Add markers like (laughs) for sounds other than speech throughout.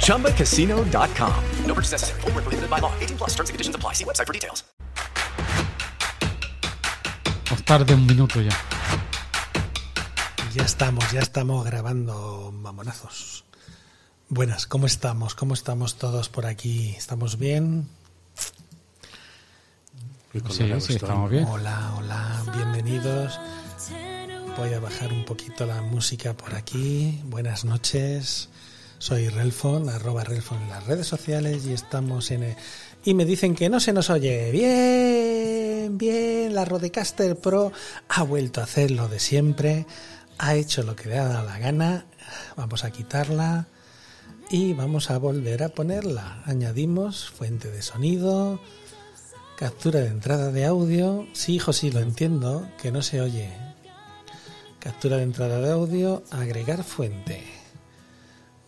ChumbaCasino.com. No purchase necessary. Void where prohibited by law. 18 plus terms and conditions apply. See website for details. Nos tarde un minuto ya. Ya estamos, ya estamos grabando mamonazos. Buenas, ¿cómo estamos? ¿Cómo estamos todos por aquí? ¿Estamos bien? Sí, sí, estamos bien. Hola, hola, bienvenidos. Voy a bajar un poquito la música por aquí. Buenas noches. Soy Relfon, arroba Relfon en las redes sociales y estamos en... el- Y me dicen que no se nos oye. Bien, bien. La Rodecaster Pro ha vuelto a hacer lo de siempre. Ha hecho lo que le ha dado la gana. Vamos a quitarla y vamos a volver a ponerla. Añadimos fuente de sonido, captura de entrada de audio. Sí, hijo, sí, lo entiendo, que no se oye. Captura de entrada de audio, agregar fuente.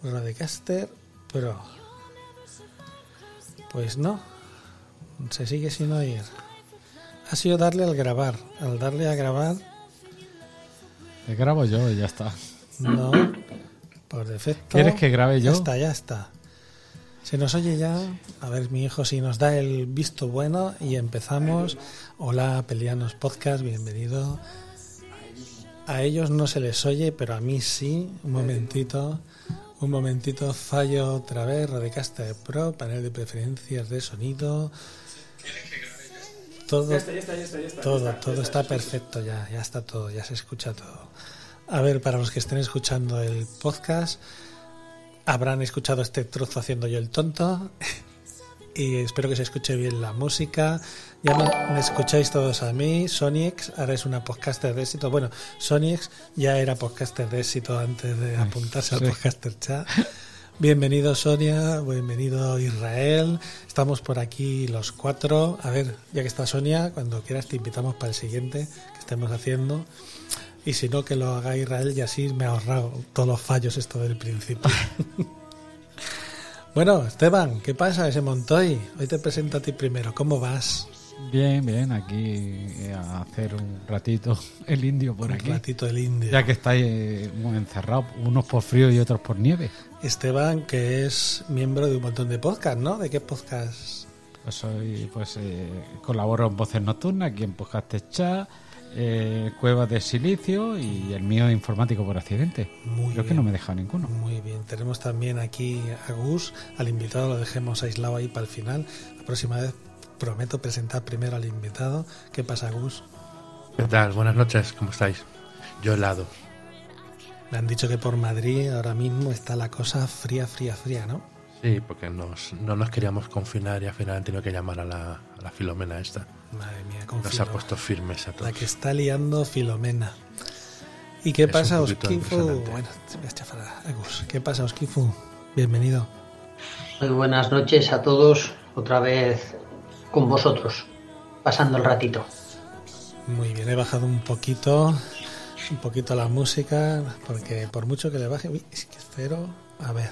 Rodecaster Pro. Pues no, se sigue sin oír. Ha sido darle al grabar. Al darle a grabar, Te grabo yo y ya está. no. Por defecto. ¿Quieres que grabe yo? Ya está, ya está. Se nos oye ya. A ver, mi hijo, si nos da el visto bueno y empezamos. Hola, Pelianos Podcast, bienvenido. A ellos no se les oye, pero a mí sí. Un momentito. Un momentito, fallo otra vez. Rodecaster Pro, panel de preferencias de sonido. Todo, todo, todo está perfecto ya, ya está todo, ya se escucha todo. A ver, para los que estén escuchando el podcast, habrán escuchado este trozo haciendo yo el tonto (laughs) y espero que se escuche bien la música. Ya me, me escucháis todos a mí, Soniex, ahora es una podcaster de éxito. Bueno, Soniex ya era podcaster de éxito antes de apuntarse sí. al podcaster chat. Bienvenido Sonia, bienvenido Israel. Estamos por aquí los cuatro. A ver, ya que está Sonia, cuando quieras te invitamos para el siguiente que estemos haciendo. Y si no, que lo haga Israel y así me he ahorrado todos los fallos esto del principio. (laughs) bueno, Esteban, ¿qué pasa ese Montoy? Hoy te presento a ti primero. ¿Cómo vas? Bien, bien, aquí eh, a hacer un ratito (laughs) el indio por Un aquí. ratito el indio. Ya que estáis eh, encerrados, unos por frío y otros por nieve. Esteban, que es miembro de un montón de podcasts, ¿no? ¿De qué podcast? Pues soy, pues eh, colaboro en Voces Nocturnas, aquí en Podcast Chat, eh, Cuevas de Silicio y el mío Informático por Accidente. Muy Creo que no me he dejado ninguno. Muy bien, tenemos también aquí a Gus, al invitado lo dejemos aislado ahí para el final. La próxima vez prometo presentar primero al invitado. ¿Qué pasa, Gus? ¿Qué tal? Buenas noches, ¿cómo estáis? Yo helado. Me han dicho que por Madrid ahora mismo está la cosa fría, fría, fría, ¿no? Sí, porque nos, no nos queríamos confinar y al final han tenido que llamar a la, a la Filomena esta. Madre mía, Nos confío. ha puesto firmes a La todos. que está liando Filomena. ¿Y qué Es pasa, Oskifu? Bueno, te voy a chafar a Gus. ¿Qué pasa, Oskifu? Bienvenido. Muy buenas noches a todos, otra vez con vosotros, pasando el ratito. Muy bien, he bajado un poquito, un poquito la música, porque por mucho que le baje, uy, es que cero, a ver,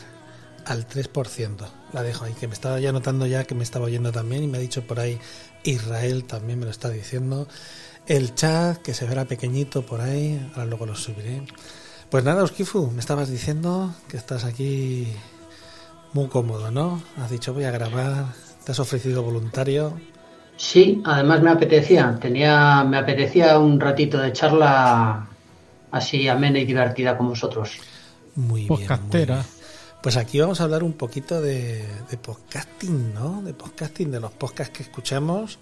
al 3%. La dejo ahí, que me estaba ya notando ya que me estaba oyendo también y me ha dicho por ahí Israel también me lo está diciendo. El chat, que se verá pequeñito por ahí, ahora luego lo subiré. Pues nada, Oskifu, me estabas diciendo que estás aquí muy cómodo, ¿no? Has dicho voy a grabar, te has ofrecido voluntario. Sí, además me apetecía, tenía, me apetecía un ratito de charla así amena y divertida con vosotros. Muy bien. Podcastera. muy bien. Pues aquí vamos a hablar un poquito de, de podcasting, ¿no? De podcasting, de los podcasts que escuchamos.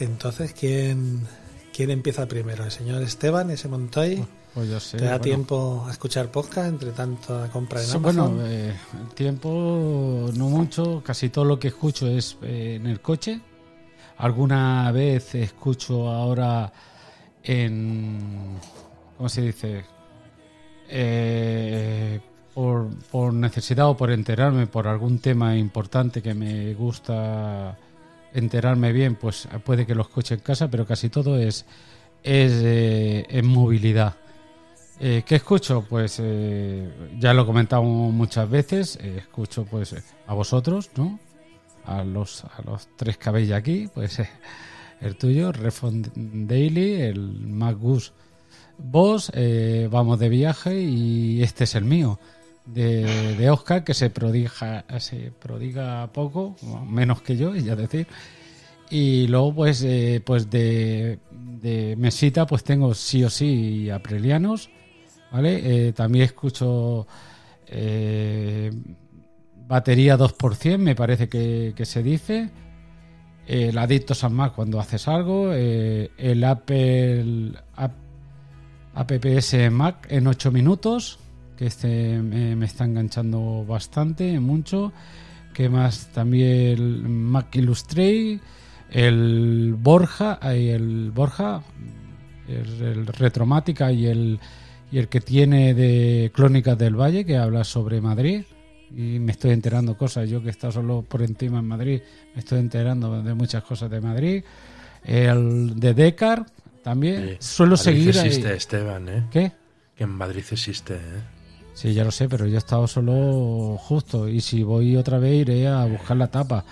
Entonces, ¿quién, quién empieza primero? ¿El señor Esteban, ese Montoy? Pues yo sé. ¿Te da bueno. tiempo a escuchar podcast entre tanto la compra en Sí, Amazon? Bueno, eh, tiempo no mucho, casi todo lo que escucho es eh, en el coche. Alguna vez escucho ahora en... ¿Cómo se dice? Eh, por, por necesidad o por enterarme por algún tema importante que me gusta enterarme bien, pues puede que lo escuche en casa, pero casi todo es, es eh, en movilidad. Eh, ¿Qué escucho? Pues eh, ya lo he comentado muchas veces. eh, escucho pues a vosotros, ¿no? A los, a los tres cabellos aquí, pues el tuyo, Refund Daily, el Mac Gus Vos, eh, vamos de viaje y este es el mío, de, de Oscar, que se prodiga, se prodiga poco, menos que yo, ya decir. Y luego, pues, pues de, de mesita, pues tengo sí o sí aprelianos, Eh, también escucho eh, batería 2%, me parece que, se dice. El Adictos a Mac cuando haces algo. eh, el Apple App- APPS Mac en 8 minutos, que este me, está enganchando bastante, mucho. Que más también el Mac Illustrate, el Borja, el Borja, el Retromática y el, y el que tiene de Crónicas del Valle, que habla sobre Madrid. Y me estoy enterando cosas. Yo que he estado solo por encima en Madrid, me estoy enterando de muchas cosas de Madrid. El de Decar también. Sí. Suelo Madrid seguir. ahí- existe, Esteban, ¿eh? ¿Qué? Que en Madrid existe, ¿eh? Sí, ya lo sé, pero yo he estado solo justo. Y si voy otra vez, iré a buscar la tapa.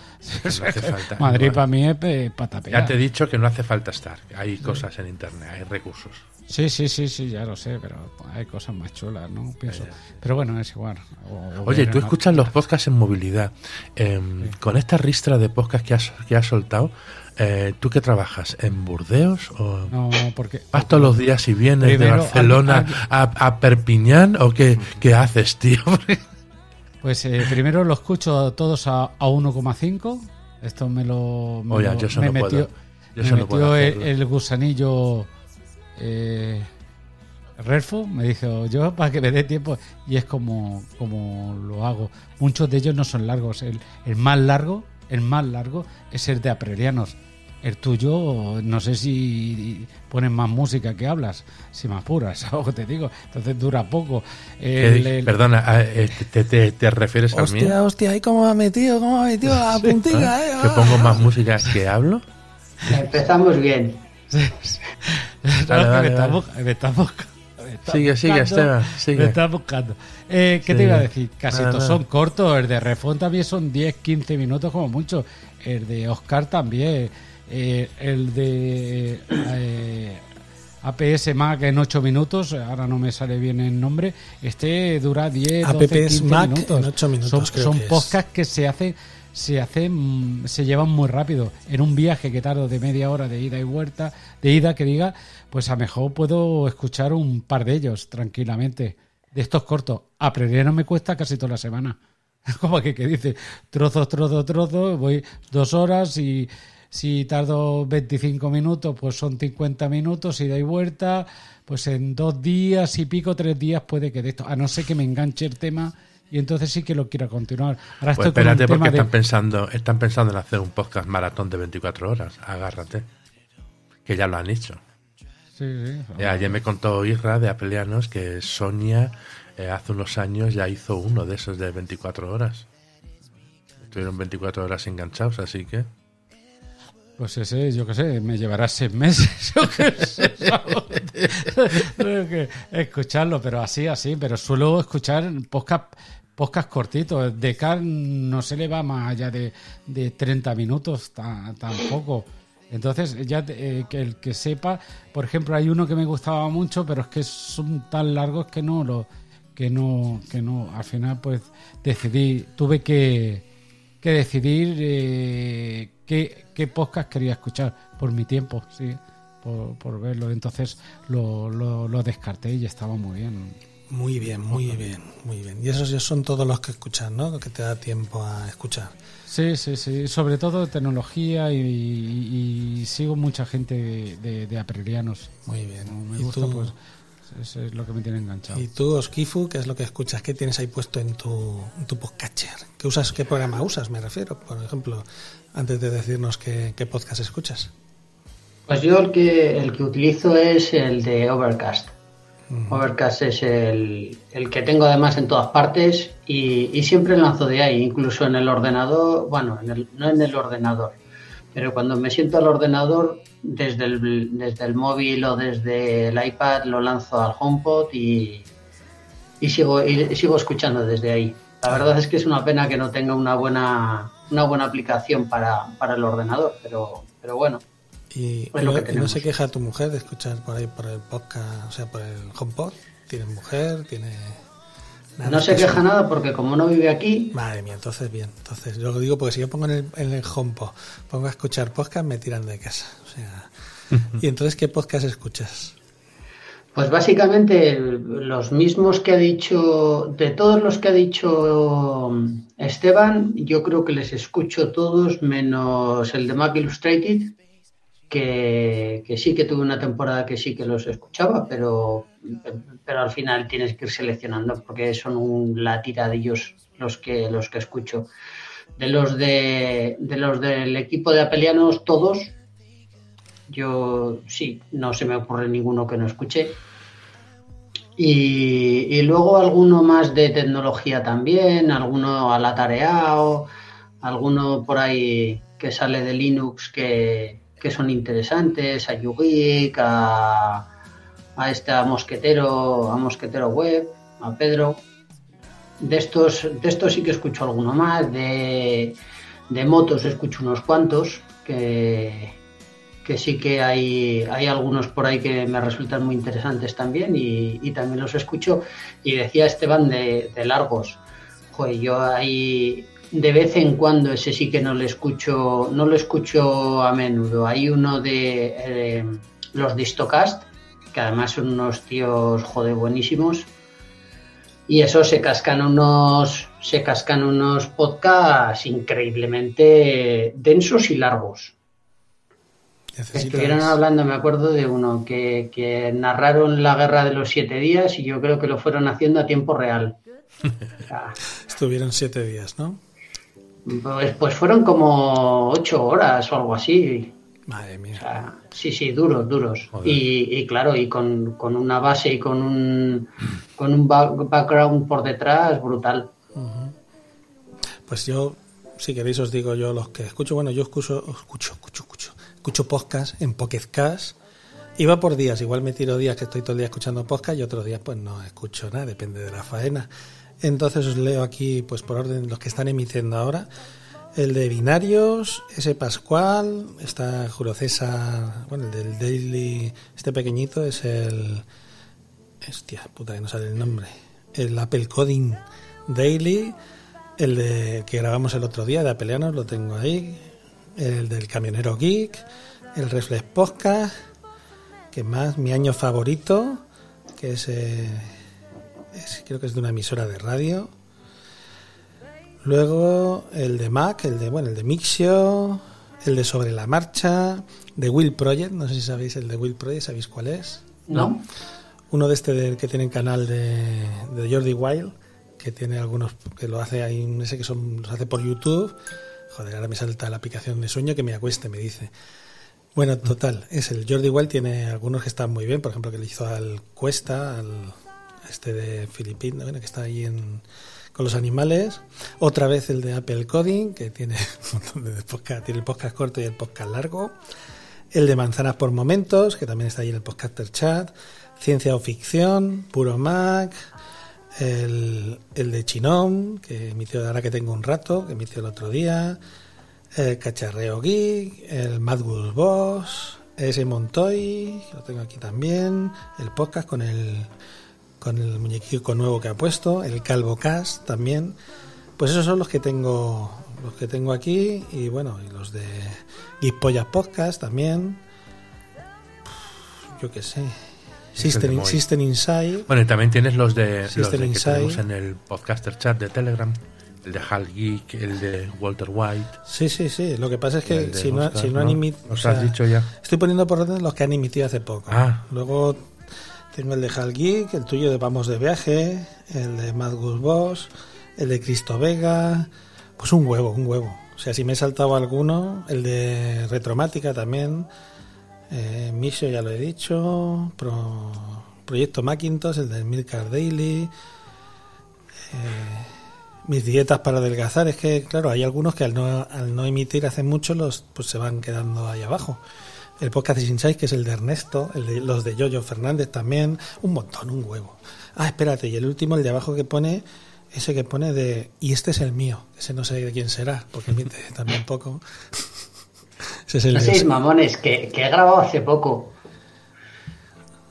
No hace (laughs) falta. Madrid para mí es para tapear. Ya te he dicho que no hace falta estar. Hay cosas en internet, hay recursos. Sí, sí, sí, sí, ya lo sé, pero hay cosas más chulas, ¿no? Pienso. Pero bueno, es igual. O- Oye, tú escuchas los podcasts en movilidad. Eh, Con esta ristra de podcasts que has, que has soltado, eh, ¿tú qué trabajas? ¿En Burdeos? O No, porque. ¿Vas todos los días y vienes Primero, de Barcelona a, a Perpiñán? ¿O qué, qué haces, tío? (laughs) Pues eh, primero lo escucho todos a, a 1,5. Esto me lo. Me Oye, lo- yo eso me no metió, puedo. Yo me eso no puedo metió el, gusanillo. Eh, me dijo yo para que me dé tiempo y es como, como lo hago. Muchos de ellos no son largos. El, el más largo, el más largo es el de Aprelianos. El tuyo, no sé si pones más música que hablas, si me apuras, (laughs) algo te digo. Entonces dura poco. El- Que- el- Perdona, ah, eh, te, te- te refieres al mío? Hostia, hostia, ahí cómo me ha metido, cómo me ha metido la (laughs) puntica, ¿Ah? eh. ¿Que pongo más música que hablo? Empezamos bien. (laughs) No, Vale, que vale, me, está vale. bu- me está busca- me está Sigue, sigue, buscando, Esteban, sigue. Me está buscando. Eh, ¿Qué te Sigue. iba a decir? Casi Nada, todos nada. son cortos. El de Refón también son 10, 15 minutos como mucho. El de Oscar también. Eh, el de eh, APS Mac en 8 minutos. Ahora no me sale bien el nombre. Este dura 10, 12, APS 15 Mac minutos. en 8 minutos, Son, creo son que es. podcasts que se hacen se hacen se llevan muy rápido en un viaje que tardo de media hora de ida y vuelta de ida que diga pues a lo mejor puedo escuchar un par de ellos tranquilamente de estos cortos aprender no me cuesta casi toda la semana (laughs) como que, que dice trozos trozos trozos voy dos horas y si tardo 25 minutos pues son 50 minutos y vuelta pues en dos días y pico tres días puede que de esto a no ser que me enganche el tema y entonces sí que lo quiero continuar. Ahora Pues estoy con espérate, porque de- están pensando, están pensando en hacer un podcast maratón de 24 horas. Agárrate. Que ya lo han hecho. Sí, sí. Eh, ayer me contó Isra de Apelianos que Sonia eh, hace unos años ya hizo uno de esos de 24 horas. Estuvieron 24 horas enganchados, así que. Pues ese, yo qué sé, me llevará seis meses. (laughs) Yo qué sé, ¿sabes? (laughs) Tengo que escucharlo, pero así, así. Pero suelo escuchar podcast, podcast cortitos. De Car no se le va más allá de, de 30 minutos ta- tampoco. Entonces, ya eh, que el que sepa, por ejemplo, hay uno que me gustaba mucho, pero es que son tan largos que no lo, que no, que no, al final pues decidí, tuve que, que decidir eh, qué, qué podcast quería escuchar por mi tiempo, sí, por, por verlo. Entonces lo, lo, descarté y estaba muy bien. Muy bien, muy bien, muy bien. Y esos son todos los que escuchas, ¿no? Que te da tiempo a escuchar. Sí, sí, sí. Sobre todo tecnología y, y- y sigo mucha gente de, de. Muy bien. Como me ¿Y gusta, tú? pues eso es lo que me tiene enganchado. Y tú, Oskifu, ¿qué es lo que escuchas? ¿Qué tienes ahí puesto en tu, en tu podcatcher? ¿Qué, usas, ¿Qué programa usas, me refiero? Por ejemplo, antes de decirnos qué, qué podcast escuchas. Pues yo el que, el que utilizo es el de Overcast. Overcast es el, que tengo además en todas partes y, y siempre lanzo de ahí, incluso en el ordenador, bueno, en el- no en el ordenador, pero cuando me siento al ordenador, desde el, desde el móvil o desde el iPad lo lanzo al HomePod y, y sigo, y sigo escuchando desde ahí. La verdad es que es una pena que no tenga una buena, una buena aplicación para, para el ordenador, pero, pero bueno. Y, Pues lo no, que y no tenemos. se queja tu mujer de escuchar por ahí por el podcast, o sea, por el HomePod. ¿Tiene mujer? ¿Tiene...? nada No se que queja nada porque como no vive aquí, Madre mía, entonces bien. Entonces, yo lo digo porque si yo pongo en el, en el HomePod, pongo a escuchar podcast, me tiran de casa. O sea, ¿y entonces qué podcast escuchas? pues básicamente los mismos que ha dicho, de todos los que ha dicho um, Esteban, yo creo que les escucho todos menos el de Mac Illustrated, que, sí que tuve una temporada que sí que los escuchaba, pero, pero al final tienes que ir seleccionando porque son un, la tira de ellos los que, los que escucho. De los, de, de los del equipo de apelianos, todos, yo sí, no se me ocurre ninguno que no escuche. Y, y luego alguno más de tecnología también, alguno al atareado, alguno por ahí que sale de Linux que, que son interesantes, a YouGeek, a, a este a Mosquetero, a Mosquetero Web, a Pedro. De estos, de estos sí que escucho alguno más, de, de motos escucho unos cuantos, que, que sí que hay, hay algunos por ahí que me resultan muy interesantes también y, y también los escucho. Y decía Esteban de, de largos, joder, yo ahí de vez en cuando ese sí que no lo escucho, no lo escucho a menudo. Hay uno de eh, los Distocast, que además son unos tíos joder buenísimos. Y eso se cascan unos, se cascan unos podcasts increíblemente densos y largos. Necesitas- Estuvieron hablando, me acuerdo de uno que, que narraron la guerra de los siete días y yo creo que lo fueron haciendo a tiempo real. Sea, (laughs) Estuvieron siete días, ¿no? Pues, pues fueron como ocho horas o algo así. Madre O mía. sea, sí, sí, duros, duros. Y, y claro, y con, con una base y con un, con un back- background por detrás brutal. Pues yo, si queréis, os digo yo los que escucho. Bueno, yo escucho, escucho, escucho, escucho, escucho podcast en Pocket. Iba por días, igual me tiro días que estoy todo el día escuchando podcast y otros días pues no escucho nada, depende de la faena. Entonces os leo aquí, pues por orden, los que están emitiendo ahora. El de Binarios, ese Pascual, está Julio César, bueno, el del Daily, este pequeñito es el... Hostia, puta que no sale el nombre. El Apple Coding Daily, el de que grabamos el otro día de Apeleanos, lo tengo ahí. El del Camionero Geek, el Reflex Podcast, que más, mi año favorito, que es, eh, es- creo que es de una emisora de radio. Luego el de Mac, el de bueno, el de Mixio, el de Sobre la Marcha, de Will Project, no sé si sabéis el de Will Project, ¿sabéis cuál es? ¿No? Uno de este del que tiene el canal de, de Jordi Wild, que tiene algunos, que lo hace ahí, no sé que son, los hace por YouTube. Joder, ahora me salta la aplicación de sueño que me acueste, me dice. Bueno, total, es el Jordi Wild, tiene algunos que están muy bien, por ejemplo, que le hizo al Cuesta, al este de Filipinas, que está ahí en, con los animales. Otra vez el de Apple Coding, que tiene (laughs) montón de podcast, tiene el podcast corto y el podcast largo. El de Manzanas por Momentos, que también está ahí en el podcaster chat. Ciencia o Ficción, Puro Mac. El, el de Chinom, que emitió ahora que tengo un rato, que emitió el otro día. El Cacharreo Geek, el Mad Bull Boss, ese Montoy, lo tengo aquí también. El podcast con el, con el muñequico nuevo que ha puesto. El Calvo Cast también. Pues esos son los que tengo los que tengo aquí y bueno, y los de Geekpollas Podcast también. Yo qué sé. System. System Inside. Bueno, y también tienes los de, los System que Inside. tenemos en el podcaster chat de Telegram. El de Hal Geek, el de Walter White. Sí, sí, sí. Lo que pasa es que si no, si no han emitido. Nos has dicho ya. Estoy poniendo por orden los que han emitido hace poco. Ah. Luego tengo el de Hal Geek, el tuyo de Vamos de Viaje, el de Mad Goose Boss, el de Cristo Vega. Pues un huevo, un huevo. O sea, si me he saltado alguno, el de Retromática también. Eh, Misio ya lo he dicho. Pro- Proyecto Macintosh, el del Milcar Daily. Eh, mis dietas para adelgazar. Es que, claro, hay algunos que al no, al no emitir hace mucho, los pues se van quedando ahí abajo. El podcast de Insight, que es el de Ernesto, el de, los de Yoyo Fernández también. Un montón, un huevo. Ah, espérate, y el último, el de abajo que pone, ese que pone de. Y este es el mío. Ese no sé de quién será, porque emite (laughs) también poco. ese es el No de- mamones, que, que he grabado hace poco.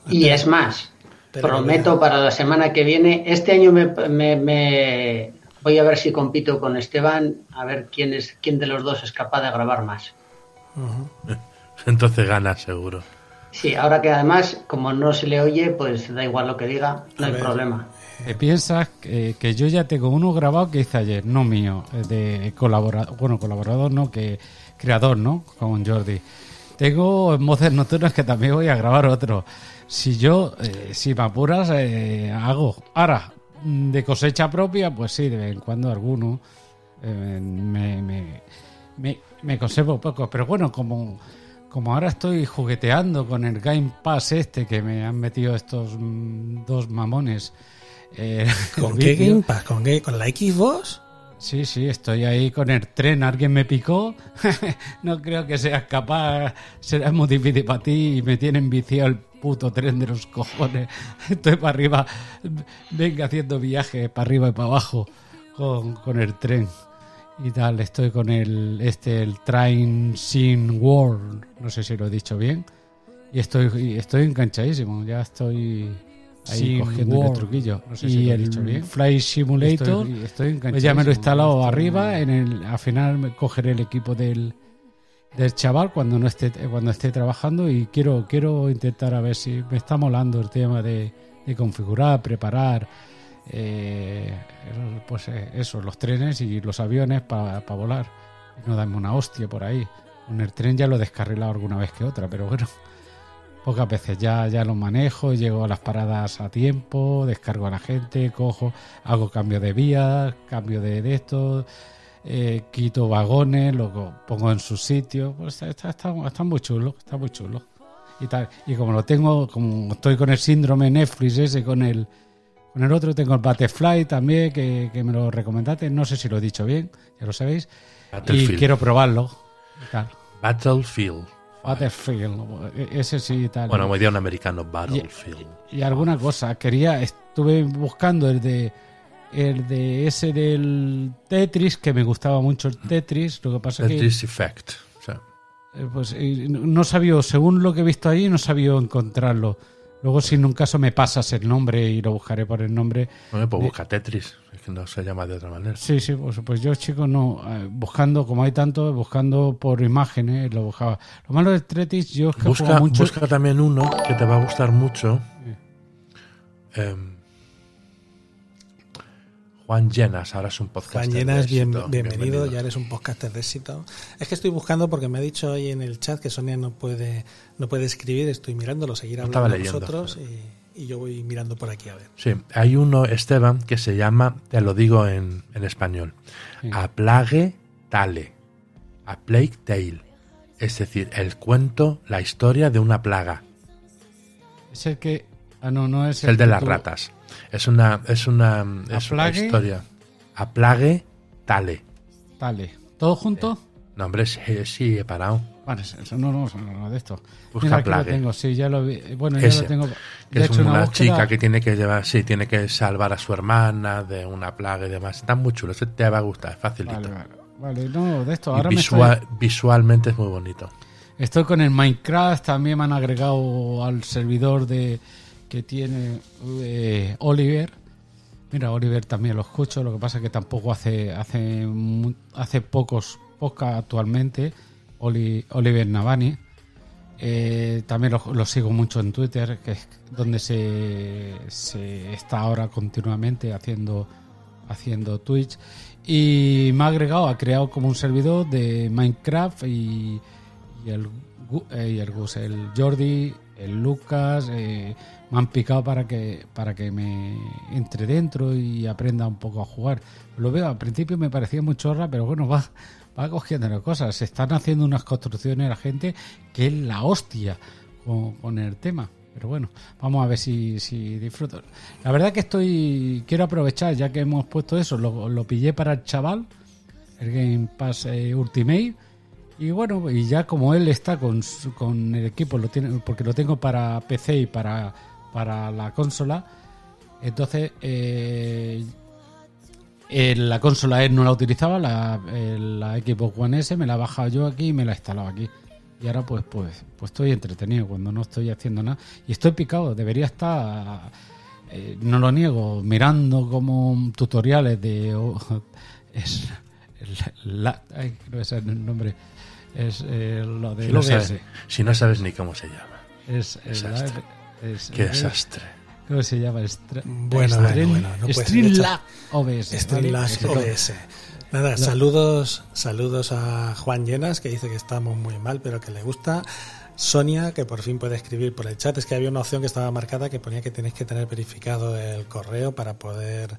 Y es más, Pero prometo para la semana que viene, este año me, me- me- voy a ver si compito con Esteban, a ver quién, es, quién de los dos es capaz de grabar más. (laughs) Entonces gana seguro. Sí, ahora que además, como no se le oye, pues da igual lo que diga, no A hay ver. problema. ¿Te piensas que, que yo ya tengo uno grabado que hice ayer, no mío, eh, de colaborador, bueno, colaborador no, que creador, ¿no? Con Jordi. Tengo en voces nocturnas que también voy a grabar otro. Si yo, eh, si me apuras, eh, hago. Ahora, mm, de cosecha propia, pues sí, de vez en cuando alguno. eh, me, me, me, me conservo poco. Pero bueno, como, como ahora estoy jugueteando con el Game Pass este que me han metido estos mm, dos mamones. eh, (laughs) ¿Con qué. Game Pass? ¿Con, qué? ¿Con la Xbox? Sí, sí, estoy ahí con el tren, alguien me picó. (laughs) no creo que seas capaz, será muy difícil para ti y me tienen viciado el puto tren de los cojones. (laughs) Estoy para arriba, venga haciendo viajes para arriba y para abajo con, con el tren y tal. Estoy con el, este, el Train Sim World, no sé si lo he dicho bien. Y estoy, y estoy enganchadísimo, ya estoy ahí cogiendo el truquillo. No sé y si lo he el dicho bien. Fly Simulator, Estoy- estoy pues ya me lo he instalado estoy- arriba. En el, al final me cogeré el equipo del, del chaval cuando no esté cuando esté trabajando y quiero quiero intentar a ver si me está molando el tema de, de configurar, preparar, eh, pues eh, eso, los trenes y los aviones para volar. No darme una hostia por ahí. El tren ya lo he descarrilado alguna vez que otra, pero bueno, (laughs) pocas veces ya, ya lo manejo, llego a las paradas a tiempo, descargo a la gente, cojo, hago cambio de vías, cambio de, de esto, eh, quito vagones, lo pongo en su sitio, pues está, está- está muy chulo, está muy chulo. Y tal, y como lo tengo, como estoy con el síndrome Netflix ese, con el con el otro tengo el Butterfly también, que, que me lo recomendaste, no sé si lo he dicho bien, ya lo sabéis. Y quiero probarlo. tal. Battlefield. Battlefield, e- ese sí y tal. Bueno, como diría un americano, Battlefield. Y alguna cosa, quería, estuve buscando el de el de ese del Tetris, que me gustaba mucho el Tetris, lo que pasa Tetris Effect. O sea, que eh, pues no sabía, según lo que he visto ahí, no sabía encontrarlo. Luego si en un caso me pasas el nombre y lo buscaré por el nombre. bueno, pues de- busca Tetris. Es que no se llama de otra manera. Sí, sí, pues, pues yo, chico, no. eh, buscando, como hay tanto, buscando por imágenes, lo buscaba. Lo malo del Tetris, yo es que Busca, mucho. busca también uno que te va a gustar mucho. Em, Juan Llenas, ahora es un podcast. Juan Llenas, bien- bienvenido, ya eres un podcaster de éxito. Es que estoy buscando porque me ha dicho hoy en el chat que Sonia no puede no puede escribir, estoy mirándolo, seguir hablando estaba con leyendo, vosotros y, y yo voy mirando por aquí a ver. Sí, hay uno, Esteban, que se llama, te lo digo en, en español, A Plague Tale, A Plague Tale. Es decir, el cuento, la historia de una plaga. Es el que. Ah, no, no es Es el de las tú- ratas. Es una, es una, es una historia. A Plague Tale. Dale. ¿Todo junto? No, hombre, sí, sí, he parado. Vale, eso no, no, no, no, de esto. Busca Mira, aquí lo Plague. tengo, sí, ya lo vi. Bueno, ya Ese, lo tengo. que es una, chica que tiene que llevar, sí, tiene que salvar a su hermana de una plaga y demás. Está muy chulo, ese te va a gustar, es facilito. Vale, vale, vale, no, de esto. Y Ahora me visua- estoy, visualmente es muy bonito. estoy con el Minecraft, también me han agregado al servidor de que tiene eh, Oliver. Mira, Oliver también lo escucho, lo que pasa es que tampoco hace hace hace pocos podcast actualmente, Oli- Oliver Navani. Eh, también lo, sigo mucho en Twitter, que es donde se, se está ahora continuamente haciendo, haciendo Twitch. Y me ha agregado, ha creado como un servidor de Minecraft y, el, eh, y el Gus, el Jordi, el Lucas, eh, me han picado para que, para que me entre dentro y aprenda un poco a jugar. Lo veo, al principio me parecía muy chorra, pero bueno, va, va cogiendo cosas. Se están haciendo unas construcciones la gente que es la hostia con, el tema. Pero bueno, vamos a ver si, si disfruto. La verdad que estoy, quiero aprovechar, ya que hemos puesto eso, lo, lo pillé para el chaval, el Game Pass eh, Ultimate. Y bueno, y ya como él está con, con el equipo, lo tiene, porque lo tengo para PC y para, para la consola, entonces eh, eh, la consola él no la utilizaba, la, eh, la Xbox One S me la he bajado yo aquí y me la he instalado aquí. Y ahora pues, pues, pues estoy entretenido cuando no estoy haciendo nada. Y estoy picado, debería estar, eh, no lo niego, mirando como tutoriales de... (laughs) o- es, la, ay, no sale el nombre. Es lo de Si no, sabes, si no sabes ni cómo se llama. Es. Es- Qué es- desastre. ¿Cómo se llama? Stra- Bueno, bueno, bueno, no ser, Streamlab OBS. ¿vale? OBS. Nada, saludos, saludos a Juan Llenas, que dice que estamos muy mal, pero que le gusta. Sonia, que por fin puede escribir por el chat. Es que había una opción que estaba marcada que ponía que tenéis que tener verificado el correo para poder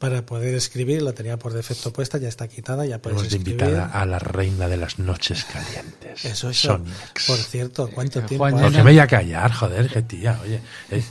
para poder escribir. La tenía por defecto puesta, ya está quitada, ya puedes de escribir. invitada a la reina de las noches calientes. Eso. Sonics. Por cierto, ¿cuánto Eh, tiempo? Juan ¿Por qué me voy a callar? Joder, qué tía, oye. eh.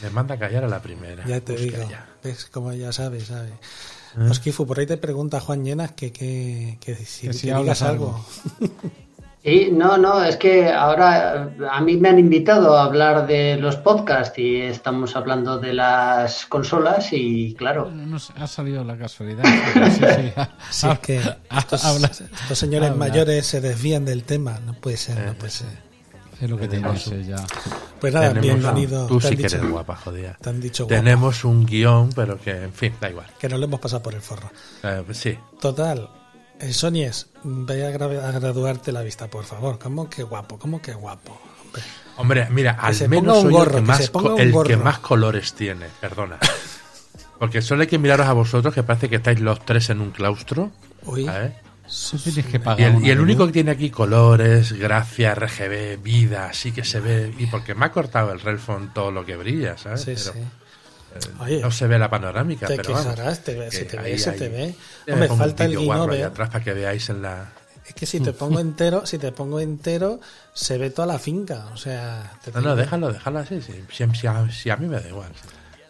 Me manda a callar a la primera. Ya te Pues digo. calla. ¿Ves? Como ya sabes, sabe. ¿Eh? Osquifu, por ahí te pregunta Juan Llenas que, que, que si, Que si que hablas algo. (laughs) Sí, no, no, es que ahora eh, a mí me han invitado a hablar de los podcasts y estamos hablando de las consolas y claro, No, no sé, ha salido la casualidad. (laughs) sí, sí, Si es que estos, habla- estos señores habla. mayores se desvían del tema. No puede ser, no puede ser. Es lo que tiene ese ya. Pues nada, Tenemos- bienvenido. Tú te han sí que dicho- eres guapa, jodida. Te han dicho guapo, Tenemos un guion, pero que, en fin, da igual. que nos lo hemos pasado por el forro. Eh, pues sí. Total, eh, Sonies, vaya a, gra- a graduarte la vista, por favor. ¿Cómo que guapo? ¿Cómo que guapo? Hombre, Hombre, mira, al menos soy gorro, el, que más, el que más colores tiene, perdona. Porque solo hay que miraros a vosotros, que parece que estáis los tres en un claustro. Uy, tienes que Y pagar. el, y el único que tiene aquí colores, gracia, RGB, vida, así que se ve. Y porque me ha cortado el Relfon todo lo que brilla, ¿sabes? sí, Pero, sí. Oye, no se ve la panorámica, te pero vamos, quejarás, te ve- que si te ve, se te ve. Hombre, falta el guinover. atrás para que veáis en la. Es que si te pongo (laughs) entero, si te pongo entero, se ve toda la finca. O sea, te No, no, déjalo, déjalo así. Si, si- si a, si a mí me da igual.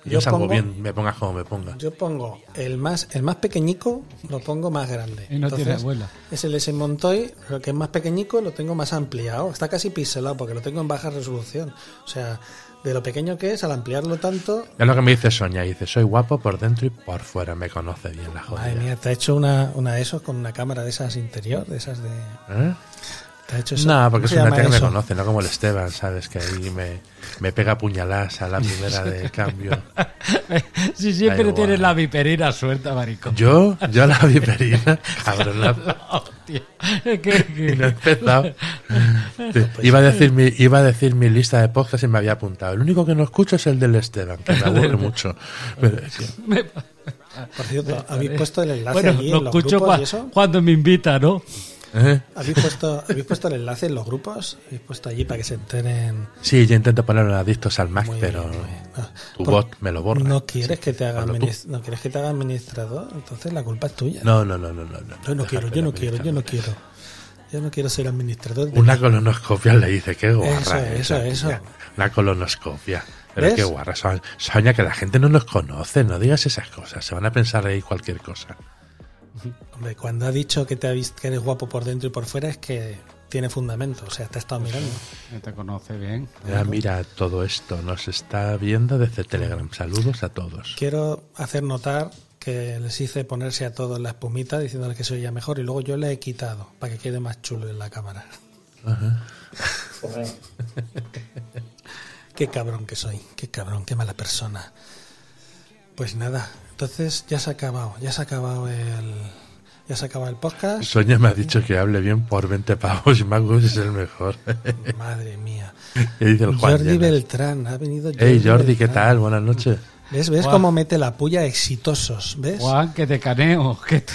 Yo, Yo salgo pongo- bien, me pongas como me ponga. Yo pongo el más, el más pequeñico, lo pongo más grande. Y no tiene abuela. Es el S Montoy, lo que es más pequeñico lo tengo más ampliado. Está casi pixelado porque lo tengo en baja resolución. O sea, de lo pequeño que es, al ampliarlo tanto, Es lo que me dice Sonia. Dice, soy guapo por dentro y por fuera. Me conoce bien la jodida. madre mía, te ha hecho una, una de esos con una cámara de esas interior, de esas de... ¿Eh? Te ha hecho eso. No, porque ¿Cómo es una tía que me conoce, no como el Esteban, ¿sabes? Que ahí me, me pega puñaladas a la primera de (laughs) cambio. Si siempre tienes la viperina suelta, maricón. Yo, yo la viperina, (laughs) cabrón. Es que- que- y no he empezado. (laughs) Iba a decir mi, iba a decir mi lista de podcast y me había apuntado. El único que no escucho es el del Esteban, que me aburre mucho. Pero, Por cierto, ¿habéis puesto el enlace bueno, allí lo en los escucho grupos cua- y eso? cuando me invita, ¿no? ¿Eh? ¿Habéis puesto, ¿Habéis puesto el enlace en los grupos? ¿Habéis puesto allí para que se enteren? Sí, yo intento ponerlo adictos al Mac, Muy pero bien, muy bien. Ah, tu bot me lo borra. ¿No quieres que te haga no quieres que te haga administrador? Entonces la culpa es tuya. No, no, no, no, no. no. Yo no quiero, yo no quiero, yo no quiero. Yo no quiero ser administrador. de Una colonoscopia le dice, qué guarra. Eso, es eso, eso. Una colonoscopia. Pero ¿Ves? qué guarra. Soña que la gente no nos conoce, no digas esas cosas. Se van a pensar ahí cualquier cosa. Hombre, cuando ha dicho que te ha visto que eres guapo por dentro y por fuera es que tiene fundamento. O sea, te ha estado mirando. Que te conoce bien. Ya mira, todo esto nos está viendo desde Telegram. Saludos a todos. Quiero hacer notar que les hice ponerse a todos la espumita diciéndoles que se oía mejor y luego yo le he quitado para que quede más chulo en la cámara. (laughs) Qué cabrón que soy, qué cabrón, qué mala persona. Pues nada, entonces ya se ha acabado, ya se ha acabado el, Ya se acaba el podcast. Sonia me ha dicho que hable bien por 20 pavos y Magus es el mejor. (laughs) Madre mía. (laughs) ¿Qué dice el Juan Jordi Llenas? Beltrán, ha venido Jordi. Hey Jordi, ¿qué tal? Buenas noches. ¿Ves, ves Juan. cómo mete la puya exitosos? ¿Ves? Juan, que te caneo. Que te-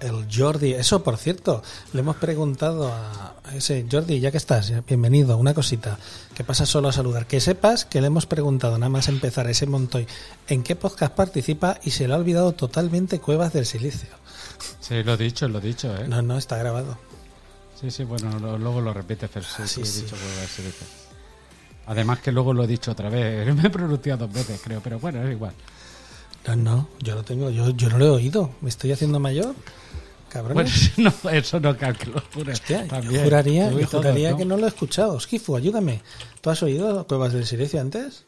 El Jordi. Eso, por cierto, le hemos preguntado a ese Jordi, ya que estás, bienvenido, una cosita, que pasa solo a saludar. Que sepas que le hemos preguntado, nada más empezar ese Montoy, en qué podcast participa y se le ha olvidado totalmente Cuevas del Silicio. Sí, lo he dicho, lo he dicho, ¿eh? No, no, está grabado. Sí, sí, bueno, lo- luego lo repites, pero sí, Ah, sí, sí, dicho a ser eso. Además que luego lo he dicho otra vez. (laughs) Me he pronunciado dos veces, creo, pero bueno, es igual. No, no, yo lo tengo, yo, yo no lo he oído. ¿Me estoy haciendo mayor? Cabrón. Pues (laughs) no, eso no calculo. juro. Hostia, yo También. juraría, juraría ¿no? que no lo he escuchado. Skifu, ayúdame. ¿Tú has oído Cuevas del Silencio antes?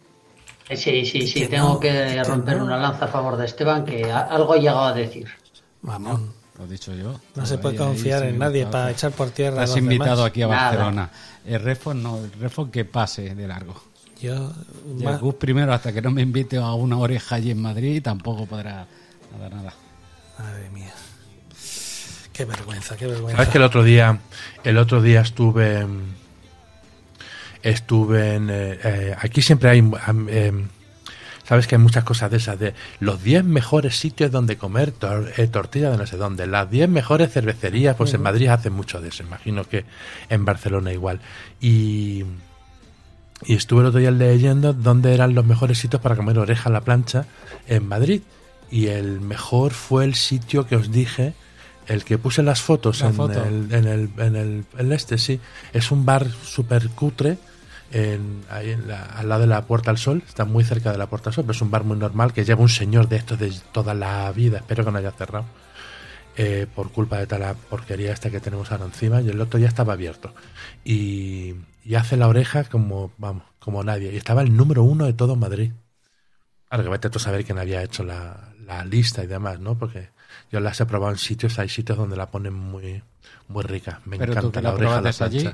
Eh, Sí, sí, sí, Que tengo no, que que romper no. una lanza a favor de Esteban, que a- algo he llegado a decir. Mamón. Lo he dicho yo. No se puede confiar en nadie claro. para echar por tierra a Estás los invitado demás. aquí a Nada. Barcelona. El refon no, el refon que pase de largo. Yo, ma- Gus primero, hasta que no me invite a una oreja allí en Madrid, tampoco podrá nada, nada. Madre mía. Qué vergüenza, qué vergüenza. ¿Sabes que el otro día, el otro día estuve, estuve en, eh, eh, aquí siempre hay, em, sabes que hay muchas cosas de esas de los 10 mejores sitios donde comer tor- eh, tortilla de no sé dónde, las 10 mejores cervecerías, pues en Madrid hacen mucho de eso, imagino que en Barcelona igual. Y, y estuve el otro día leyendo dónde eran los mejores sitios para comer oreja a la plancha en Madrid. Y el mejor fue el sitio que os dije, el que puse las fotos La en, foto. El, en, el, en el en este, sí. Es un bar súper cutre. En, ahí en la- al lado de la Puerta al Sol, está muy cerca de la Puerta al Sol, pero es un bar muy normal que lleva un señor de estos de toda la vida, espero que no haya cerrado, eh, por culpa de toda la porquería esta que tenemos ahora encima, y el otro ya estaba abierto. Y, y hace la oreja como, vamos, como nadie. Y estaba el número uno de todo Madrid. Ahora que vete tú a saber quién había hecho la, la lista y demás, ¿no? Porque yo las he probado en sitios, hay sitios donde la ponen muy, muy rica. Me Pero tú encanta que la la oreja la allí.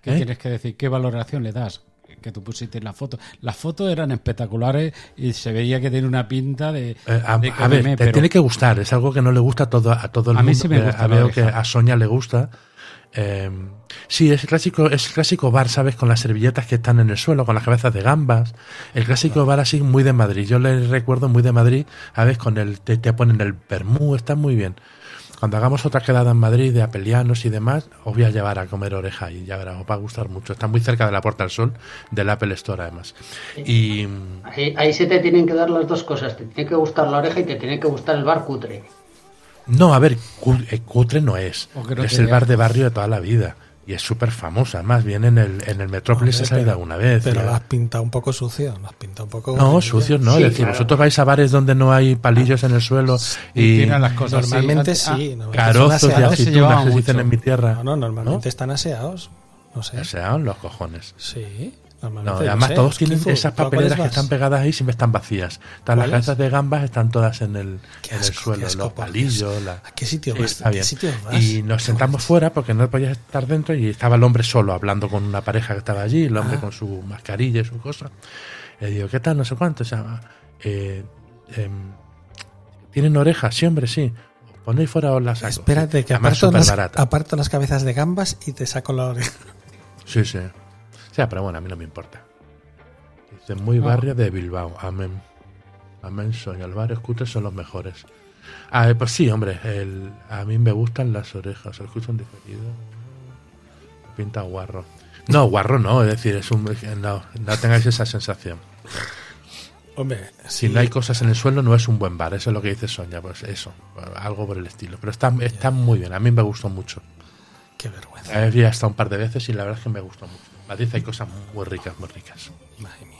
¿qué ¿Eh? tienes que decir? ¿Qué valoración le das? Que tú pusiste en la foto. Las fotos eran espectaculares y se veía que tiene una pinta de. Eh, a, de a ver, comerme, te pero- tiene que gustar, es algo que no le gusta a todo, a todo el A mí mundo. sí me pero gusta veo que a Sonia le gusta. Eh, sí, es el clásico, es el clásico bar, ¿sabes? Con las servilletas que están en el suelo, con las cabezas de gambas. El clásico bar así muy de Madrid. Yo le recuerdo muy de Madrid, a veces con el, te, te ponen el permú, está muy bien. Cuando hagamos otra quedada en Madrid de apelianos y demás, os voy a llevar a comer oreja y ya verás, os va a gustar mucho. Está muy cerca de la Puerta del Sol, del Apple Store además. Y, Ahí, ahí se te tienen que dar las dos cosas. Te tiene que gustar la oreja y te tiene que gustar el bar cutre. No, a ver, eh, cutre no es. No es el bar de barrio de toda la vida. Y es súper famosa. Más bien en el, en el Metrópolis he salido alguna vez. Pero y- lo has pintado un poco sucio, lo has pintado un poco... no, sucios no. Sí, es decir, claro. vosotros vais a bares donde no hay palillos en el suelo y y tiran las cosas. Normalmente sí. normalmente carozos aseados. se aceitunas se dicen en mi tierra. No, no, normalmente están aseados. No sé. ¿No? Sean los cojones. Sí, No, además sé. todos tienen esas ¿tú a cuáles papeleras que están pegadas ahí siempre están vacías. Todas las cabezas de gambas están todas en el, en el suelo, asco, los palillos. La- ¿A qué sitio Sí, vas? está ¿A qué bien. sitio vas? Y nos sentamos fuera porque no podías estar dentro y estaba el hombre solo hablando con una pareja que estaba allí, el hombre Ah. con su mascarilla y su cosa. Le digo, ¿qué tal? No sé cuánto. O sea, eh, em, ¿Tienen orejas? Sí, hombre, sí. Ponéis fuera os las saco. Espérate, que aparto las, aparto las cabezas de gambas y te saco la oreja. Sí, sí. Sea, pero bueno, a mí no me importa. Dice, muy barrio de Bilbao. Amén. Amén, Sonia. Los barrios cutres son los mejores. Ah, eh, pues sí, hombre. el- a mí me gustan las orejas. ¿Se escuchan diferido? Pinta guarro. No, guarro no. Es decir, es un, no, no tengáis esa sensación. Hombre, Si no hay cosas en el suelo, no es un buen bar. Eso es lo que dice Sonia. Pues eso. Algo por el estilo. Pero está, está muy bien. A mí me gustó mucho. Qué vergüenza. Ido hasta un par de veces y la verdad es que me gustó mucho. Madrid hay cosas muy ricas, muy ricas. Madre mía.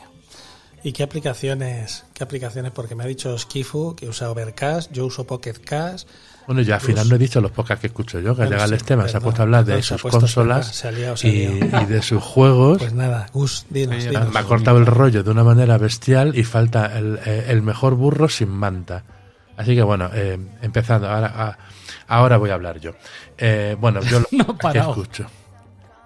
¿Y qué aplicaciones? ¿Qué aplicaciones? Porque me ha dicho Skifu que usa Overcast, yo uso Pocket Cast. Bueno, yo al final no he dicho los podcasts que escucho yo, que Bueno, llega el sí, Esteban, se ha puesto a hablar de sus consolas hablar, se ha liado, se ha y, de sus juegos. Pues nada, Gus, dinos, me ha cortado el rollo de una manera bestial y falta el, eh, el mejor burro sin manta. Así que bueno, eh, empezando, ahora, a- ahora voy a hablar yo. Eh, bueno, yo (laughs) No podcasts que escucho.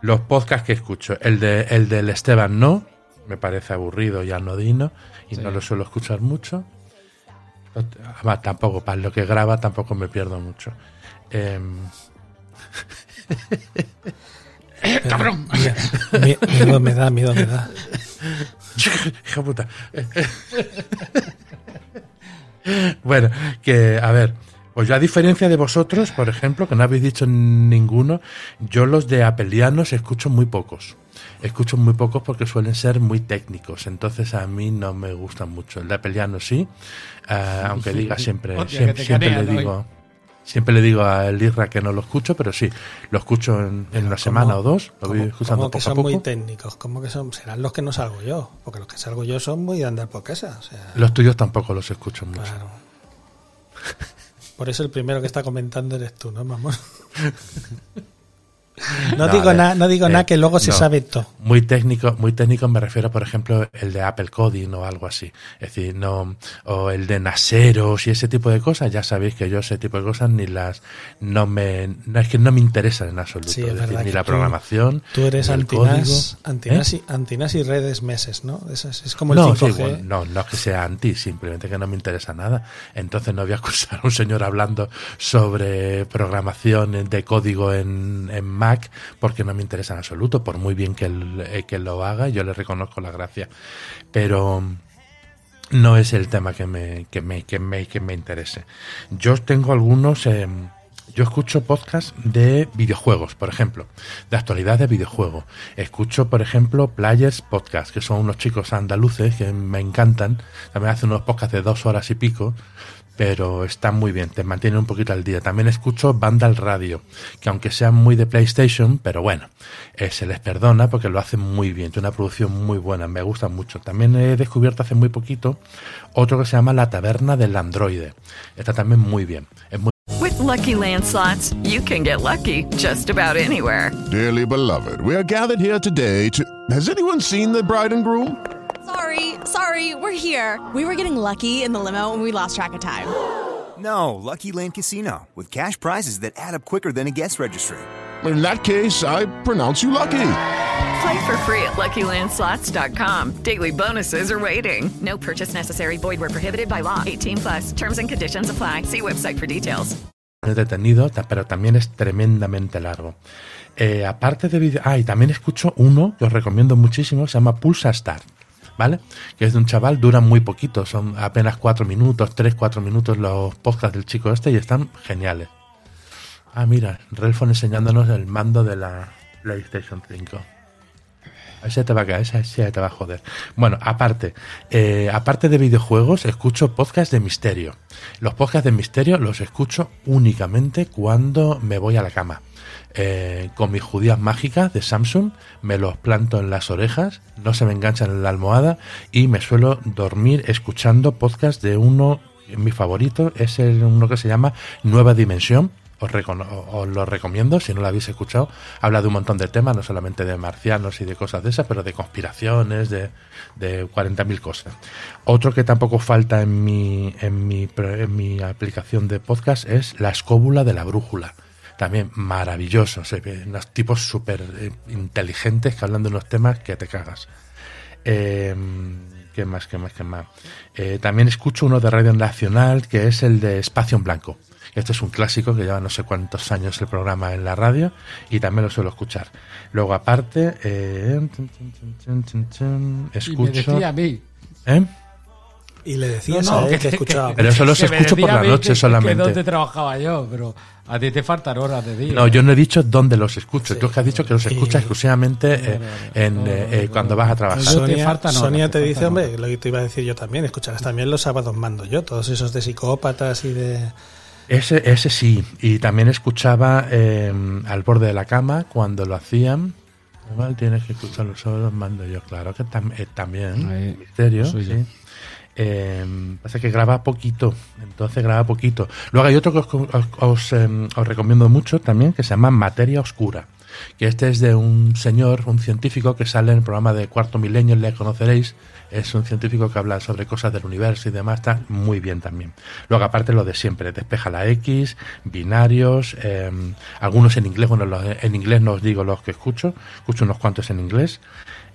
Los podcasts que escucho. El, de, el del Esteban no, me parece aburrido y anodino y Sí. no lo suelo escuchar mucho. Además, tampoco, para lo que graba tampoco me pierdo mucho. Em, (laughs) ¡Cabrón! Mi- Miedo me da, miedo me da. (laughs) Hija puta. (laughs) bueno, que a ver, pues yo a diferencia de vosotros, por ejemplo, que no habéis dicho ninguno, yo los de apelianos escucho muy pocos. Escucho muy pocos porque suelen ser muy técnicos, entonces a mí no me gustan mucho. El de apelianos sí, eh, aunque diga siempre, Hostia, siempre, le hoy. digo, siempre le digo a el Isra que no lo escucho, pero sí, lo escucho en, en una semana o dos, lo voy ¿Cómo- escuchando cómo que poco a son muy poco. técnicos? ¿Cómo que son? Serán los que no salgo yo. Porque los que salgo yo son muy de andar por casa. O sea, Los tuyos tampoco los escucho mucho. claro. (laughs) Por eso el primero que está comentando eres tú, ¿no, mamón? (laughs) No, No, digo nada, no digo eh, nada que luego se no. sabe todo. Muy técnico, muy técnico me refiero, por ejemplo, el de Apple Coding o algo así. Es decir, no, o el de Naseros y ese tipo de cosas, ya sabéis que yo ese tipo de cosas ni las, no me, no es que no me interesan en absoluto. Sí, es decir, ni la tú- programación. Tú eres antinas, antinas, ¿Eh? y, antinas y redes meses, ¿no? Es, es como el No, 5G. sí, bueno, no, no es que sea anti, simplemente que no me interesa nada. Entonces no voy a escuchar a un señor hablando sobre programación de código en, en Mac porque no me interesa en absoluto, por muy bien que, él, eh, que lo haga, yo le reconozco la gracia. Pero no es el tema que me, que me, que me, que me interese. Yo tengo algunos... eh, yo escucho podcasts de videojuegos, por ejemplo, de actualidad de videojuego. Escucho, por ejemplo, Players Podcast, que son unos chicos andaluces que me encantan. También hacen unos podcasts de dos horas y pico, pero están muy bien, te mantienen un poquito al día. También escucho Vandal Radio, que aunque sean muy de PlayStation, pero bueno, eh, se les perdona porque lo hacen muy bien. Tiene una producción muy buena, me gusta mucho. También he descubierto hace muy poquito otro que se llama La Taberna del Androide. Está también muy bien. Es muy With Lucky Land slots, you can get lucky just about anywhere. Dearly beloved, we are gathered here today to. Has anyone seen the bride and groom? Sorry, sorry, we're here. We were getting lucky in the limo and we lost track of time. No, Lucky Land Casino, with cash prizes that add up quicker than a guest registry. In that case, I pronounce you lucky. Play for free at LuckyLandSlots.com. Daily bonuses are waiting. No purchase necessary. Void were prohibited by law. 18 plus. Terms and conditions apply. See website for details. entretenido, ta- pero también es tremendamente largo. Eh, aparte de vídeo, ah, y también escucho uno que os recomiendo muchísimo, se llama Pulsa Start, ¿vale? Que es de un chaval, dura muy poquito, son apenas cuatro minutos, tres, cuatro minutos los podcasts del chico este y están geniales. Ah, mira, Relfon enseñándonos el mando de la PlayStation 5. Ese te va a caer, ese, ese te va a joder. Bueno, aparte, eh, aparte de videojuegos, escucho podcasts de misterio. Los podcasts de misterio los escucho únicamente cuando me voy a la cama. Eh, con mis judías mágicas de Samsung, me los planto en las orejas, no se me enganchan en la almohada y me suelo dormir escuchando podcasts de uno, mi favorito, es el, uno que se llama Nueva Dimensión, os, os lo recomiendo si no lo habéis escuchado. Habla de un montón de temas, no solamente de marcianos y de cosas de esas, pero de conspiraciones, de, de 40.000 cosas. Otro que tampoco falta en mi, en, mi, en mi aplicación de podcast es La escóbula de la brújula. También maravilloso, unos tipos súper eh, inteligentes que hablan de unos temas que te cagas. Eh, ¿Qué más? ¿Qué más? ¿Qué más? Eh, también escucho uno de Radio Nacional que es el de Espacio en Blanco. Este es un clásico que lleva no sé cuántos años el programa en la radio y también lo suelo escuchar. Luego, aparte, eh, Y escucho. me decía a mí. ¿Eh? Y le decías No, no, a él que- que, escuchaba. Pero eso los escucho por la noche que- solamente. Que dónde trabajaba yo, pero a ti te faltan horas de día. No, yo no he dicho dónde los escucho. Sí. Tú es que has dicho que los escuchas Y- exclusivamente eh, en, eh, eh, cuando vas a trabajar. Yo te Sonia, faltan horas, Sonia te te dice, hombre, lo que te iba a decir yo también, escucharás también los sábados mando yo, todos esos de psicópatas y de... Ese, ese sí. Y también escuchaba eh, al borde de la cama cuando lo hacían. Igual tienes que escuchar los sábados, mando yo. Claro que tam- eh, también. Ahí, misterio. sí. Eh, pasa que graba poquito, entonces graba poquito. Luego hay otro que os, os- os, em, os recomiendo mucho también, que se llama Materia Oscura. Que este es de un señor, un científico que sale en el programa de Cuarto Milenio, le conoceréis. Es un científico que habla sobre cosas del universo y demás, está muy bien también. Luego, aparte, lo de siempre: despeja la X, binarios, em, algunos en inglés. Bueno, los- en inglés no os digo los que escucho, escucho unos cuantos en inglés.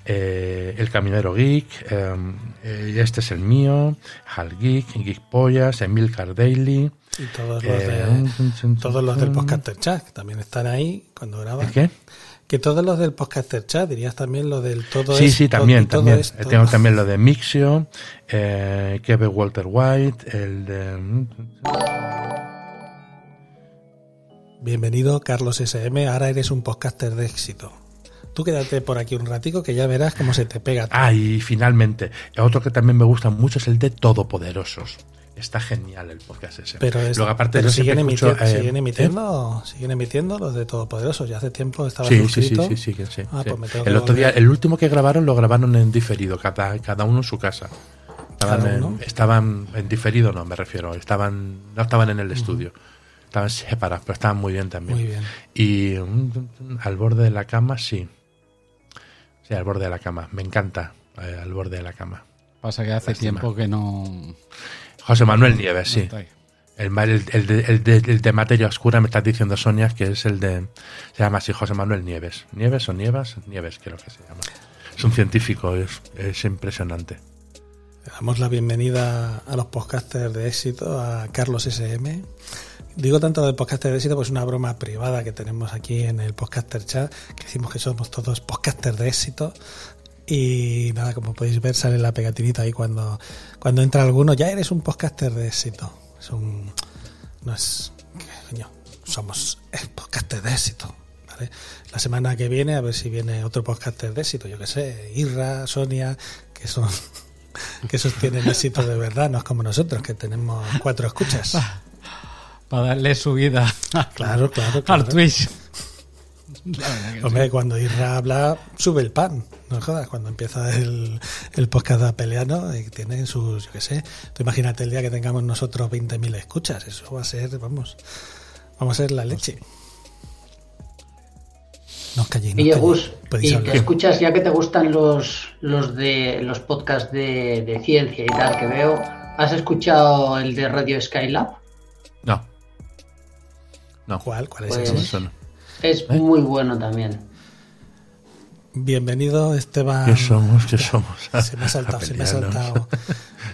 Eh, El Caminero Geek, eh, eh, este es el mío, Hal Geek, Geek Pollas, Emilcar Daily. Y todos los, eh, de, todos los del Podcaster Chat que también están ahí cuando graban. ¿El qué? Que todos los del Podcaster Chat, dirías también lo del todo Sí, sí, también, todo también. Tengo también lo de Mixio, eh, Kevin Walter White, el de... Bienvenido, Carlos SM. Ahora eres un podcaster de éxito. Tú quédate por aquí un ratico que ya verás cómo se te pega. todo. Ah, y finalmente, otro que también me gusta mucho es el de Todopoderosos. Está genial el podcast ese. Pero, es- Luego, aparte, pero siguen, escucho, emitiendo, eh, siguen emitiendo, siguen emitiendo los de Todopoderosos. Ya hace tiempo estaba Sí, sí, sí, suscrito. sí, sí, que sí, Ah, sí. pues El otro día, el último que grabaron lo grabaron en diferido, cada, cada uno en su casa. Estaban, ¿Cada en, estaban en diferido, no me refiero, estaban no estaban en el estudio, estaban separados, pero estaban muy bien también. Muy bien. Y mm, al borde de la cama, sí. Sí, al borde de la cama, me encanta, eh, al borde de la cama. Pasa que hace Lástima. tiempo que no. José Manuel Nieves, sí. no. El, el, el de, el de- el de materia oscura me estás diciendo Sonia que es el de se llama así José Manuel Nieves Nieves o Nievas Nieves creo que se llama es un científico es, es impresionante Le damos la bienvenida a los podcasters de éxito, a Carlos SM. Digo tanto de podcaster de éxito, pues es una broma privada que tenemos aquí en el podcaster chat, que decimos que somos todos podcasters de éxito. Y nada, como podéis ver, sale la pegatinita ahí cuando, cuando entra alguno. Ya eres un podcaster de éxito. Es un. No es. Coño, somos el podcaster de éxito. ¿vale? La semana que viene, a ver si viene otro podcaster de éxito. Yo que sé, Irra, Sonia, que son. (laughs) que esos tienen éxito de verdad, no es como nosotros, que tenemos cuatro escuchas. (laughs) Para darle subida (laughs) Claro, claro, al claro. Twitch. La verdad que Hombre, sí. cuando Irra habla, sube el pan. No jodas, cuando empieza el, el podcast de Apeleano, y tiene sus, yo qué sé. Tú imagínate el día que tengamos nosotros 20.000 escuchas. Eso va a ser, vamos, vamos a ser la leche. No os calléis, no Oye. Gus, y te escuchas, ya que te gustan los, los de los podcasts de, de ciencia y tal que veo, ¿has escuchado el de Radio Skylab? No ¿Cuál? ¿Cuál es Pues- ese? eso no. Es muy bueno también. Bienvenido, Esteban. ¿Qué somos? ¿Qué somos? (laughs) Se me ha saltado, se me ha saltado. (laughs)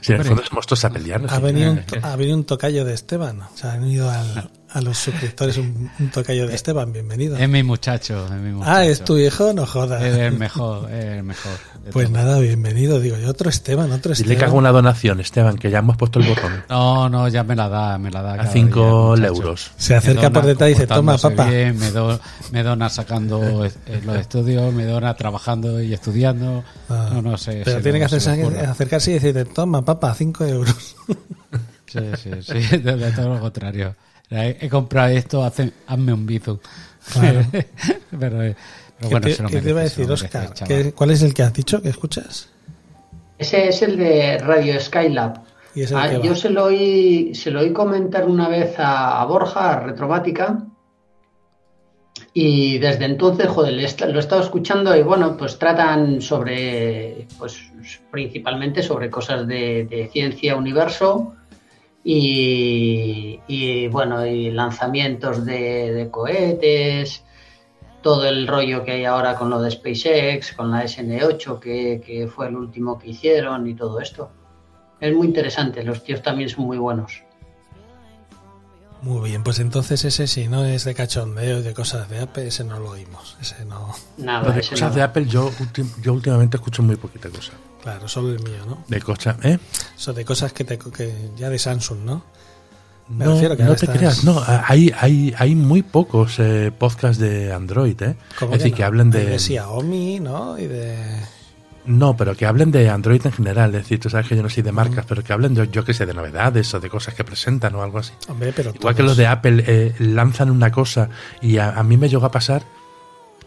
Sí, en el fondo somos todos apelianos. Ha venido, un, (laughs) Eh, ha venido un tocayo de Esteban. O sea, ha venido al- a los suscriptores un, un tocayo de Esteban. Bienvenido. Es mi muchacho, es mi muchacho. Ah, es tu hijo, no jodas. Es el mejor, es el mejor. Pues todos. nada, bienvenido. Digo yo, otro Esteban, otro Dile Esteban. que haga una donación, Esteban, que ya hemos puesto el botón. No, no, ya me la da, me la da. A cada 5 día, muchacho. euros. Se acerca dona por detrás y dice, toma, papá. bien, me, do- me dona sacando eh, los estudios, me dona trabajando y estudiando. Ah, no, no sé. Pero tiene lo- que hacerse- acercarse y decirte, toma, papá, cinco euros. Sí, sí, sí, (laughs) de, de todo lo contrario. He, he comprado esto, hace, hazme un bizu. Claro. (laughs) pero, eh, pero ¿Qué bueno, te, se lo qué te iba a merece, decir, merece, Oscar? ¿Qué- ¿Cuál es el que has dicho que escuchas? Ese es el de Radio Skylab. ¿Y de Ah, qué yo se lo oí, se lo oí comentar una vez a, a Borja, a Retromática, y desde entonces, joder, lo he estado escuchando y bueno, pues tratan sobre, pues principalmente sobre cosas de, de ciencia, universo y, y, bueno, y lanzamientos de, de cohetes, todo el rollo que hay ahora con lo de SpaceX, con la SN8, que, que fue el último que hicieron y todo esto. Es muy interesante, los tíos también son muy buenos. Muy bien, pues entonces ese si no es de cachondeo y de cosas de Apple, ese no lo oímos. Ese no. Nada, de ese cosas no. de Apple, yo, yo últimamente escucho muy poquita cosa. Claro, solo el mío, ¿no? De cosas, ¿eh? Eso de cosas que, te, que ya de Samsung, ¿no? Me No, refiero que no te estás- creas, no, hay, hay, hay muy pocos eh, podcasts de Android, ¿eh? ¿Cómo Es decir, no? que hablen Hay de... de Xiaomi, ¿no? Y de... No, pero que hablen de Android en general, es decir, tú sabes que yo no soy de marcas, pero que hablen de, yo que sé, de novedades o de cosas que presentan o algo así. Hombre, pero Igual que todos. los de Apple eh, lanzan una cosa y a, a mí me llegó a pasar,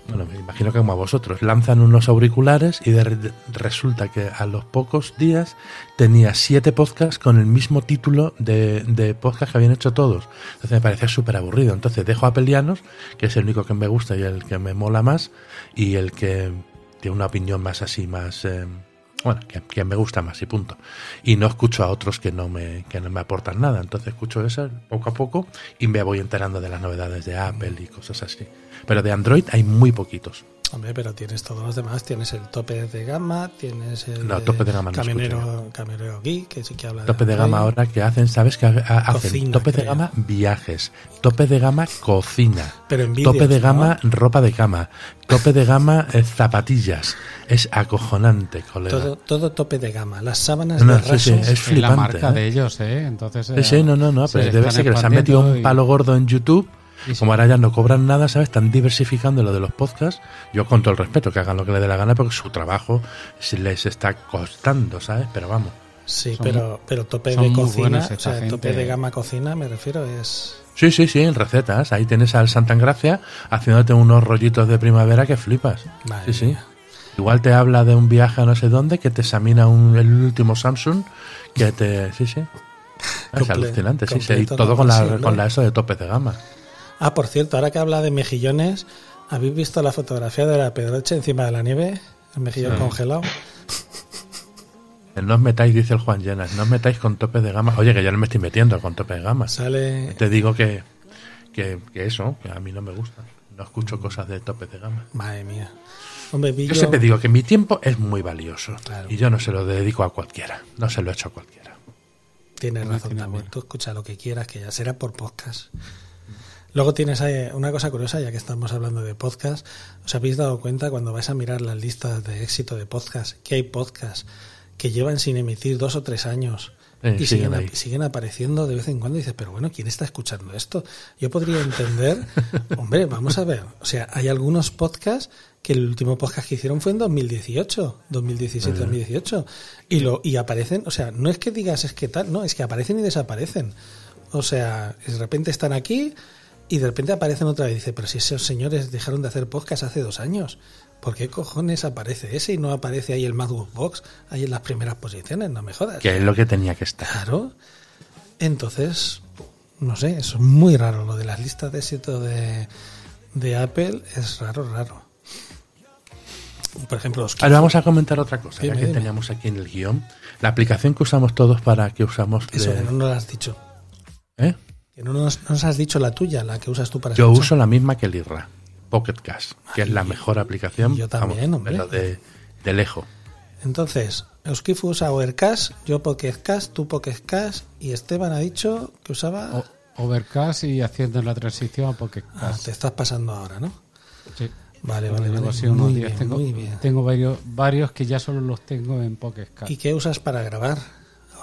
bueno, me imagino que como a vosotros, lanzan unos auriculares y de- resulta que a los pocos días tenía siete podcasts con el mismo título de, de podcast que habían hecho todos. Entonces me parecía súper aburrido. Entonces dejo a Pelianos, que es el único que me gusta y el que me mola más, y el que tiene una opinión más así, más... eh, bueno, que, que me gusta más y punto. Y no escucho a otros que no me, que no me aportan nada. Entonces escucho eso poco a poco y me voy enterando de las novedades de Apple y cosas así. Pero de Android hay muy poquitos. Hombre, pero tienes todos los demás. Tienes el tope de gama, tienes el No, tope de gama no camionero, camionero geek, que sí que habla Tope de gama ahora que hacen, ¿sabes? Que ha- hacen Cocina, tope de creo. gama viajes, tope de gama cocina, Pero en vídeos, tope de ¿no? gama ropa de cama, tope de gama eh, zapatillas. Es acojonante, colega. Todo, todo tope de gama. Las sábanas No, de sí, sí, es Es la flipante, marca ¿eh? de ellos, ¿eh? Entonces, Sí, sí, no, no, no, se pero debe ser que les han metido un y- palo gordo en YouTube. Sí. Como ahora ya no cobran nada, ¿sabes? Están diversificando lo de los podcasts. Yo con todo el respeto, que hagan lo que les dé la gana, porque su trabajo se les está costando, ¿sabes? Pero vamos. Sí, Son- pero, pero tope de cocina, o sea, tope de gama cocina, me refiero, es... Sí, sí, sí, en recetas. Ahí tienes al Santa Gracia haciéndote unos rollitos de primavera que flipas. Madre sí, sí. Igual te habla de un viaje a no sé dónde, que te examina un, el último Samsung, que te... Sí, sí. Es Comple- alucinante, sí, sí. Todo ¿no? con la, con la eso de topes de gama. Ah, por cierto, ahora que habla de mejillones, ¿habéis visto la fotografía de la Pedroche encima de la nieve? El mejillón Sí. congelado. No os metáis, dice el Juan Llenas, no os metáis con topes de gama. Oye, que ya no me estoy metiendo con topes de gama. Sale... Te digo que, que, que eso, que a mí no me gusta. No escucho cosas de topes de gama. Madre mía. Hombre, Yo yo- siempre digo que mi tiempo es muy valioso. Claro. Y yo no se lo dedico a cualquiera. No se lo echo a cualquiera. Tienes razón también. Tú escucha lo que quieras, que ya será por podcast. Luego tienes ahí una cosa curiosa, ya que estamos hablando de podcast. ¿Os habéis dado cuenta cuando vais a mirar las listas de éxito de podcast que hay podcasts que llevan sin emitir dos o tres años Sí, y siguen siguen, ahí. siguen apareciendo de vez en cuando? Y dices, pero bueno, ¿quién está escuchando esto? Yo podría entender, (laughs) hombre, vamos a ver. O sea, hay algunos podcasts que el último podcast que hicieron fue en 2018, 2017, 2018. Y, lo, y aparecen, o sea, no es que digas es que tal, no, es que aparecen y desaparecen. O sea, de repente están aquí y de repente aparecen otra vez. Dice, pero si esos señores dejaron de hacer podcast hace dos años, ¿por qué cojones aparece ese y no aparece ahí el Box, ahí en las primeras posiciones? No me jodas. Que es lo que tenía que estar. Claro. Entonces, no sé, es muy raro. Lo de las listas de éxito de, de Apple es raro, raro. Por ejemplo, los Ahora vamos a comentar otra cosa, Dime, ya que dime. teníamos aquí en el guion. La aplicación que usamos todos para que usamos... Eso, de- no lo has dicho. ¿Eh? Que no nos, no nos has dicho la tuya, la que usas tú para Yo escuchar. uso la misma que el IRRA, Pocket Cast, que es la mejor aplicación. yo también, vamos, hombre. de, de, lejos. Entonces, Euskifu usa Overcast, yo Pocket Cast, tú Pocket Cast y Esteban ha dicho que usaba... O- Overcast y haciendo la transición a Pocket Ah, Cast. te estás pasando ahora, ¿no? Sí. Vale, vale, vale. Muy días. bien, tengo muy bien. tengo varios, varios que ya solo los tengo en Pocket Cast. ¿Y qué usas para grabar?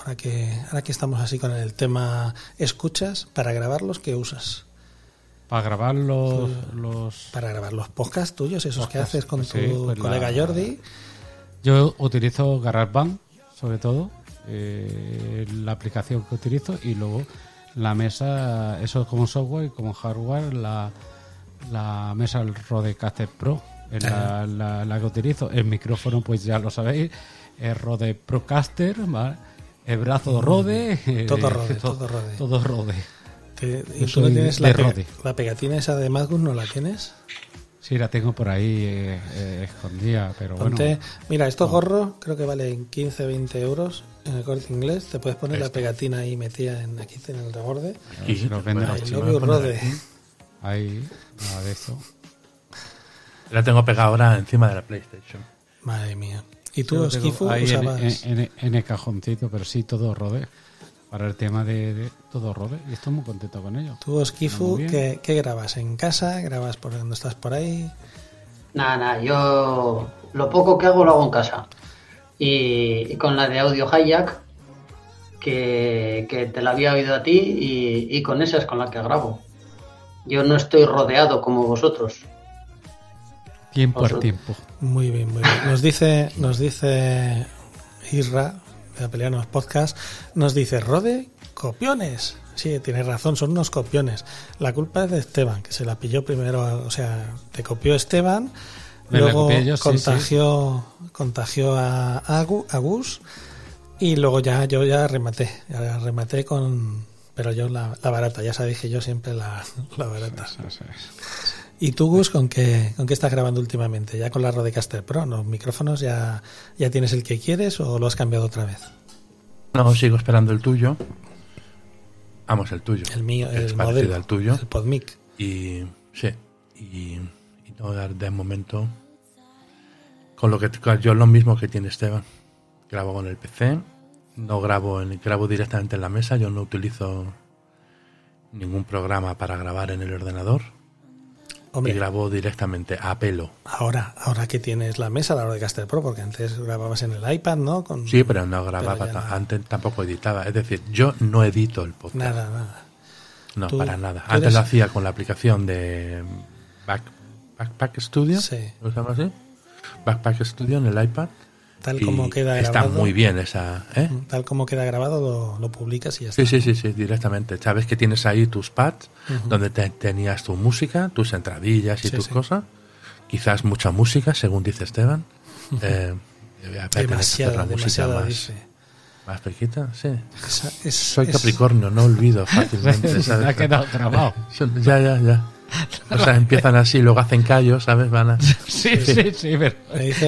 Ahora que, ahora que estamos así con el tema escuchas, para grabarlos, ¿qué usas? Para grabar los, los Para grabar los podcasts tuyos, esos que haces con pues tu sí, pues colega la- Jordi. Yo utilizo GarageBand, sobre todo, eh, la aplicación que utilizo, y luego la mesa, eso como software y como hardware, la, la mesa Rodecaster Pro, es la, la- la que utilizo. El micrófono, pues ya lo sabéis, es Rode Procaster, ¿vale? El brazo Rode. eh, Todo Rode, (laughs) todo Rode. Todo Rode. Te- ¿Y tú no tienes la, pe- Rode. la pegatina esa de Magnus? ¿No la tienes? Sí, la tengo por ahí eh, eh, escondida, pero Ponte- bueno. mira, estos gorros creo que valen 15, 20 euros en el corte inglés. Te puedes poner la pegatina ahí metida en, aquí en el reborde. Aquí, se los venden los Rode. aquí. Ahí, nada de eso. La tengo pegada ahora encima de la PlayStation. Madre mía. ¿Y tú, en, usabas...? en- en- en el cajoncito, pero sí, todo rode. Para el tema de, de todo rode. Y estoy muy contento con ello. ¿Tú, bien. ¿qué, qué grabas? ¿En casa? ¿Grabas por cuando estás por ahí? Nada, nada, yo lo poco que hago lo hago en casa. Y, y con la de Audio Hijack, que, que te la había oído a ti, y, y con esa es con la que grabo. Yo no estoy rodeado como vosotros. Tiempo al tiempo. Muy bien, muy bien. Nos dice, nos dice Isra, de Apelianos Podcast, nos dice, Rode, copiones. Sí, tienes razón, son unos copiones. La culpa es de Esteban, que se la pilló primero, o sea, te copió Esteban, Me luego sí, contagió, contagió a, a, Gu- a Gus y luego ya yo ya rematé, ya rematé con, pero yo la, la barata, ya sabéis que yo siempre la, (laughs) la barata. Es. ¿Y tú, Gus, con qué, con qué estás grabando últimamente? ¿Ya con la Rodecaster Pro? ¿Los micrófonos ya, ya tienes el que quieres o lo has cambiado otra vez? No, sigo esperando el tuyo. Vamos, el tuyo. El mío, el es parecido modelo, al tuyo. el PodMic. Y sí, y, y no, de momento Con lo que yo lo mismo que tiene Esteban. Grabo con el PC, no grabo, en, grabo directamente en la mesa, yo no utilizo ningún programa para grabar en el ordenador. Y grabo directamente a pelo. Ahora, ahora que tienes la mesa, la Rodecaster Pro, porque antes grababas en el iPad, ¿no? Con... Sí, pero no grababa, antes tampoco editaba. Es decir, yo no edito el podcast. Nada, nada. No, para nada. Antes lo hacía con la aplicación de Backpack Studio. Sí. ¿Lo así? Backpack Studio en el iPad. Tal como queda grabado. Está muy bien esa. ¿eh? Mm, tal como queda grabado, lo, publicas y ya está. Sí, sí, sí, directamente. Sabes que tienes ahí tus pads donde tenías tu música, tus entradillas y tus cosas. Quizás mucha música, según dice Esteban. Eh, demasiada, demasiada, más, dice. ¿Más pequita? Sí. Soy Capricornio, no olvido fácilmente. (laughs) Se ha quedado grabado. (laughs) ya, ya, ya. O sea, empiezan así, luego hacen callos, ¿sabes? Van a... (laughs) Sí, sí, sí, pero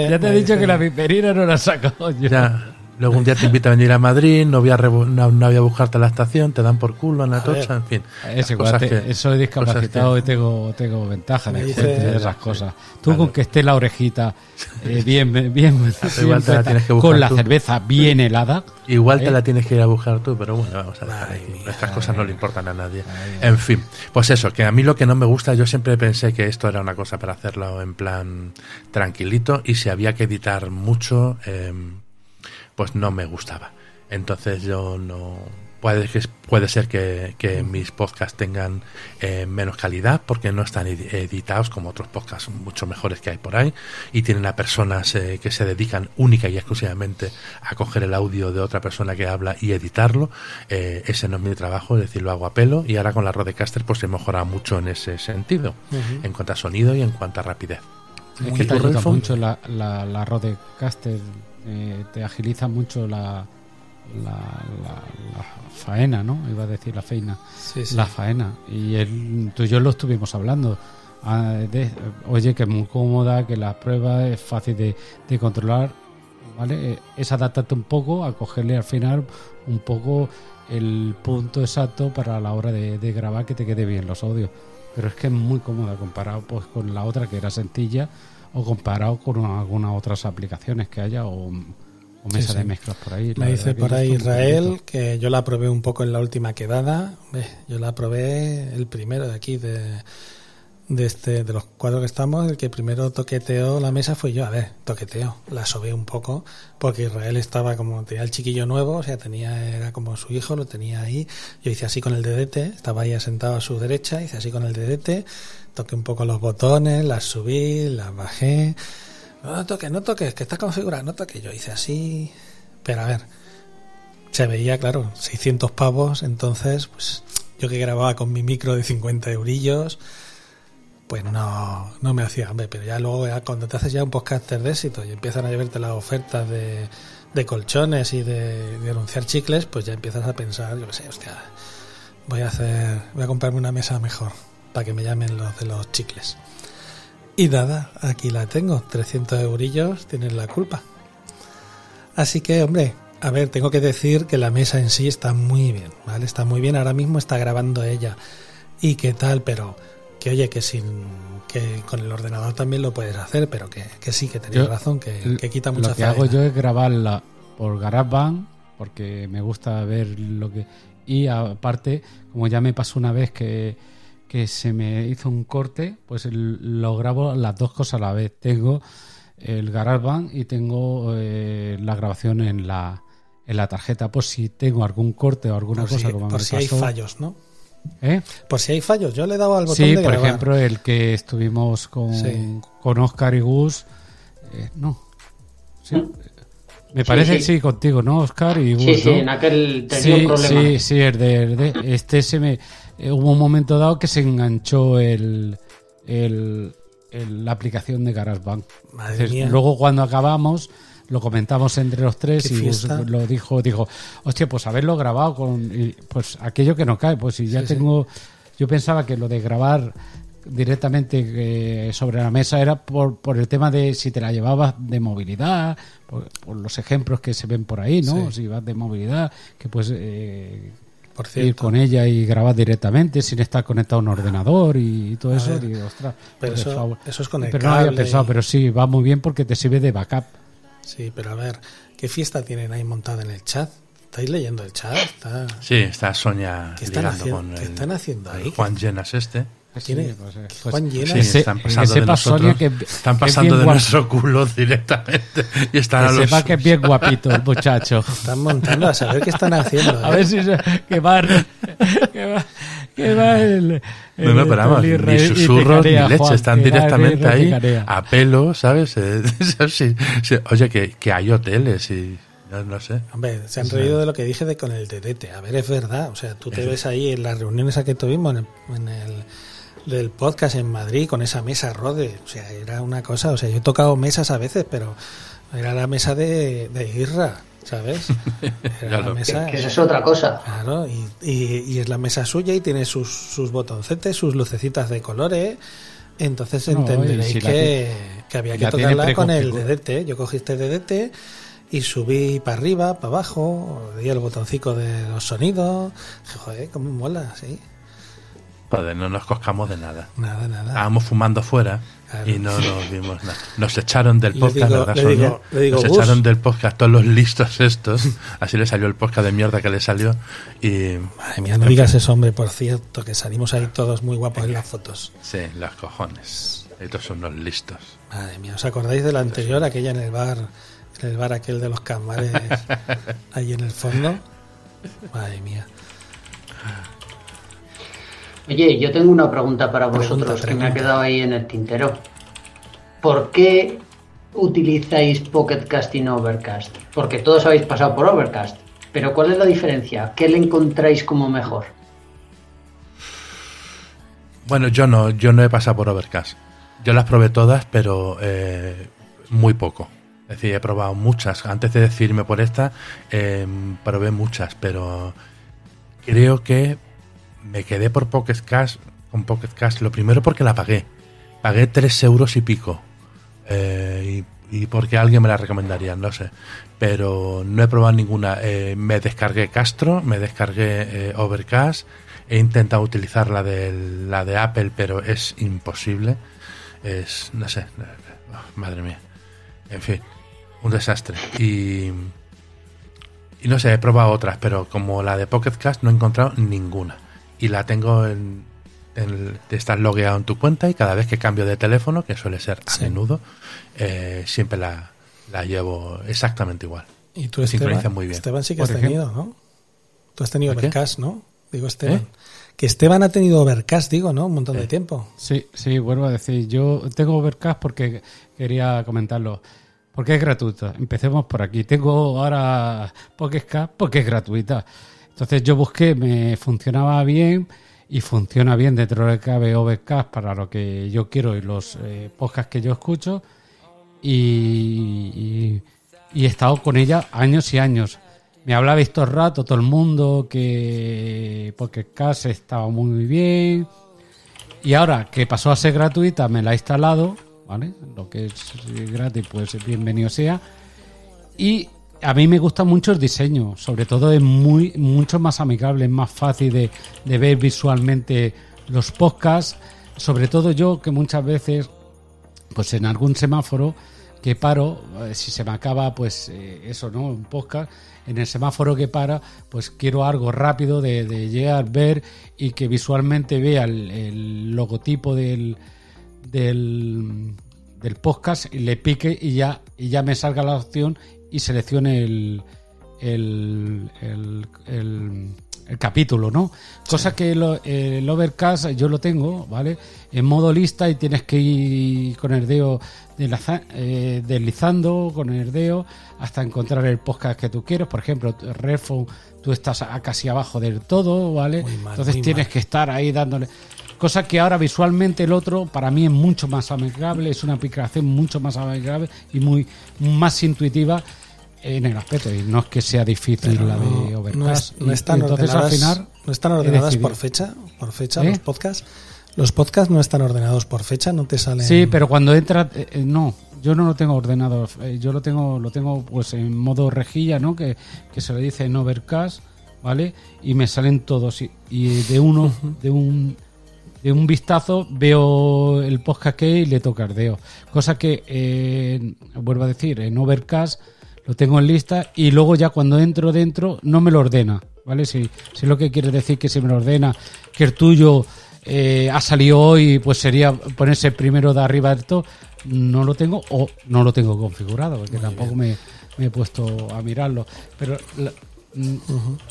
ya te he dicho que la viperina no la saco yo. Ya, Luego un día te invita a venir a Madrid, no voy a, no, voy a buscarte a la estación, te dan por culo en la tocha, en fin. Es igual, te, soy discapacitado y tengo, tengo ventaja de, esas cosas. Tú con que esté la orejita eh, bien, bien, igual te la tienes que buscar con la cerveza bien helada. Igual te ¿eh? la tienes que ir a buscar tú, pero bueno, vamos a dejar ahí. Estas cosas no le importan a nadie. En fin, pues eso, que a mí lo que no me gusta, yo siempre pensé que esto era una cosa para hacerlo en plan tranquilito y si había que editar mucho... Eh, pues no me gustaba. Entonces yo no... Puede, que, puede ser que, mis podcasts tengan eh, menos calidad porque no están editados como otros podcasts mucho mejores que hay por ahí y tienen a personas eh, que se dedican única y exclusivamente a coger el audio de otra persona que habla y editarlo. Eh, ese no es mi trabajo, es decir, lo hago a pelo y ahora con la Rodecaster pues se mejora mucho en ese sentido, en cuanto a sonido y en cuanto a rapidez. Es que mucho la, la, la Rodecaster eh, te agiliza mucho la, la, faena, ¿no? Iba a decir la feina. La faena. Y él, tú y yo lo estuvimos hablando. Ah, oye, que es muy cómoda, que la prueba es fácil de, de controlar. ¿Vale? Eh, es adaptarte un poco a cogerle al final un poco el punto exacto para la hora de, de grabar que te quede bien los audios. Pero es que es muy cómoda comparado pues con la otra que era sencilla o comparado con algunas otras aplicaciones que haya o, mesa de mezclas por ahí. Me dice por ahí Israel que yo la probé un poco en la última quedada. Yo la probé el primero de aquí de, de este de los cuatro que estamos, el que primero toqueteó la mesa fue yo. A ver, toqueteo, la sobé un poco porque Israel estaba como tenía el chiquillo nuevo, o sea, tenía era como su hijo, lo tenía ahí. Yo hice así con el dedete, estaba ahí sentado a su derecha, hice así con el dedete toqué un poco los botones, las subí, las bajé. No toques, no toques, que está configurado, no toques. Yo hice así. Pero a ver, se veía, claro, 600 pavos, entonces, pues yo que grababa con mi micro de 50 eurillos, pues no, no me hacía hambre. Pero ya luego, cuando te haces ya un podcaster de éxito y empiezan a llevarte las ofertas de, colchones y de, de, anunciar chicles, pues ya empiezas a pensar, yo qué sé, hostia, voy a hacer, voy a comprarme una mesa mejor para que me llamen los de los chicles. Y nada, aquí la tengo, 300 eurillos, tienen la culpa. Así que, hombre, a ver, tengo que decir que la mesa en sí está muy bien, ¿vale? Está muy bien, ahora mismo está grabando ella. ¿Y qué tal? Pero que oye, que sin que con el ordenador también lo puedes hacer, pero que, sí, que tenéis razón, que, quita mucha Lo que hago yo es grabarla por GarageBand, porque me gusta ver lo que... Y aparte, como ya me pasó una vez que que se me hizo un corte, pues lo grabo las dos cosas a la vez. Tengo el GarageBand y tengo eh, la grabación en la, en la tarjeta, por si tengo algún corte o alguna cosa. Si, por si hay fallos, ¿no? ¿Eh? Por si hay fallos, yo le he dado al botón sí, de por ejemplo, el que estuvimos con, con Oscar y Gus. Eh, no. Sí. Me parece sí, sí. contigo, ¿no, Oscar? Y Gus, sí, sí, en aquel tenía un problema. Sí, sí, el de, este se me eh, hubo un momento dado que se enganchó el, el, la aplicación de GarageBand. Luego cuando acabamos lo comentamos entre los tres y lo dijo, dijo, hostia, pues haberlo grabado con, pues aquello que no cae, pues si ya tengo, yo pensaba que lo de grabar directamente eh, sobre la mesa era por, por el tema de si te la llevabas de movilidad, por, los ejemplos que se ven por ahí, ¿no? Si vas de movilidad, que pues eh, Por ir cierto. con ella y grabar directamente sin estar conectado a un ordenador y, todo A eso. ver, digo, ostras, pero eso- es con el Pero no había pensado, y- pero sí, va muy bien porque te sirve de backup. Sí, pero a ver, ¿qué fiesta tienen ahí montada en el chat? ¿Estáis leyendo el chat? Está... Sí, está Soña ¿Qué están haciendo- con qué están haciendo ahí? el Juan Llenas este. ¿Quién es? Juan Sí, Llenas. están que pasando de sepa nosotros. Sonia que- están que es pasando bien de nuestro culo directamente y están a Que los sepa que es bien guapito el muchacho. Están montando a saber qué están haciendo. ¿eh? A ver si se- que va, (laughs) que va, que va el, el- No, no, pero vamos, el ni susurros ni leche, Juan, están directamente ahí carea. a pelo, ¿sabes? (laughs) Sí, sí. Oye, que, que hay hoteles y no, no sé. Hombre, se han reído de lo que dije de con el DDT. A ver, es verdad. O sea, tú te Es- ves ahí en las reuniones a que tuvimos en el, en el- del podcast en Madrid con esa mesa Rode. O sea, era una cosa. O sea, yo he tocado mesas a veces, pero era la mesa de, de Irra, ¿sabes? (laughs) Era la Claro. mesa. Que, que eso es otra cosa. Claro, y, y- y es la mesa suya y tiene sus, sus botoncetes, sus lucecitas de colores. Entonces No, entenderéis si que, había que tocarla con el. DDT. Yo cogí este DDT y subí para arriba, para abajo, di el botoncito de los sonidos. Dije, Joder, cómo mola, sí. Joder, no nos coscamos de nada. Nada, nada. Estábamos fumando fuera Claro. y no nos (laughs) vimos nada. Nos echaron del Le podcast, digo- ¿verdad, le Sonia? digo- le digo, nos Gus. echaron del podcast todos los listos estos. Así le salió el podcast de mierda que le salió. Y. Madre mía, no digas eso, hombre, por cierto, que salimos ahí todos muy guapos en las fotos. Sí, los cojones. Estos son los listos. Madre mía, ¿os acordáis de la anterior, aquella en el bar, en el bar aquel de los camares, (laughs) ahí en el fondo? Madre mía. Oye, yo tengo una pregunta para Pregunta, vosotros que me ha quedado ahí en el tintero. ¿Por qué utilizáis Pocket Cast y no Overcast? Porque todos habéis pasado por Overcast. Pero ¿cuál es la diferencia? ¿Qué le encontráis como mejor? Bueno, yo no, yo no he pasado por Overcast. Yo las probé todas, pero eh, muy poco. Es decir, he probado muchas. Antes de decidirme por esta, eh, probé muchas, pero creo que me quedé por Pocket Cash, con Pocket Cash. Lo primero porque la pagué. Pagué 3 euros y pico. Eh, y, porque alguien me la recomendaría, no sé. Pero no he probado ninguna. Eh, me descargué Castro, me descargué eh, Overcast. He intentado utilizar la de, la de Apple, pero es imposible. Es, no sé, oh, madre mía. En fin, un desastre. Y, y no sé, he probado otras, pero como la de Pocket Cast no he encontrado ninguna. Y la tengo en, en- te estás logueado en tu cuenta y cada vez que cambio de teléfono, que suele ser a Sí. menudo, eh, siempre la, la llevo exactamente igual. Y tú, Sincroniza Esteban, muy bien. Esteban sí que has ejemplo. tenido, ¿no? Tú has tenido. Overcast, ¿no? Digo Esteban. ¿Eh? Que Esteban ha tenido Overcast, digo, ¿no? Un montón de tiempo. Sí, sí, vuelvo a decir, yo tengo Overcast porque quería comentarlo. Porque es gratuita. Empecemos por aquí. Tengo ahora Pocket Cast porque es gratuita. Entonces yo busqué, me funcionaba bien y funciona bien dentro de cabe Overcast para lo que yo quiero y los eh, podcasts que yo escucho. Y, he estado con ella años y años. Me habla Víctor Rato, todo el mundo, que Pocket Cast estaba muy bien. Y ahora que pasó a ser gratuita, me la he instalado, ¿vale? Lo que es gratis, pues bienvenido sea. Y a mí me gusta mucho el diseño, sobre todo es muy mucho más amigable, es más fácil de, de ver visualmente los podcasts. Sobre todo yo que muchas veces, pues en algún semáforo que paro, eh, si se me acaba, pues eh, eso, ¿no? Un podcast, en el semáforo que para, pues quiero algo rápido de, de llegar, ver y que visualmente vea el, logotipo del, del, del podcast y le pique y ya, y ya me salga la opción y seleccione el, el, el, el- el capítulo, ¿no? Cosa que lo- el Overcast yo lo tengo, ¿vale? En modo lista y tienes que ir con el dedo eh, deslizando con el dedo hasta encontrar el podcast que tú quieres. Por ejemplo, Redphone, tú estás a- casi abajo del todo, ¿vale? Mal, Entonces tienes mal. que estar ahí dándole. Cosa que ahora visualmente el otro para mí es mucho más amigable, es una aplicación mucho más amigable y muy más intuitiva en el aspecto. Y no es que sea difícil Pero la de Overcast. no es- no Y están entonces ordenadas, al final no están ordenadas por fecha, por fecha ¿Eh? los podcasts. Los podcasts no están ordenados por fecha, no te salen. Sí, pero cuando entra, eh, eh, no, yo no lo tengo ordenado, eh, yo lo tengo, lo tengo pues en modo rejilla, ¿no? Que, que se le dice en Overcast, ¿vale? Y me salen todos y, y de uno, de un de un vistazo veo el podcast que hay y le toca ardeo. Cosa que, eh, vuelvo a decir, en Overcast lo tengo en lista y luego ya cuando entro dentro no me lo ordena, ¿vale? Si, si lo que quiere decir que se me lo ordena, que el tuyo eh, ha salido hoy, pues sería ponerse primero de arriba de todo, no lo tengo o no lo tengo configurado, porque tampoco me, me he puesto a mirarlo. Pero la,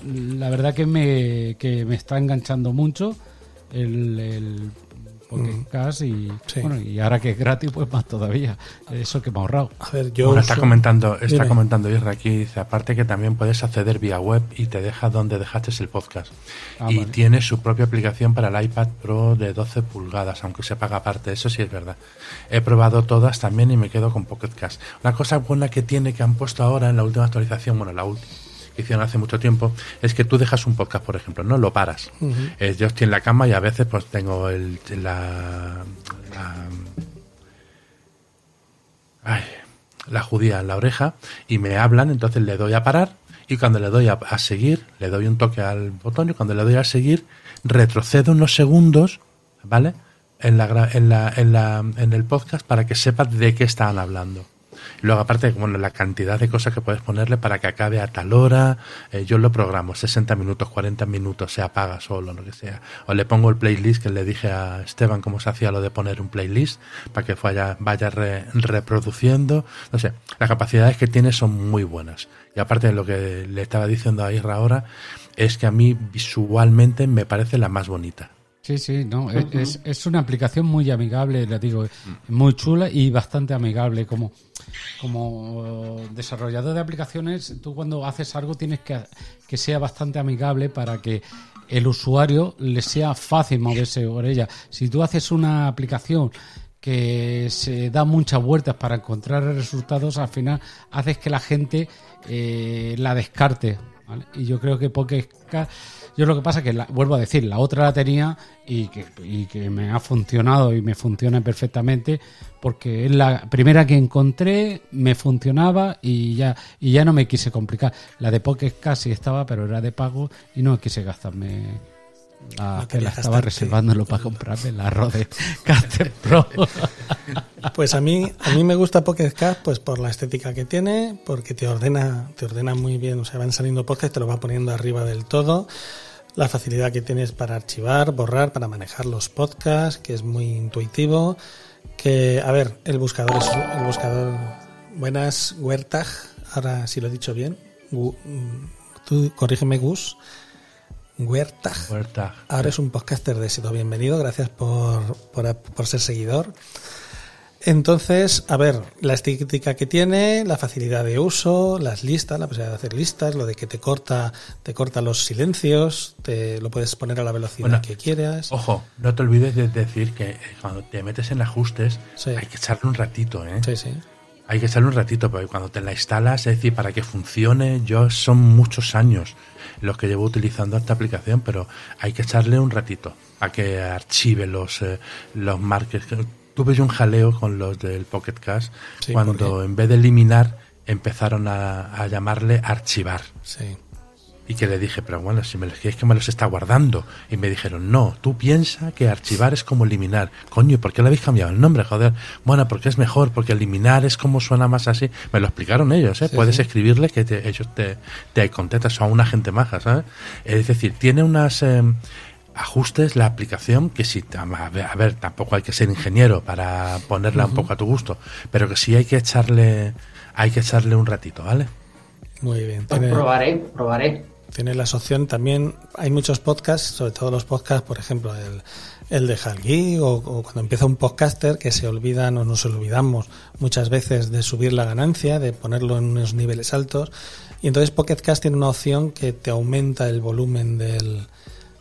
la verdad que me, que me está enganchando mucho el, el podcast y, Sí. bueno, y ahora que es gratis, pues más todavía. Eso que me ha ahorrado. A ver, yo Bueno, está comentando, está Dime. comentando Isra aquí, dice, aparte que también puedes acceder vía web y te deja donde dejaste el podcast. Ah, y vale. tiene su propia aplicación para el iPad Pro de 12 pulgadas, aunque se paga aparte, eso sí es verdad. He probado todas también y me quedo con Pocket Cast. Una cosa buena que tiene que han puesto ahora en la última actualización, bueno, la última que hicieron hace mucho tiempo, es que tú dejas un podcast, por ejemplo, no lo paras. Eh, yo estoy en la cama y a veces pues tengo el, la, la- ay, la judía en la oreja y me hablan, entonces le doy a parar y cuando le doy a, a seguir, le doy un toque al botón y cuando le doy a seguir, retrocedo unos segundos, ¿vale? En, la, en, la, en, la, en el podcast para que sepa de qué estaban hablando. Luego, aparte, bueno, la cantidad de cosas que puedes ponerle para que acabe a tal hora, eh, yo lo programo, 60 minutos, 40 minutos, se apaga solo, lo que sea. O le pongo el playlist que le dije a Esteban cómo se hacía lo de poner un playlist para que vaya, vaya re- reproduciendo. No sé, las capacidades que tiene son muy buenas. Y aparte de lo que le estaba diciendo a Isra ahora, es que a mí visualmente me parece la más bonita. Sí, sí, no, es- es, es una aplicación muy amigable, le digo, muy chula y bastante amigable. Como, como desarrollador de aplicaciones, tú cuando haces algo tienes que, que sea bastante amigable para que el usuario le sea fácil moverse por ella. Si tú haces una aplicación que se da muchas vueltas para encontrar resultados, al final haces que la gente eh, la descarte. Y yo creo que Cast- yo lo que pasa es que, la- vuelvo a decir, la otra la tenía y que, y que me ha funcionado y me funciona perfectamente porque es la primera que encontré, me funcionaba y ya, y ya no me quise complicar. La de Cast sí estaba, pero era de pago y no quise gastarme No que la estaba reservándolo para comprarme la Rode Caster Pro. (laughs) Pues a mí, a mí me gusta Pocket Cast pues por la estética que tiene, porque te ordena, te ordena muy bien, o sea, van saliendo podcasts, te lo va poniendo arriba del todo. La facilidad que tienes para archivar, borrar, para manejar los podcasts, que es muy intuitivo. Que, a ver, el buscador es el buscador. Buenas, Huertaj, ahora si lo he dicho bien. Mm, tú corrígeme, Gus. Huertaj. Huertaj. Ahora es un podcaster de éxito. Bienvenido, gracias por, por, por ser seguidor. Entonces, a ver, la estética que tiene, la facilidad de uso, las listas, la posibilidad de hacer listas, lo de que te corta, te corta los silencios, te lo puedes poner a la velocidad Bueno, que quieras. Ojo, no te olvides de decir que cuando te metes en ajustes hay que echarle un ratito, ¿eh? Sí, sí. Hay que echarle un ratito, porque cuando te la instalas, es decir, para que funcione, yo son muchos años los que llevo utilizando esta aplicación, pero hay que echarle un ratito a que archive los, eh, los markers. Tuve yo un jaleo con los del Pocket Sí, ¿por cuando en vez de eliminar empezaron a, a llamarle archivar. Sí. Y que le dije, pero bueno, si me los es que me los está guardando. Y me dijeron, no, tú piensa que archivar es como eliminar. Coño, ¿por qué le habéis cambiado el nombre? Joder, bueno, porque es mejor, porque eliminar es como suena más así. Me lo explicaron ellos, ¿eh? Sí, Puedes sí. escribirle que te- ellos te, te contestan, son una gente maja, ¿sabes? Es decir, tiene unas... eh, ajustes la aplicación que sí a ver, a ver, tampoco hay que ser ingeniero para ponerla un poco a tu gusto pero que sí hay que echarle hay que echarle un ratito vale Muy bien. Pues probaré, probaré. Tiene las opciones también. Hay muchos podcasts, sobre todo los podcasts, por ejemplo, el, el de Halgui o, o cuando empieza un podcaster que se olvidan o nos olvidamos muchas veces de subir la ganancia, de ponerlo en unos niveles altos. Y entonces Pocket Cast tiene una opción que te aumenta el volumen del,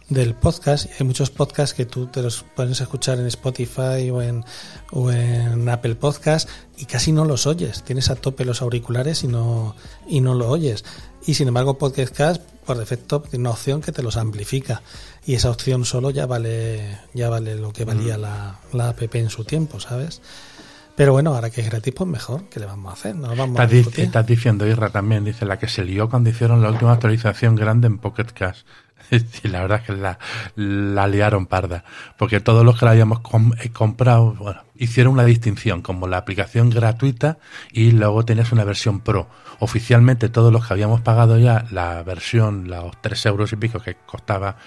del podcast. Hay muchos podcasts que tú te los puedes escuchar en Spotify o en, o en Apple Podcast y casi no los oyes. Tienes a tope los auriculares y no, y no lo oyes. Y sin embargo, Podcast Cast, por defecto, tiene una opción que te los amplifica. Y esa opción solo ya vale, ya vale lo que valía la, la app en su tiempo, ¿sabes? Pero bueno, ahora que es gratis, pues mejor. ¿Qué le vamos a hacer? No vamos a Estás, di- discutir. estás diciendo, Irra, también, dice la que se lió cuando hicieron la última actualización grande en Pocket Cash. (laughs) Y la verdad es que la, la liaron parda. Porque todos los que la habíamos eh, comprado, hicieron una distinción, como la aplicación gratuita y luego tenías una versión pro. Oficialmente todos los que habíamos pagado ya la versión, los tres euros y pico que costaba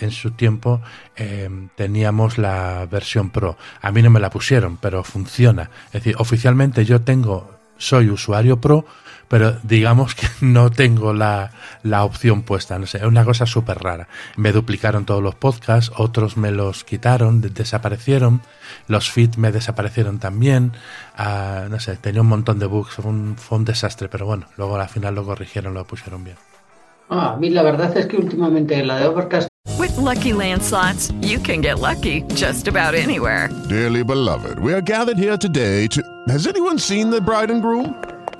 en su tiempo, eh, teníamos la versión pro. A mí no me la pusieron, pero funciona. Es decir, oficialmente yo tengo, soy usuario pro, pero digamos que (laughs) no tengo la, la opción puesta. No sé, es una cosa súper rara. Me duplicaron todos los podcasts, otros me los quitaron, de- desaparecieron, los feeds me desaparecieron también. Ah, no sé, tenía un montón de bugs, fue un, fue un desastre, pero bueno, luego al final lo corrigieron, lo pusieron bien. Ah, a mí la verdad es que últimamente la de Overcast With Lucky Land slots, you can get lucky just about anywhere. Dearly beloved, we are gathered here today to. Has anyone seen the bride and groom?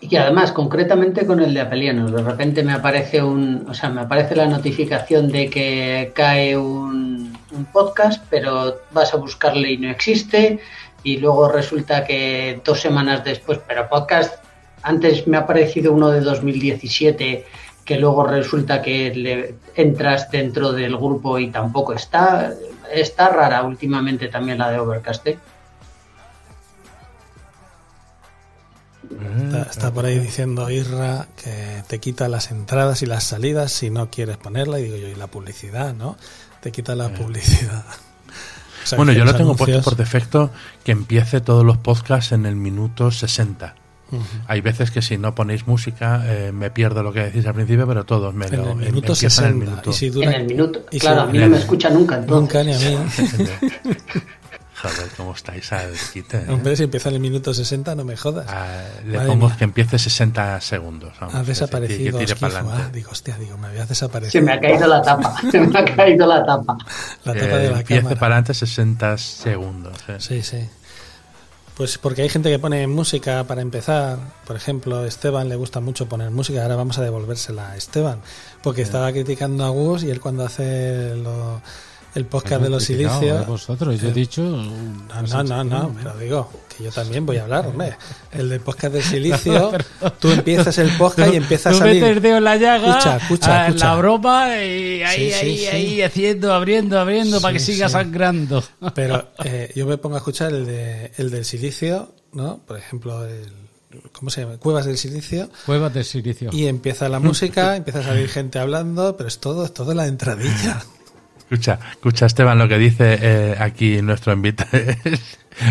y que además concretamente con el de Apelianos de repente me aparece un o sea me aparece la notificación de que cae un, podcast pero vas a buscarle y no existe y luego resulta que dos semanas después pero podcast antes me ha aparecido uno de 2017 que luego resulta que le entras dentro del grupo y tampoco está está rara últimamente también la de Overcast ¿eh? Está, está por ahí diciendo Irra que te quita las entradas y las salidas si no quieres ponerla. Y digo yo, y la publicidad, ¿no? Te quita la publicidad. (laughs) O sea, bueno, que yo lo tengo puesto por defecto que empiece todos los podcasts en el minuto 60. Ujú. Hay veces que si no ponéis música eh, me pierdo lo que decís al principio, pero todos me En lo el em- en 60. el minuto. Y si dura- En el minuto. y si- Claro, a mí no me escucha nunca, entonces. Nunca ni a mí. (laughs) (laughs) Joder, ¿cómo estáis al quite? eh? Hombre, si empieza en el minuto 60, no me jodas. Le Madre pongo mía. que empiece 60 segundos. vamos, desaparecido que tire para adelante. ah, Digo, hostia, digo, me habías desaparecido. Se me ha caído la tapa. (laughs) Se me ha caído la tapa. La tapa de la empiece cámara. para adelante 60 segundos. eh. Sí, sí. Pues porque hay gente que pone música para empezar. Por ejemplo, Esteban le gusta mucho poner música. Ahora vamos a devolvérsela a Esteban. Porque estaba criticando a Gus y él cuando hace lo- el podcast de los silicios. eh, vosotros, yo he dicho. No, no, no, no, pero digo que yo también voy a hablar, (laughs) hombre. El del podcast del (laughs) silicio, tú empiezas el podcast y empieza a salir. metes dedo en la llaga, Escucha, escucha, la broma y ahí, ahí, ahí, haciendo, abriendo, abriendo para que siga sangrando. Pero (laughs) eh, yo me pongo a escuchar el, de, el del silicio, ¿no? Por ejemplo, el, ¿cómo se llama? Cuevas del silicio. Cuevas de silicio. Y empieza la música, empieza a salir gente hablando, pero es todo, es todo la entradilla. Escucha, escucha Esteban lo que dice eh, aquí nuestro invitado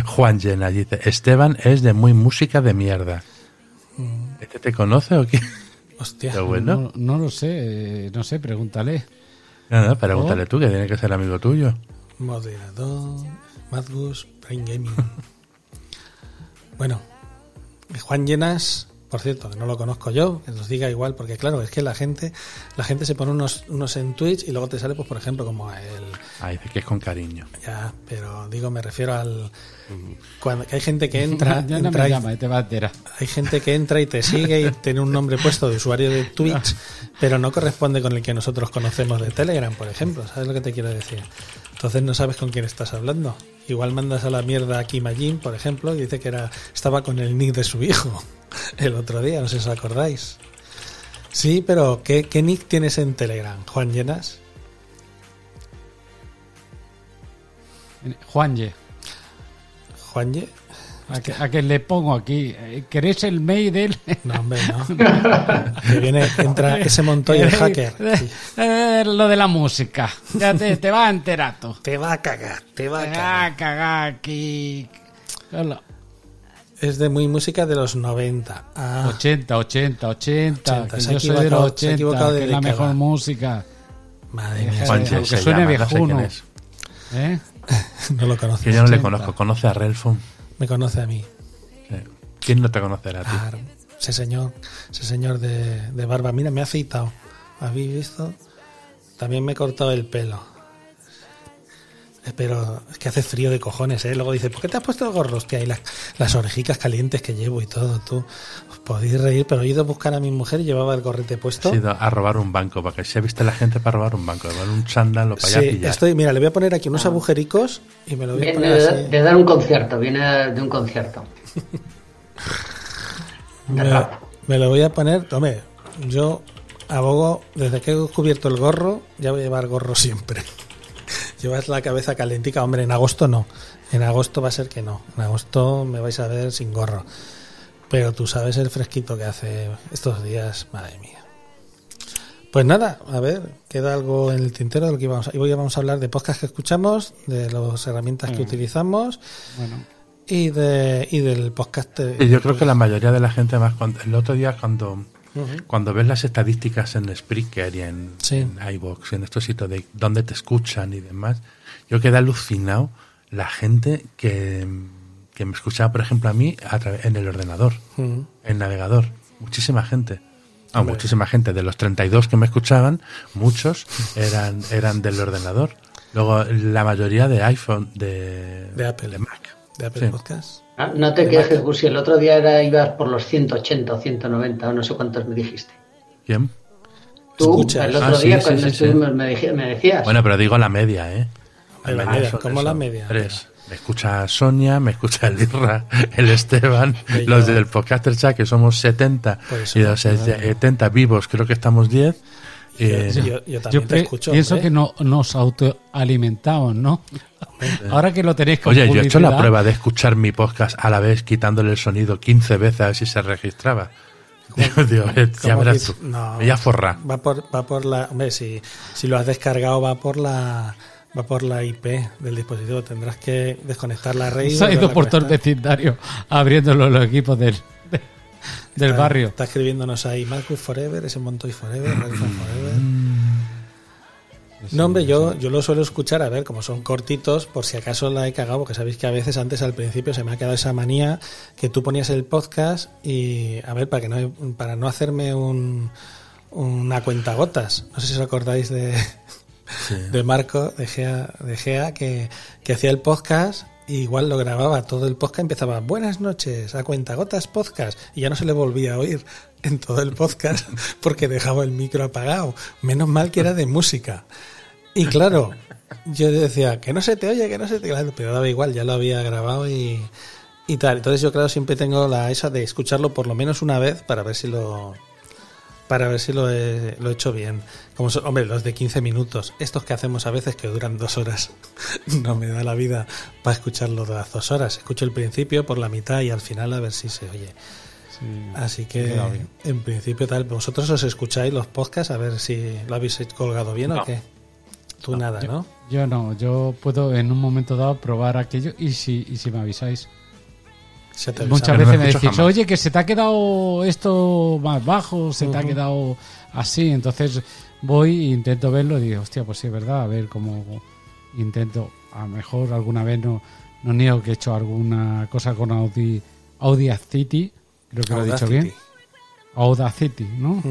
Juan Llena. Dice, Esteban es de muy música de mierda. ¿Este te conoce o qué? Hostia. Qué bueno. No, no lo sé, eh, no sé, pregúntale. No, no, pregúntale Oh. tú, que tiene que ser amigo tuyo. Moderador, Madgus, Brain Gaming. (laughs) Bueno, Juan Llenas, por cierto, que no lo conozco yo, que nos diga igual, porque claro, es que la gente, la gente se pone unos, unos en Twitch y luego te sale, pues por ejemplo, como el Ah, dice que es con cariño. ya, pero digo, me refiero al cuando que hay gente que entra, (laughs) ya no entra me y- llama, y te va a enterar. hay gente que entra y te sigue y tiene un nombre puesto de usuario de Twitch, (laughs) pero no corresponde con el que nosotros conocemos de Telegram, por ejemplo. ¿Sabes lo que te quiero decir? Entonces no sabes con quién estás hablando. Igual mandas a la mierda a Kimajin, por ejemplo, y dice que era estaba con el nick de su hijo (laughs) el otro día, no sé si os acordáis. Sí, pero ¿qué, qué nick tienes en Telegram? Juan Llenas. Juanje. Juanje. ¿A que, a que le pongo aquí? Eh, ¿Queréis el mail del...? No, hombre, no. (laughs) que viene, entra ese montoya de (laughs) hacker. Eh, lo de la música. Ya te, te va a enterar. Te va a cagar, te va a Te cagar. va a cagar aquí. Hola. Es de muy música de los 90. Ah, 80, 80, 80. 80, que se yo soy de los equivocado- se ha 80, equivocado de que es la mejor música. madre mía. aunque se suene no sé viejuno. es. ¿Eh? (laughs) No lo conoce. Que yo no le 80. conozco. ¿Conoce a Relfon? Me conoce a mí. ¿Quién no te conocerá a ti? Claro, ese señor, ese señor de, de barba. Mira, me ha afeitado. ¿Habéis visto? También me he cortado el pelo. Pero es que hace frío de cojones, ¿eh? Luego dice, ¿por qué te has puesto el gorro? Hostia, y las, las orejicas calientes que llevo y todo, tú. Os podéis reír, pero he ido a buscar a mi mujer y llevaba el gorrete puesto. Ha ido a robar un banco, porque se ha visto la gente para robar un banco, llevar un chándal o para allá pillar. estoy, mira, le voy a poner aquí unos agujericos y me lo voy a Viene poner de, así. de dar un concierto, viene de un concierto. De (laughs) Me, rap. me lo voy a poner, hombre, yo abogo, desde que he descubierto el gorro, ya voy a llevar gorro siempre. Llevas la cabeza calentica, hombre, en agosto no. En agosto va a ser que no. En agosto me vais a ver sin gorro. Pero tú sabes el fresquito que hace estos días, madre mía. Pues nada, a ver, queda algo en el tintero de lo que íbamos a, y hoy vamos a hablar de podcast que escuchamos, de las herramientas que Mm. utilizamos Bueno, y de y del podcast. de- Y yo creo que la mayoría de la gente más cuando, el otro día cuando Cuando ves las estadísticas en Spreaker y en, Sí. en en estos sitios de dónde te escuchan y demás, yo quedé alucinado la gente que, que me escuchaba, por ejemplo, a mí a en el ordenador, Ujú. en navegador. Muchísima gente. Hombre. muchísima gente. De los 32 que me escuchaban, muchos eran, eran del ordenador. Luego, la mayoría de iPhone, de, De Apple. de Mac. de Apple Sí. Podcast. Ah, No te quejes, Gusi, el otro día era, ibas por los 180 o 190 o no sé cuántos me dijiste. ¿Quién? Tú, Escuchas. el otro Ah, sí, día sí, cuando sí, sí. estuvimos me, dije- me decías. Bueno, pero digo la media, ¿eh? La media media, son ¿cómo eso, la media? Tres. Me escucha Sonia, me escucha el Irra, el Esteban, Bello. los del Podcaster Chat, que somos 70, Por eso, y los claro. 70 vivos, creo que estamos 10. Eh, Yo- yo- yo también yo te escucho, pienso hombre. que no, nos autoalimentamos, ¿no? Ahora que lo tenéis con Oye, yo he hecho la prueba de escuchar mi podcast a la vez quitándole el sonido 15 veces a ver si se registraba. Digo, (laughs) digo, eh, ya ¿Cómo verás tú. no. Me voy a forrar. Va por, va por la. Hombre, si, si lo has descargado, va por la. Va por la IP del dispositivo. Tendrás que desconectar la red. se ha ido por todo el vecindario abriéndolo los equipos del, de- del Está- barrio. Está escribiéndonos ahí Marcus Forever, ese Montoy Forever, Forever. No, hombre, yo, yo lo suelo escuchar, a ver, como son cortitos, por si acaso la he cagado, porque sabéis que a veces antes al principio se me ha quedado esa manía que tú ponías el podcast y, a ver, para que no, para no hacerme un, una cuenta gotas. No sé si os acordáis de, (laughs) de Marco, de Gea, de Gea que, que hacía el podcast y igual lo grababa todo el podcast, empezaba buenas noches, a cuentagotas podcast, y ya no se le volvía a oír en todo el podcast (laughs) porque dejaba el micro apagado. Menos mal que era de música. Y claro, yo decía, que no se te oye, que no se te... Claro, pero daba igual, ya lo había grabado y, y tal. Entonces yo claro siempre tengo la esa de escucharlo por lo menos una vez para ver si lo para ver si lo he, lo he hecho bien. Como son, hombre, los de 15 minutos, estos que hacemos a veces que duran dos horas, (laughs) no me da la vida para escucharlo de las dos horas. Escucho el principio por la mitad y al final a ver si se oye. Sí, Así que en principio tal, vosotros os escucháis los podcasts a ver si lo habéis colgado bien o qué. Tú nada, yo, ¿no? yo no, yo puedo en un momento dado probar aquello y si, y si me avisáis. Se te Muchas avisa. Veces me decís, jamás. oye, que se te ha quedado esto más bajo, se te ha quedado así. Entonces voy e intento verlo y digo, hostia, pues sí, es verdad, a ver cómo intento. A lo mejor alguna vez no, no niego que he hecho alguna cosa con Audi, Audacity, creo que lo he dicho bien. Audacity, ¿no?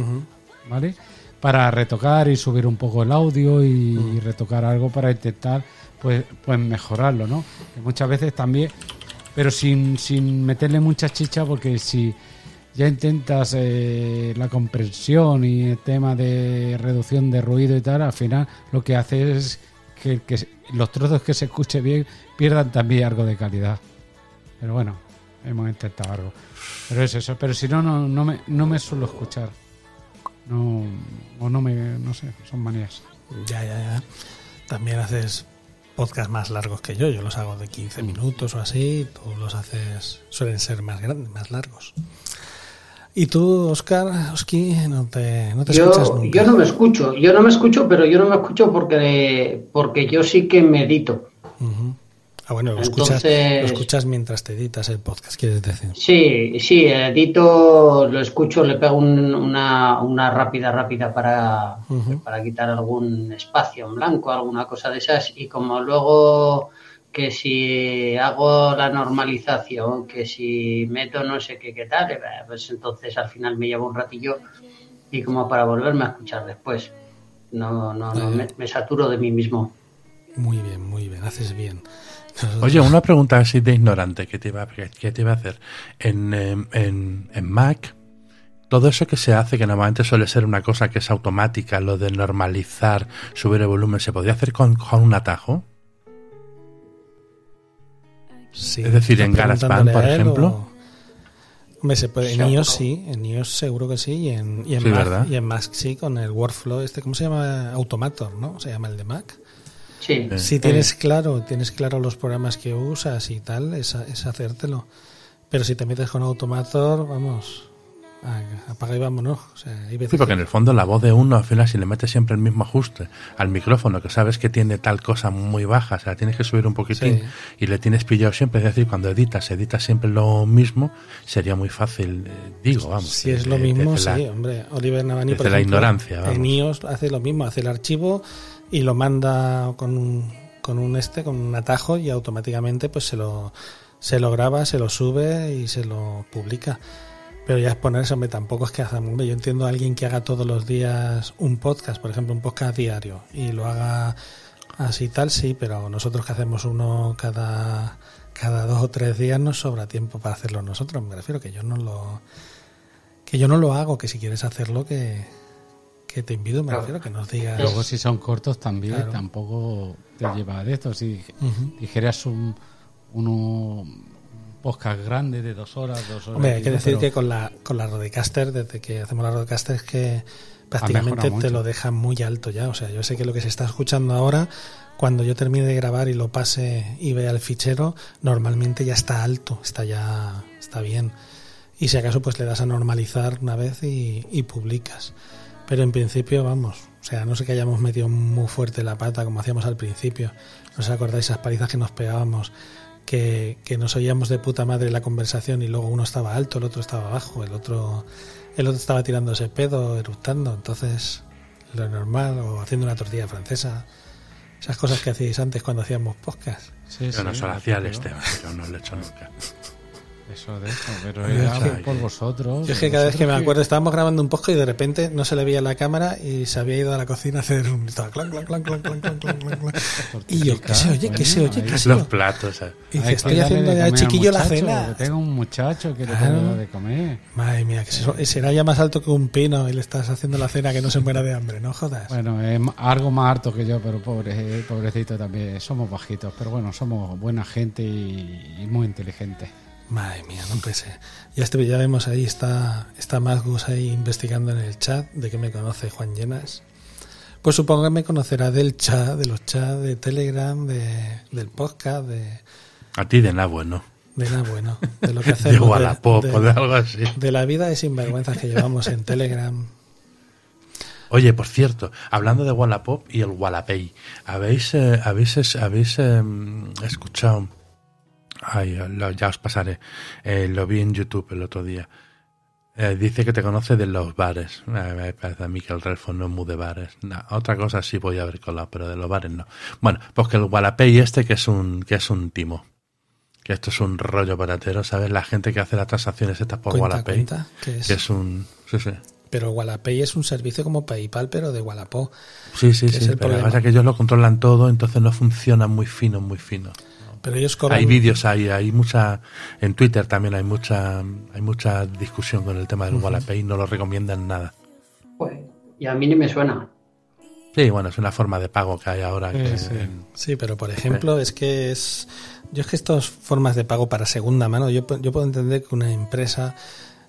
¿Vale? Para retocar y subir un poco el audio y retocar algo para intentar pues, pues mejorarlo, ¿no? Muchas veces también, pero sin, sin meterle mucha chicha porque si ya intentas eh, la comprensión y el tema de reducción de ruido y tal, al final lo que hace es que, que los trozos que se escuche bien pierdan también algo de calidad. Pero bueno, hemos intentado algo. Pero es eso, pero si no, no, no, me, no me suelo escuchar. No, o no me, no sé, son manías. Ya, ya, ya. También haces podcasts más largos que yo. Yo los hago de 15 minutos o así. Tú los haces, suelen ser más grandes, más largos. ¿Y tú, Oscar, Oski, no te, no te yo, escuchas nunca? Yo no me escucho, yo no me escucho, pero yo no me escucho porque, porque yo sí que medito. Ah, bueno, lo, escuchas, Entonces- lo escuchas mientras te editas el podcast, quieres decir. Sí, sí, edito, lo escucho, le pego un- una, una rápida, rápida para, para quitar algún espacio en blanco, alguna cosa de esas. Y como luego que si hago la normalización, que si meto no sé qué, qué tal, pues entonces al final me llevo un ratillo y como para volverme a escuchar después. No, no, no, me, me saturo de mí mismo. Muy bien, muy bien, haces bien. Oye, una pregunta así de ignorante que te iba, que, que te iba a hacer. En, em, en, en Mac, todo eso que se hace, que normalmente suele ser una cosa que es automática, lo de normalizar, subir el volumen, ¿se podría hacer con, con un atajo? Sí, es decir, en ¿estás GarageBand, por ejemplo. o- Hombre, se puede, en iOS sí, en iOS seguro que sí, y en, y en Sí, Mac, y en Mac sí, con el workflow este, ¿cómo se llama? Automator, ¿no? Se llama el de Mac. Sí, Si tienes claro, tienes claro los programas que usas y tal, es, es hacértelo. Pero si te metes con Automator, vamos, a- apaga y vámonos. O sea, hay veces Sí, porque que- en el fondo la voz de uno, al final, si le metes siempre el mismo ajuste al micrófono, que sabes que tiene tal cosa muy baja, o sea, tienes que subir un poquitín Sí. y le tienes pillado siempre, es decir, cuando editas, editas siempre lo mismo, sería muy fácil, eh, digo, vamos. Si es lo de- mismo, desde la- sí, hombre. Oliver Navani, por desde la ejemplo, ignorancia, vamos. en iOS hace lo mismo, hace el archivo y lo manda con un, con un este, con un atajo y automáticamente pues se lo, se lo graba, se lo sube y se lo publica. Pero ya es ponerse, hombre, tampoco es que haga, yo entiendo a alguien que haga todos los días un podcast, por ejemplo, un podcast diario y lo haga así tal, sí, pero nosotros que hacemos uno cada, cada dos o tres días nos sobra tiempo para hacerlo nosotros. Me refiero que yo no lo que yo no lo hago, que si quieres hacerlo que, que te invito, me Claro. refiero que nos digas. Luego si son cortos también, Claro. tampoco te lleva de esto. Si dijeras un, uno, podcast grande de dos horas, dos horas. Hombre, hay que decir pero- que con la con la Rodecaster, desde que hacemos la Rodecaster es que prácticamente te lo deja muy alto ya, o sea, yo sé que lo que se está escuchando ahora cuando yo termine de grabar y lo pase y vea el fichero, normalmente ya está alto, está ya está bien. Y si acaso pues le das a normalizar una vez y, y publicas. Pero en principio, vamos, o sea, no sé que hayamos metido muy fuerte la pata como hacíamos al principio. ¿No os acordáis esas palizas que nos pegábamos? Que, que nos oíamos de puta madre la conversación y luego uno estaba alto, el otro estaba bajo, el otro, el otro estaba tirándose pedo, eructando. Entonces, lo normal, o haciendo una tortilla francesa. Esas cosas que hacíais antes cuando hacíamos podcast. Sí, Yo no sí, se lo la hacía al típico. Esteban, yo no lo he hecho nunca. Eso de eso, pero era es que, por vosotros. Yo es que cada vez que me acuerdo, estábamos grabando un podcast y de repente no se le veía la cámara y se había ido a la cocina a hacer un clan, clan, clan, clan, clan, clan, clan, Y yo, ¿qué se oye? ¿Qué se oye? ¿Qué se oye? Los platos. Y dice, estoy haciendo ya chiquillo la cena. Tengo un muchacho que le tengo de comer. Madre mía, que será ya más alto que un pino y le estás haciendo la cena que no se muera de hambre, no jodas. Bueno, es algo más harto que yo, pero pobre, eh, pobrecito también. Somos bajitos, pero bueno, somos buena gente y muy inteligentes. Madre mía, no ser. Ya, este, ya vemos ahí, está, está Magus ahí investigando en el chat de que me conoce Juan Llenas. Pues supongo que me conocerá del chat, de los chats de Telegram, de, del podcast, de, A ti de nada bueno. de nada bueno, de lo (laughs) que De hacemos. Wallapop o de algo así. de la vida de sinvergüenzas que llevamos en Telegram. Oye, por cierto, hablando de Wallapop y el Wallapay, ¿habéis, eh, habéis, habéis eh, escuchado? Ay, lo- ya os pasaré. Eh, lo vi en YouTube el otro día. Eh, dice que te conoce de los bares. Eh, me parece a mí que el Relfon no es muy de bares. Otra cosa sí voy a haber colado, pero de los bares no. Bueno, pues que el Wallapay este que es un, que es un timo. Que esto es un rollo baratero, ¿sabes? La gente que hace las transacciones estas por Cuenta, Wallapay. cuenta, ¿qué es? Que es un... Sí, sí. Pero Wallapay es un servicio como PayPal, pero de Wallapop. Sí, sí, que es sí, el pero lo que problema. pasa es que ellos lo controlan todo, entonces no funciona muy fino, muy fino. Pero ellos cobran. Hay vídeos, hay, hay mucha, en Twitter también hay mucha, hay mucha discusión con el tema del. Wallapay, no lo recomiendan nada. Pues, y a mí ni me suena. Sí, bueno, es una forma de pago que hay ahora. que- Sí, Sí, pero por ejemplo, es que es. Yo es que estas formas de pago para segunda mano, yo, yo puedo entender que una empresa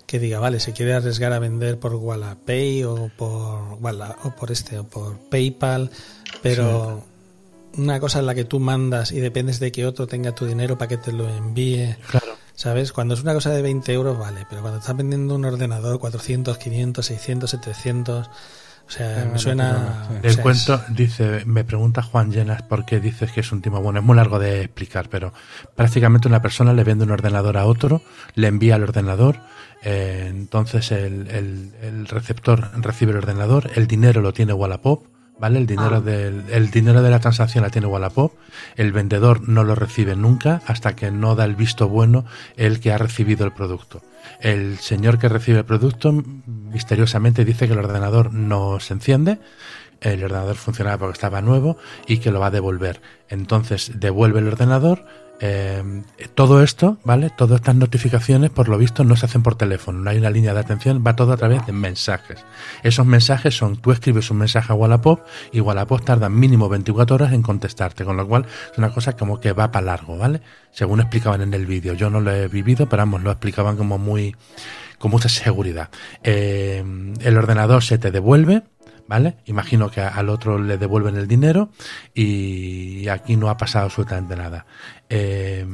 que diga, vale, se quiere arriesgar a vender por Wallapay o por, Walla- o por este, o por PayPal, pero una cosa en la que tú mandas y dependes de que otro tenga tu dinero para que te lo envíe. Claro. ¿Sabes? Cuando es una cosa de 20 euros, vale, pero cuando estás vendiendo un ordenador 400, 500, 600, 700, o sea, me suena... o El sea, cuento dice, me pregunta Juan Llenas por qué dices que es un timo bueno. Es muy largo de explicar, pero prácticamente una persona le vende un ordenador a otro, le envía el ordenador, eh, entonces el, el- el receptor recibe el ordenador, el dinero lo tiene Wallapop, ¿vale? El dinero, Ah. del, el dinero de la transacción la tiene Wallapop, el vendedor no lo recibe nunca hasta que no da el visto bueno el que ha recibido el producto. El señor que recibe el producto misteriosamente dice que el ordenador no se enciende, el ordenador funcionaba porque estaba nuevo y que lo va a devolver. Entonces devuelve el ordenador. Eh, todo esto, ¿vale? Todas estas notificaciones, por lo visto, no se hacen por teléfono, no hay una línea de atención, va todo a través de mensajes. Esos mensajes son, tú escribes un mensaje a Wallapop y Wallapop tarda mínimo 24 horas en contestarte, con lo cual es una cosa como que va para largo, ¿vale? Según explicaban en el vídeo, yo no lo he vivido, pero vamos, lo explicaban como muy, con mucha seguridad. Eh, el ordenador se te devuelve, ¿vale? Imagino que al otro le devuelven el dinero y aquí no ha pasado absolutamente nada. Eh,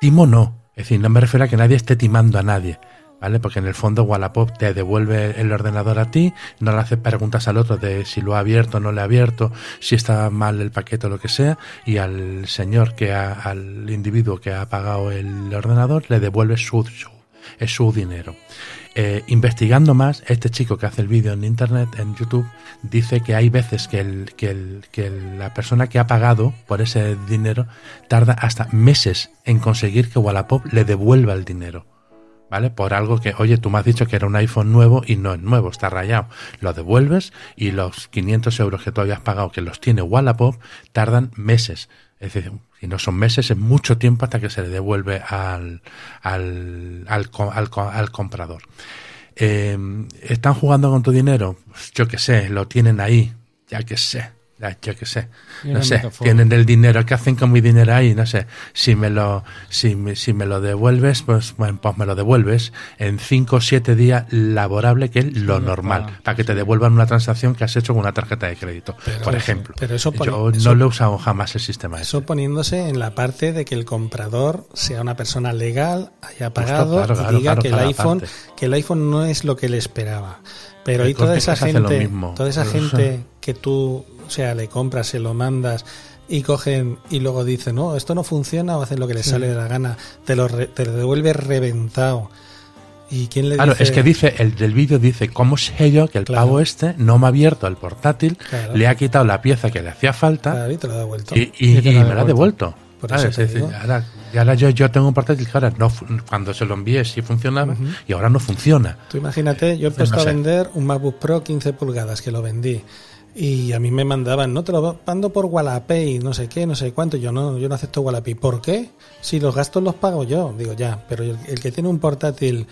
timo no, es decir, no me refiero a que nadie esté timando a nadie. ¿Vale? Porque en el fondo Wallapop te devuelve el ordenador a ti, no le hace preguntas al otro de si lo ha abierto o no le ha abierto, si está mal el paquete o lo que sea, y al señor que ha, al individuo que ha pagado el ordenador le devuelve su, su, su dinero. Eh, investigando más, este chico que hace el vídeo en internet, en YouTube, dice que hay veces que, el, que, el, que la persona que ha pagado por ese dinero tarda hasta meses en conseguir que Wallapop le devuelva el dinero. ¿Vale? Por algo que, oye, tú me has dicho que era un iPhone nuevo y no es nuevo, está rayado. Lo devuelves y los 500 euros que tú habías pagado, que los tiene Wallapop, tardan meses. Es decir, si no son meses, es mucho tiempo hasta que se le devuelve al, al, al, al al comprador. Eh, ¿Están jugando con tu dinero? Pues yo qué sé, lo tienen ahí, ya que sé. Ya, yo qué sé, no sé, metáfora. tienen el dinero, ¿qué hacen con mi dinero ahí? No sé, si me lo, si me, si me lo devuelves, pues, bueno, pues me lo devuelves en 5 o 7 días laborable, que es lo normal, para que te devuelvan una transacción que has hecho con una tarjeta de crédito, Pero por ejemplo. pero eso Yo eso- no lo he usado jamás el sistema. Eso poniéndose en la parte de que el comprador sea una persona legal, haya pagado claro, y claro, diga claro, que el iPhone, parte. que el iPhone no es lo que él esperaba. Pero y toda esa gente, toda esa gente que tú, o sea, le compras, se lo mandas y cogen y luego dicen, no, esto no funciona o hacen lo que les Sí. sale de la gana, te lo, re- te lo devuelve reventado. ¿Y quién le Claro, dice? es que dice, el del vídeo dice, ¿cómo sé yo que el pavo este no me ha abierto el portátil, Claro. le ha quitado la pieza que le hacía falta Claro, y te lo ha devuelto. y, y- Y te lo me la ha devuelto? Por ¿Sabes? eso te Es decir, digo. ahora, y ahora yo, yo tengo un portátil que ahora no, cuando se lo envié sí funcionaba y ahora no funciona. Tú imagínate, yo he No puesto a vender un MacBook Pro 15 pulgadas que lo vendí. Y a mí me mandaban, no te lo mando por Wallapay, no sé qué, no sé cuánto. Yo no, yo no acepto Wallapay. ¿Por qué? Si los gastos los pago yo. Digo, ya, pero el, el que tiene un portátil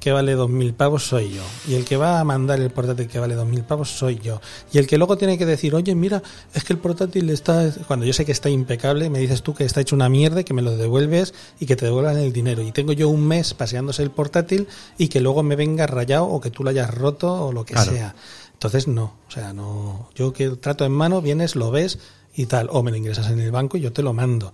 que vale 2.000 pavos soy yo. Y el que va a mandar el portátil que vale 2.000 pavos soy yo. Y el que luego tiene que decir, oye, mira, es que el portátil está... Cuando yo sé que está impecable, me dices tú que está hecho una mierda, que me lo devuelves y que te devuelvan el dinero. Y tengo yo un mes paseándose el portátil y que luego me venga rayado o que tú lo hayas roto o lo que Claro. sea. Entonces no, o sea, no. Yo que trato en mano, vienes, lo ves y tal. O me lo ingresas en el banco y yo te lo mando.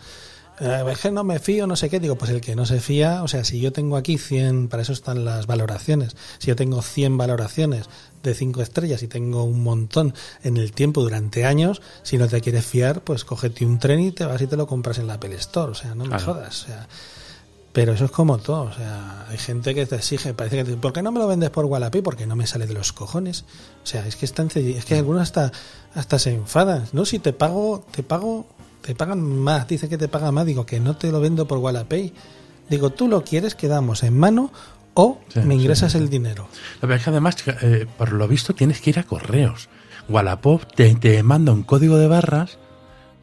Eh, es que no me fío, no sé qué. Digo, pues el que no se fía, o sea, si yo tengo aquí 100, para eso están las valoraciones. Si yo tengo 100 valoraciones de 5 estrellas y tengo un montón en el tiempo durante años, si no te quieres fiar, pues cógete un tren y te vas y te lo compras en la Apple Store. O sea, no me jodas. O sea, pero eso es como todo, o sea, hay gente que te exige, parece que te, ¿por qué no me lo vendes por Wallapay? Porque no me sale de los cojones. O sea, es que es tan cedi- es que algunos hasta hasta se enfadan, ¿no? Si te pago, te pago, te pagan más, dice que te pagan más, digo que no te lo vendo por Wallapay. Digo, tú lo quieres, quedamos en mano o Sí, me sí, ingresas sí. el dinero. La verdad es que además, eh, por lo visto, tienes que ir a correos. Wallapop te, te manda un código de barras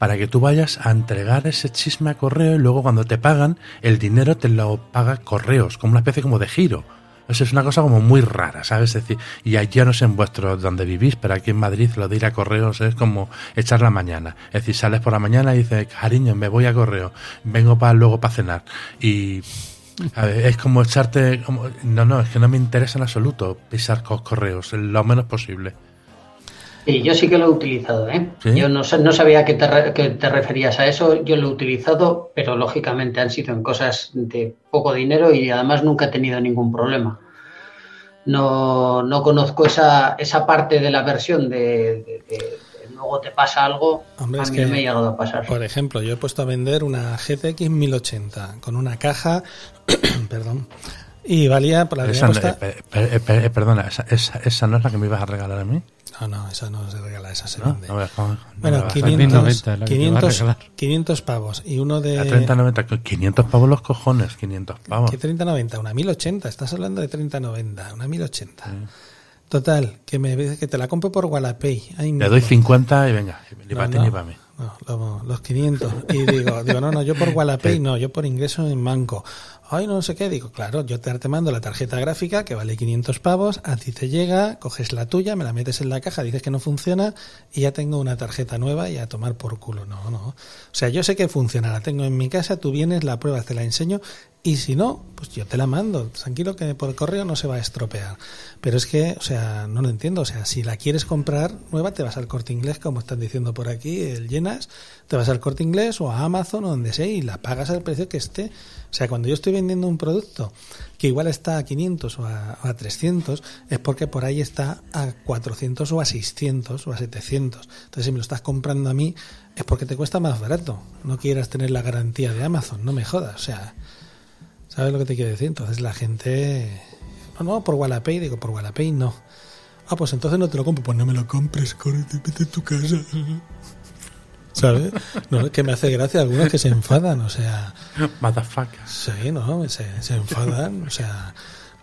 para que tú vayas a entregar ese chisme a correo y luego cuando te pagan, el dinero te lo paga correos, como una especie como de giro. Eso es una cosa como muy rara, ¿sabes? Es decir, y ya no sé en vuestro donde vivís, pero aquí en Madrid lo de ir a correos es como echar la mañana. Es decir, sales por la mañana y dices, cariño, me voy a correo, vengo para luego para cenar. Y es como echarte. Como, no, no, es que no me interesa en absoluto pisar con correos, lo menos posible. Sí, yo sí que lo he utilizado, ¿eh? ¿Sí? Yo no, no sabía que te, re- que te referías a eso, yo lo he utilizado, pero lógicamente han sido en cosas de poco dinero y además nunca he tenido ningún problema. No, no conozco esa, esa parte de la versión de, de- de- de luego te pasa algo, Hombre, a es mí que, me ha llegado a pasar. Por ejemplo, yo he puesto a vender una GTX 1080 con una caja, (coughs) perdón, y valía por la Esa puesta- eh, pe- eh, perdona, esa, esa, esa no es la que me ibas a regalar a mí. No, no, esa no se regala, esa se No, vende. no me bueno, vas a- 500, 1090 es la que te va a 500, regalar. 500 pavos y uno de... A 3090, que 500 pavos los cojones, 500 pavos. ¿Qué 3090? Una 1080, estás hablando de 3090, una 1080. Total, que me que te la compro por Wallapay. Ahí Le mismo. doy 50 y venga, ni para ti ni para mí. No, lo- los 500. Y digo, digo, no, no, yo por (laughs) Wallapay no, yo por ingreso en banco. Ay, no sé qué. Digo, claro, yo te, te mando la tarjeta gráfica que vale 500 pavos, a ti te llega, coges la tuya, me la metes en la caja, dices que no funciona y ya tengo una tarjeta nueva y a tomar por culo. No, no. O sea, yo sé que funciona, la tengo en mi casa, tú vienes, la pruebas, te la enseño y si no, pues yo te la mando. Tranquilo que por correo no se va a estropear. Pero es que, o sea, no lo entiendo. O sea, si la quieres comprar nueva, te vas al corte inglés, como están diciendo por aquí, el llenas, te vas al corte inglés o a Amazon o donde sea y la pagas al precio que esté. O sea, cuando yo estoy vendiendo un producto que igual está a 500 o a, a 300, es porque por ahí está a 400 o a 600 o a 700. Entonces, si me lo estás comprando a mí, es porque te cuesta más barato. No quieras tener la garantía de Amazon, no me jodas. O sea, ¿sabes lo que te quiero decir? Entonces la gente... No, no, por Wallapay, digo, por Wallapay no. Ah, pues entonces no te lo compro. Pues no me lo compres, córrete, vete a tu casa. ¿Sabes? No, es que me hace gracia algunos que se enfadan, o sea... Motherfucker. Sí, no, se, se enfadan, o sea...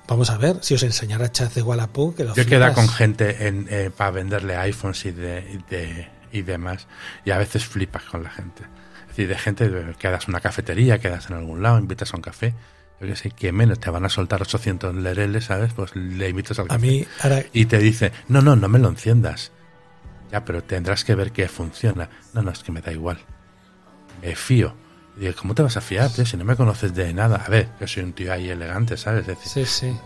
Vamos a ver, si os enseñara chats de Wallapop, que lo Yo he quedado flipas. con gente en, eh, para venderle iPhones y, de, y, de- y demás, y a veces flipas con la gente. Es decir, de gente, quedas en una cafetería, quedas en algún lado, invitas a un café, yo que sé, que menos te van a soltar 800 lereles, ¿sabes? Pues le invitas al A café. mí, ahora, Y te dice, no, no, no me lo enciendas. Ya, pero tendrás que ver que funciona. No, no, es que me da igual. Me fío. Y digo, ¿cómo te vas a fiar, tío? Si no me conoces de nada. A ver, yo soy un tío ahí elegante, ¿sabes? Es decir, sí, sí.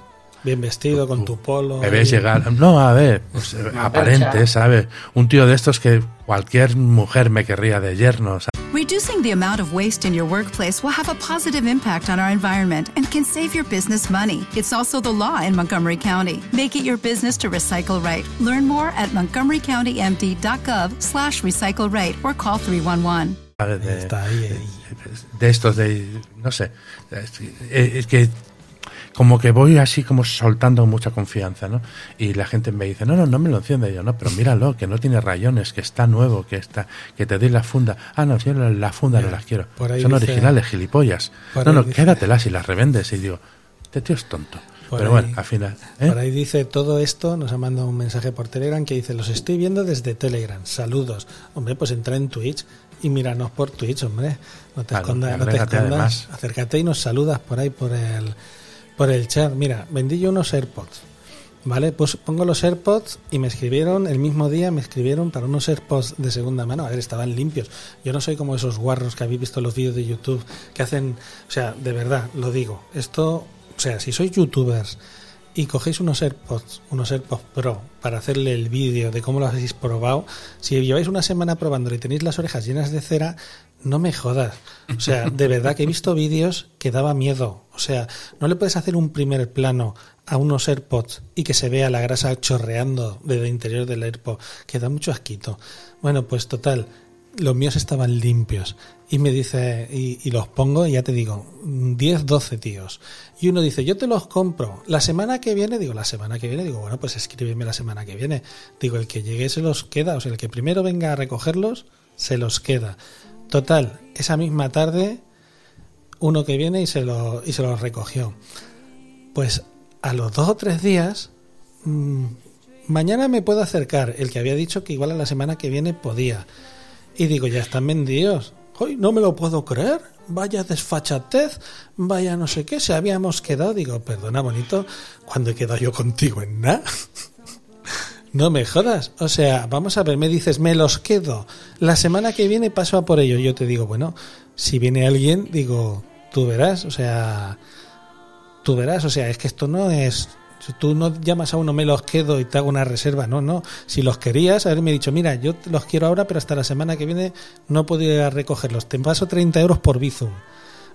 Bien vestido, con tu polo. me ves llegar. No, a ver, pues, eh, aparente, ¿sabes? Un tío de estos que cualquier mujer me querría de yerno, ¿sabes? Reducing the amount of waste in your workplace will have a positive impact on our environment and can save your business money. It's also the law in Montgomery County. Make it your business to recycle right. Learn more at montgomerycountymd.gov slash recycle right or call 311. ¿sabes? De, Está ahí, eh, ahí. Eh, eh, de estos, de. No sé. Es, es que. Como que voy así como soltando mucha confianza, ¿no? Y la gente me dice, no, no, no me lo enciende yo, no, pero míralo, que no tiene rayones, que está nuevo, que está, que te doy la funda. Ah, no, yo la, funda no las quiero. Son dice- originales, gilipollas. No, no, dice- quédatelas y las revendes. Y digo, este tío es tonto. Pero ahí- bueno, al final. ¿eh? Por ahí dice todo esto, nos ha mandado un mensaje por Telegram que dice, los estoy viendo desde Telegram, saludos. Hombre, pues entra en Twitch y míranos por Twitch, hombre. No te Claro, escondas, no te escondas. además. Acércate y nos saludas por ahí por el, por el chat. Mira, vendí yo unos AirPods. ¿Vale? Pues pongo los AirPods y me escribieron, el mismo día me escribieron para unos AirPods de segunda mano. A ver, estaban limpios. Yo no soy como esos guarros que habéis visto los vídeos de YouTube que hacen, o sea, de verdad, lo digo. Esto, o sea, si sois youtubers y cogéis unos AirPods, unos AirPods Pro para hacerle el vídeo de cómo lo habéis probado, si lleváis una semana probándolo y tenéis las orejas llenas de cera, no me jodas. O sea, de verdad que he visto vídeos que daba miedo. O sea, no le puedes hacer un primer plano a unos AirPods y que se vea la grasa chorreando desde el interior del AirPod, que da mucho asquito. Bueno, pues total, los míos estaban limpios. Y me dice, y, y los pongo, y ya te digo, 10, 12 tíos. Y uno dice, yo te los compro. La semana que viene, digo, la semana que viene, digo, bueno, pues escríbeme la semana que viene. Digo, el que llegue se los queda, o sea, el que primero venga a recogerlos, se los queda. Total, esa misma tarde, uno que viene y se, lo, y se los recogió. Pues a los dos o tres días, mmm, mañana me puedo acercar. El que había dicho que igual a la semana que viene podía. Y digo, ya están vendidos. Hoy no me lo puedo creer. Vaya desfachatez, vaya no sé qué. Se habíamos quedado. Digo, perdona, bonito, cuando he quedado yo contigo en nada. (laughs) No me jodas. O sea, vamos a ver, me dices, me los quedo. La semana que viene paso a por ello. Yo te digo, bueno, si viene alguien, digo, tú verás. O sea, tú verás. O sea, es que esto no es. Si tú no llamas a uno, me los quedo y te hago una reserva. No, no. Si los querías, haberme dicho, mira, yo los quiero ahora, pero hasta la semana que viene no puedo ir a recogerlos. Te paso 30 euros por Bizum.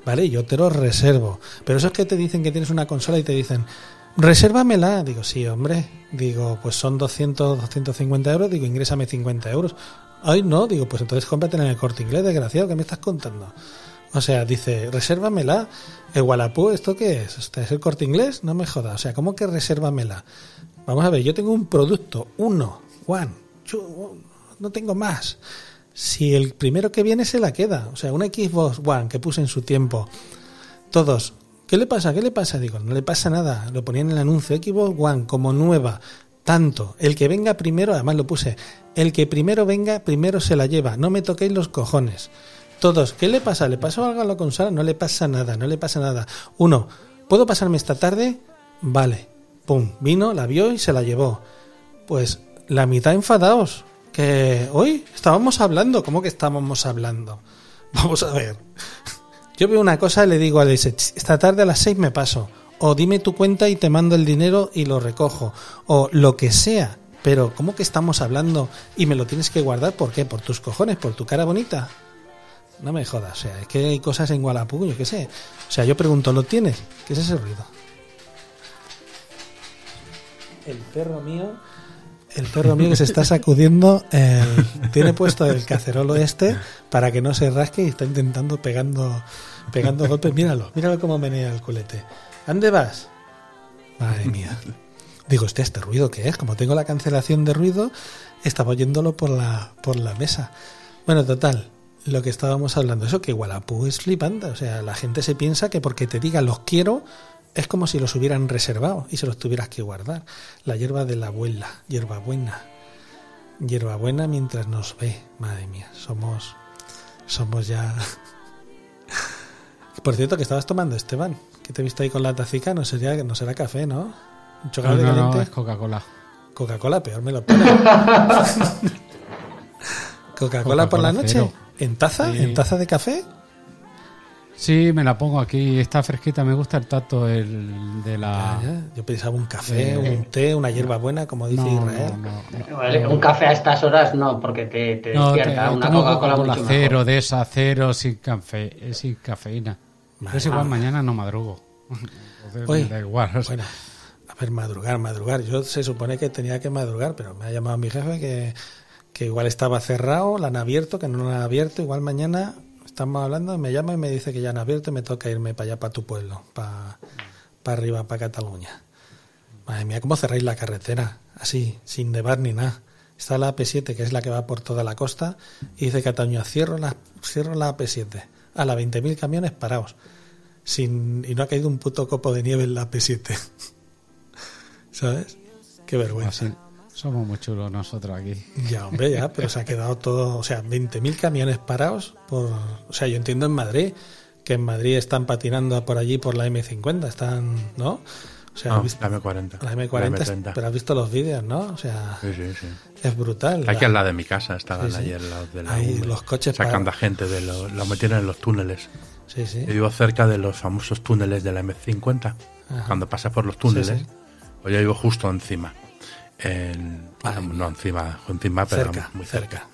¿Vale? Yo te los reservo. Pero eso es que te dicen que tienes una consola y te dicen, resérvamela. Digo, sí, hombre. Digo, pues son 200, 250 euros. Digo, ingrésame 50 euros. Ay, no. Digo, pues entonces cómprate en el corte inglés, desgraciado. ¿Qué me estás contando? O sea, dice, resérvamela. El Wallapop, ¿esto qué es? ¿Este ¿Es el corte inglés? No me jodas. O sea, ¿cómo que resérvamela? Vamos a ver, yo tengo un producto, uno, one, no tengo más. Si el primero que viene se la queda. O sea, una Xbox One que puse en su tiempo. Todos, ¿qué le pasa? ¿Qué le pasa? Digo, no le pasa nada. Lo ponían en el anuncio. Xbox One como nueva. Tanto. El que venga primero, además lo puse. El que primero venga, primero se la lleva. No me toquéis los cojones. Todos, ¿qué le pasa? ¿Le pasó algo a la consola? No le pasa nada, no le pasa nada. Uno, ¿puedo pasarme esta tarde? Vale. Pum, vino, la vio y se la llevó. Pues la mitad enfadados. Que hoy estábamos hablando, ¿cómo que estábamos hablando? (laughs) Vamos a ver. Yo veo una cosa y le digo a Alex, esta tarde a las seis me paso. O dime tu cuenta y te mando el dinero y lo recojo. O lo que sea. Pero, ¿cómo que estamos hablando y me lo tienes que guardar? ¿Por qué? ¿Por tus cojones? ¿Por tu cara bonita? No me jodas, o sea, es que hay cosas en yo qué sé. O sea, yo pregunto, ¿lo tienes? ¿Qué es ese ruido? El perro mío, el perro mío que se está sacudiendo, tiene puesto el cacerolo este para que no se rasque y está intentando pegando, pegando golpes. Míralo, míralo cómo venía el culete. ¿Dónde vas? Madre mía. Digo, este, este ruido qué es? Como tengo la cancelación de ruido, estaba oyéndolo por la, por la mesa. Bueno, total, lo que estábamos hablando, eso que Wallapop es flipante, o sea, la gente se piensa que porque te diga los quiero es como si los hubieran reservado y se los tuvieras que guardar. La hierba de la abuela, hierba buena. Hierba buena mientras nos ve, madre mía, somos somos ya (laughs) Por cierto, que estabas tomando Esteban, que te he visto ahí con la tacica, no sería no será café, ¿no? Un chocolate no, no, es Coca-Cola. Coca-Cola, peor me lo pone. (laughs) Coca-Cola por la noche. ¿En taza? ¿En taza de café? Sí, me la pongo aquí, está fresquita, me gusta el tacto el de la... Yo pensaba un café, un té, una hierba buena, como dice Israel. un café a estas horas no, porque te, te despierta. una Coca-Cola cero, de esa, cero, sin café, sin cafeína. es igual mañana no madrugo. (laughs) da igual. Bueno, a ver, madrugar, madrugar. Yo se supone que tenía que madrugar, pero me ha llamado mi jefe que que igual estaba cerrado, la han abierto, que no la han abierto, igual mañana estamos hablando, me llama y me dice que ya han abierto y me toca irme para allá, para tu pueblo, para, para arriba, para Cataluña. Madre mía, ¿cómo cerráis la carretera? Así, sin nevar ni nada. Está la AP7, que es la que va por toda la costa, y dice Cataluña, cierro la, cierro la AP7. A la 20.000 camiones parados. Sin, y no ha caído un puto copo de nieve en la AP7. (laughs) ¿Sabes? Qué vergüenza. Somos muy chulos nosotros aquí. Ya, hombre, ya, pero se ha quedado todo, o sea, 20.000 camiones parados por, o sea, yo entiendo en Madrid que en Madrid están patinando por allí por la M50, están, ¿no? O sea, la M40. La M40, pero has visto los vídeos, ¿no? O sea, sí, sí, sí. es brutal. Aquí al lado de mi casa estaban ayer los de la Ahí, los coches sacando a gente de lo, lo metieron en los túneles. Sí, sí. Yo vivo cerca de los famosos túneles de la M50. Cuando pasas por los túneles, pues yo vivo justo encima no encima, encima pero muy cerca.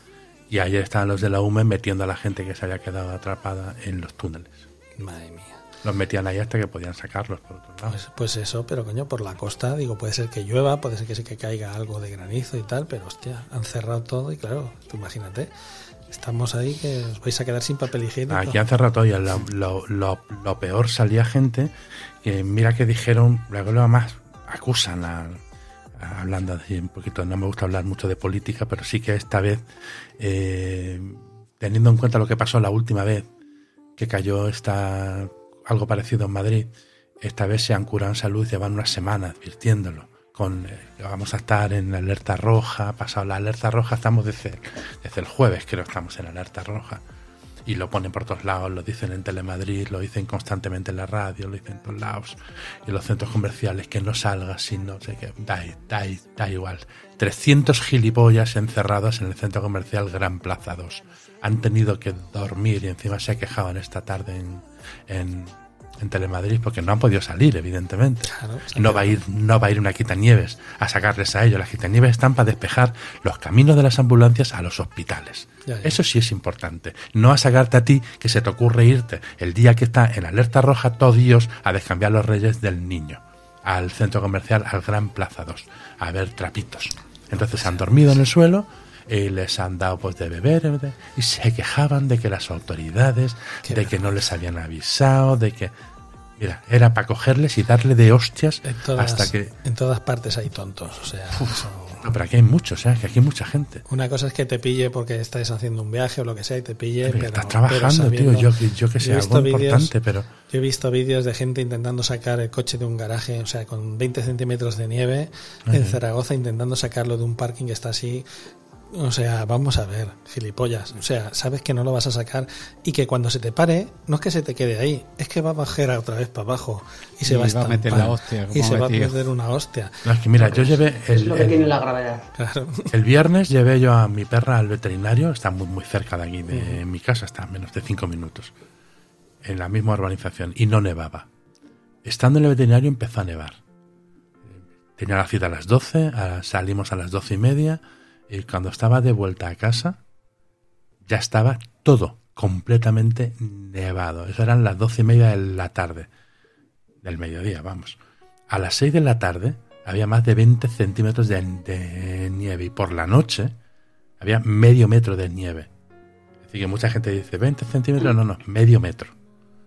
Y ayer estaban los de la UME metiendo a la gente que se había quedado atrapada en los túneles. Madre mía. Los metían ahí hasta que podían sacarlos por otro lado. Pues, pues, eso, pero coño, por la costa, digo, puede ser que llueva, puede ser que sí que caiga algo de granizo y tal, pero hostia, han cerrado todo y claro, tú imagínate, estamos ahí que os vais a quedar sin papel higiénico. Aquí han cerrado todo y lo, lo, peor salía gente que mira que dijeron, luego más acusan a hablando así un poquito, no me gusta hablar mucho de política, pero sí que esta vez, eh, teniendo en cuenta lo que pasó la última vez que cayó esta, algo parecido en Madrid, esta vez se han curado en salud, llevan una semana advirtiéndolo. Con, eh, vamos a estar en alerta roja, pasado la alerta roja, estamos desde, desde el jueves, creo que estamos en alerta roja y lo ponen por todos lados, lo dicen en Telemadrid, lo dicen constantemente en la radio, lo dicen en todos lados, y los centros comerciales, que no salgas sin no sé qué, da, da, igual. 300 gilipollas encerrados en el centro comercial Gran Plaza 2. Han tenido que dormir y encima se quejaban esta tarde en, en Telemadrid porque no han podido salir, evidentemente. Claro, no va a ir, no va a ir una quitanieves a sacarles a ellos. Las quitanieves están para despejar los caminos de las ambulancias a los hospitales. Ya, ya. Eso sí es importante. No a sacarte a ti que se te ocurre irte el día que está en alerta roja todo Dios a descambiar los reyes del niño al centro comercial, al Gran Plaza 2, a ver trapitos. Entonces se han dormido en el suelo y les han dado pues de beber eh, y se quejaban de que las autoridades, de que no les habían avisado, de que mira, era para cogerles y darle de hostias todas, hasta que en todas partes hay tontos. O sea, eso- no, pero aquí hay muchos, ¿eh? que aquí hay mucha gente. una cosa es que te pille porque estés haciendo un viaje o lo que sea y te pille. Pero Pero, está pero trabajando, tío, yo, yo que sé, he algo visto vídeos- importante, pero Yo he visto vídeos de gente intentando sacar el coche de un garaje, o sea, con 20 centímetros de nieve en. Zaragoza, intentando sacarlo de un parking que está así. O sea, vamos a ver, gilipollas. O sea, sabes que no lo vas a sacar y que cuando se te pare, no es que se te quede ahí, es que va a bajar otra vez para abajo y se Y va a, va a meter estampar. la hostia, como y se va a meter una hostia. No, es que mira, yo llevé Es el, lo que el- tiene la gravedad. Claro. el (laughs) viernes llevé yo a mi perra al veterinario, está muy muy cerca de aquí, de mi casa, está a menos de cinco minutos, en la misma urbanización, y no nevaba. Estando en el veterinario empezó a nevar. Tenía la cita a las 12, a- salimos a las doce y media, y cuando estaba de vuelta a casa, ya estaba todo completamente nevado. Eso eran las doce y media de la tarde, del mediodía, vamos. A las 6 de la tarde había más de 20 centímetros de, nieve y por la noche había medio metro de nieve. Decir, que mucha gente dice 20 centímetros, no, no, medio metro.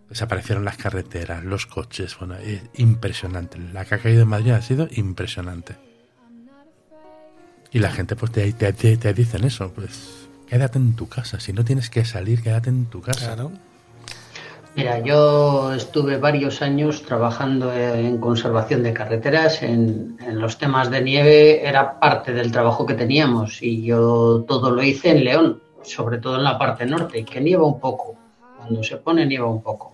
Desaparecieron las carreteras, los coches, bueno, es impresionante. La que ha caído en Madrid ha sido impresionante. Y la gente pues te, te, te- te dicen eso, pues quédate en tu casa. Si no tienes que salir, quédate en tu casa. Claro. Mira, yo estuve varios años trabajando en conservación de carreteras, en, en los temas de nieve era parte del trabajo que teníamos y yo todo lo hice en León, sobre todo en la parte norte, que nieva un poco, cuando se pone nieva un poco.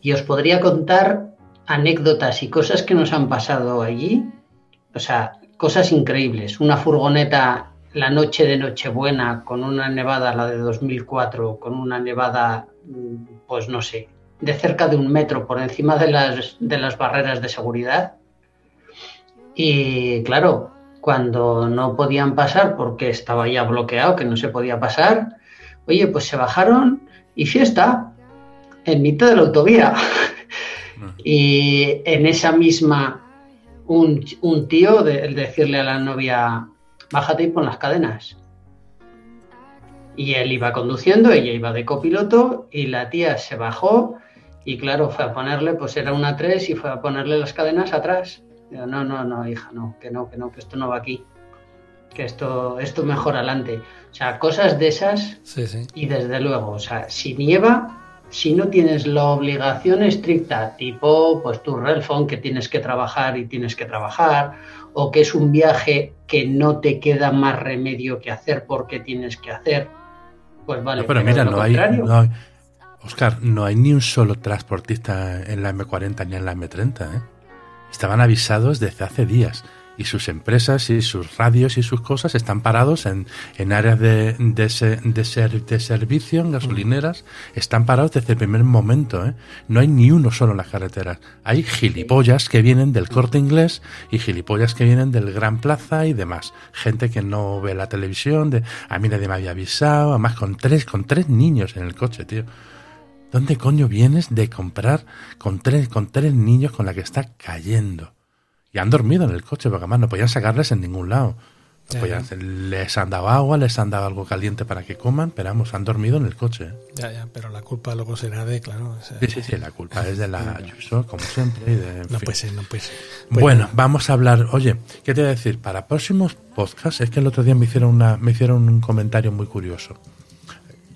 Y os podría contar anécdotas y cosas que nos han pasado allí, o sea, cosas increíbles. Una furgoneta la noche de Nochebuena con una nevada, la de 2004, con una nevada, mm, pues no sé, de cerca de un metro por encima de las, de las barreras de seguridad. Y claro, cuando no podían pasar porque estaba ya bloqueado, que no se podía pasar, oye, pues se bajaron y fiesta en mitad de la autovía. (laughs) y en esa misma, un, un tío, de, el decirle a la novia, bájate y pon las cadenas. Y él iba conduciendo, ella iba de copiloto y la tía se bajó y claro, fue a ponerle, pues era una 3 y fue a ponerle las cadenas atrás. No, no, no, hija, no, que no, que no, que esto no va aquí. Que esto, esto mejor adelante. O sea, cosas de esas Sí, sí. y desde luego, o sea, si nieva, si no tienes la obligación estricta, tipo, pues tu Relfon que tienes que trabajar y tienes que trabajar, o que es un viaje que no te queda más remedio que hacer porque tienes que hacer, pues vale. No, pero mira, no hay, no hay- Oscar, no hay ni un solo transportista en la M40 ni en la M30. ¿eh? Estaban avisados desde hace días. Y sus empresas y sus radios y sus cosas están parados en, en áreas de, de, de servicio, en gasolineras. Están parados desde el primer momento. ¿eh? No hay ni uno solo en las carreteras. Hay gilipollas que vienen del corte inglés y gilipollas que vienen del Gran Plaza y demás. Gente que no ve la televisión. De, a mí nadie me había avisado. Además, con tres, con tres niños en el coche, tío. ¿Dónde coño vienes de comprar con tres, con tres niños con la que está cayendo? Y han dormido en el coche, porque además no podían sacarles en ningún lado. No podían- les han dado agua, les han dado algo caliente para que coman, pero vamos, han dormido en el coche. ¿eh? Ya, ya, pero la culpa luego será de, claro. o sea, Sí, sí, sí, la culpa es de la (laughs) Ayuso, como siempre. y de- No fin. puede ser, no puede ser. Pues Bueno, vamos a hablar. Oye, ¿qué te voy a decir? Para próximos podcasts, es que el otro día me hicieron, una, me hicieron un comentario muy curioso.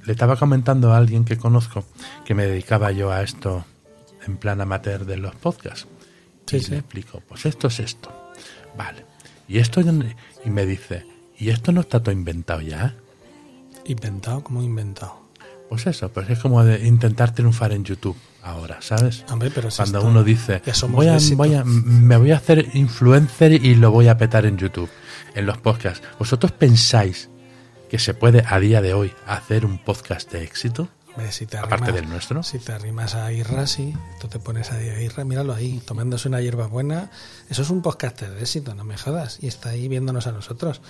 Le estaba comentando a alguien que conozco que me dedicaba yo a esto en plan amateur de los podcasts. Sí, y sí. le explico, pues esto es esto. Vale. Y esto y me dice, ¿y esto no está todo inventado ya? Inventado, como inventado. Pues eso, pues es como de intentar triunfar en YouTube ahora, ¿sabes? Hombre, pero si Cuando esto- uno dice, voy a, voy a- me voy a hacer influencer y lo voy a petar en YouTube, en los podcasts. ¿Vosotros pensáis que se puede a día de hoy hacer un podcast de éxito? Hombre, si te Aparte arrimas- del nuestro. Si te arrimas a Irra, sí. Tú te pones ahí a Irra, míralo ahí, tomándose una hierba buena. Eso es un podcaster de éxito, no me jodas. Y está ahí viéndonos a nosotros.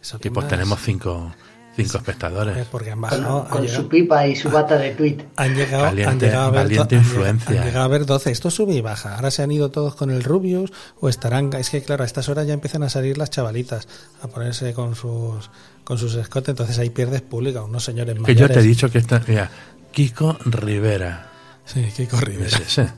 Eso Y pues más? tenemos cinco, cinco espectadores. Porque han Con, bajado. han con llegado- su pipa y su bata de tweet. Han llegado, han llegado a ver valiente influencia. Han llegado a ver 12. Esto sube y baja. Ahora se han ido todos con el Rubius o estarán. Es que, claro, a estas horas ya empiezan a salir las chavalitas a ponerse con sus con sus escotes. Entonces ahí pierdes público. Unos señores Que mayores. yo te he dicho que. Mira, Kiko Rivera. Sí, Kiko Rivera. Es ese.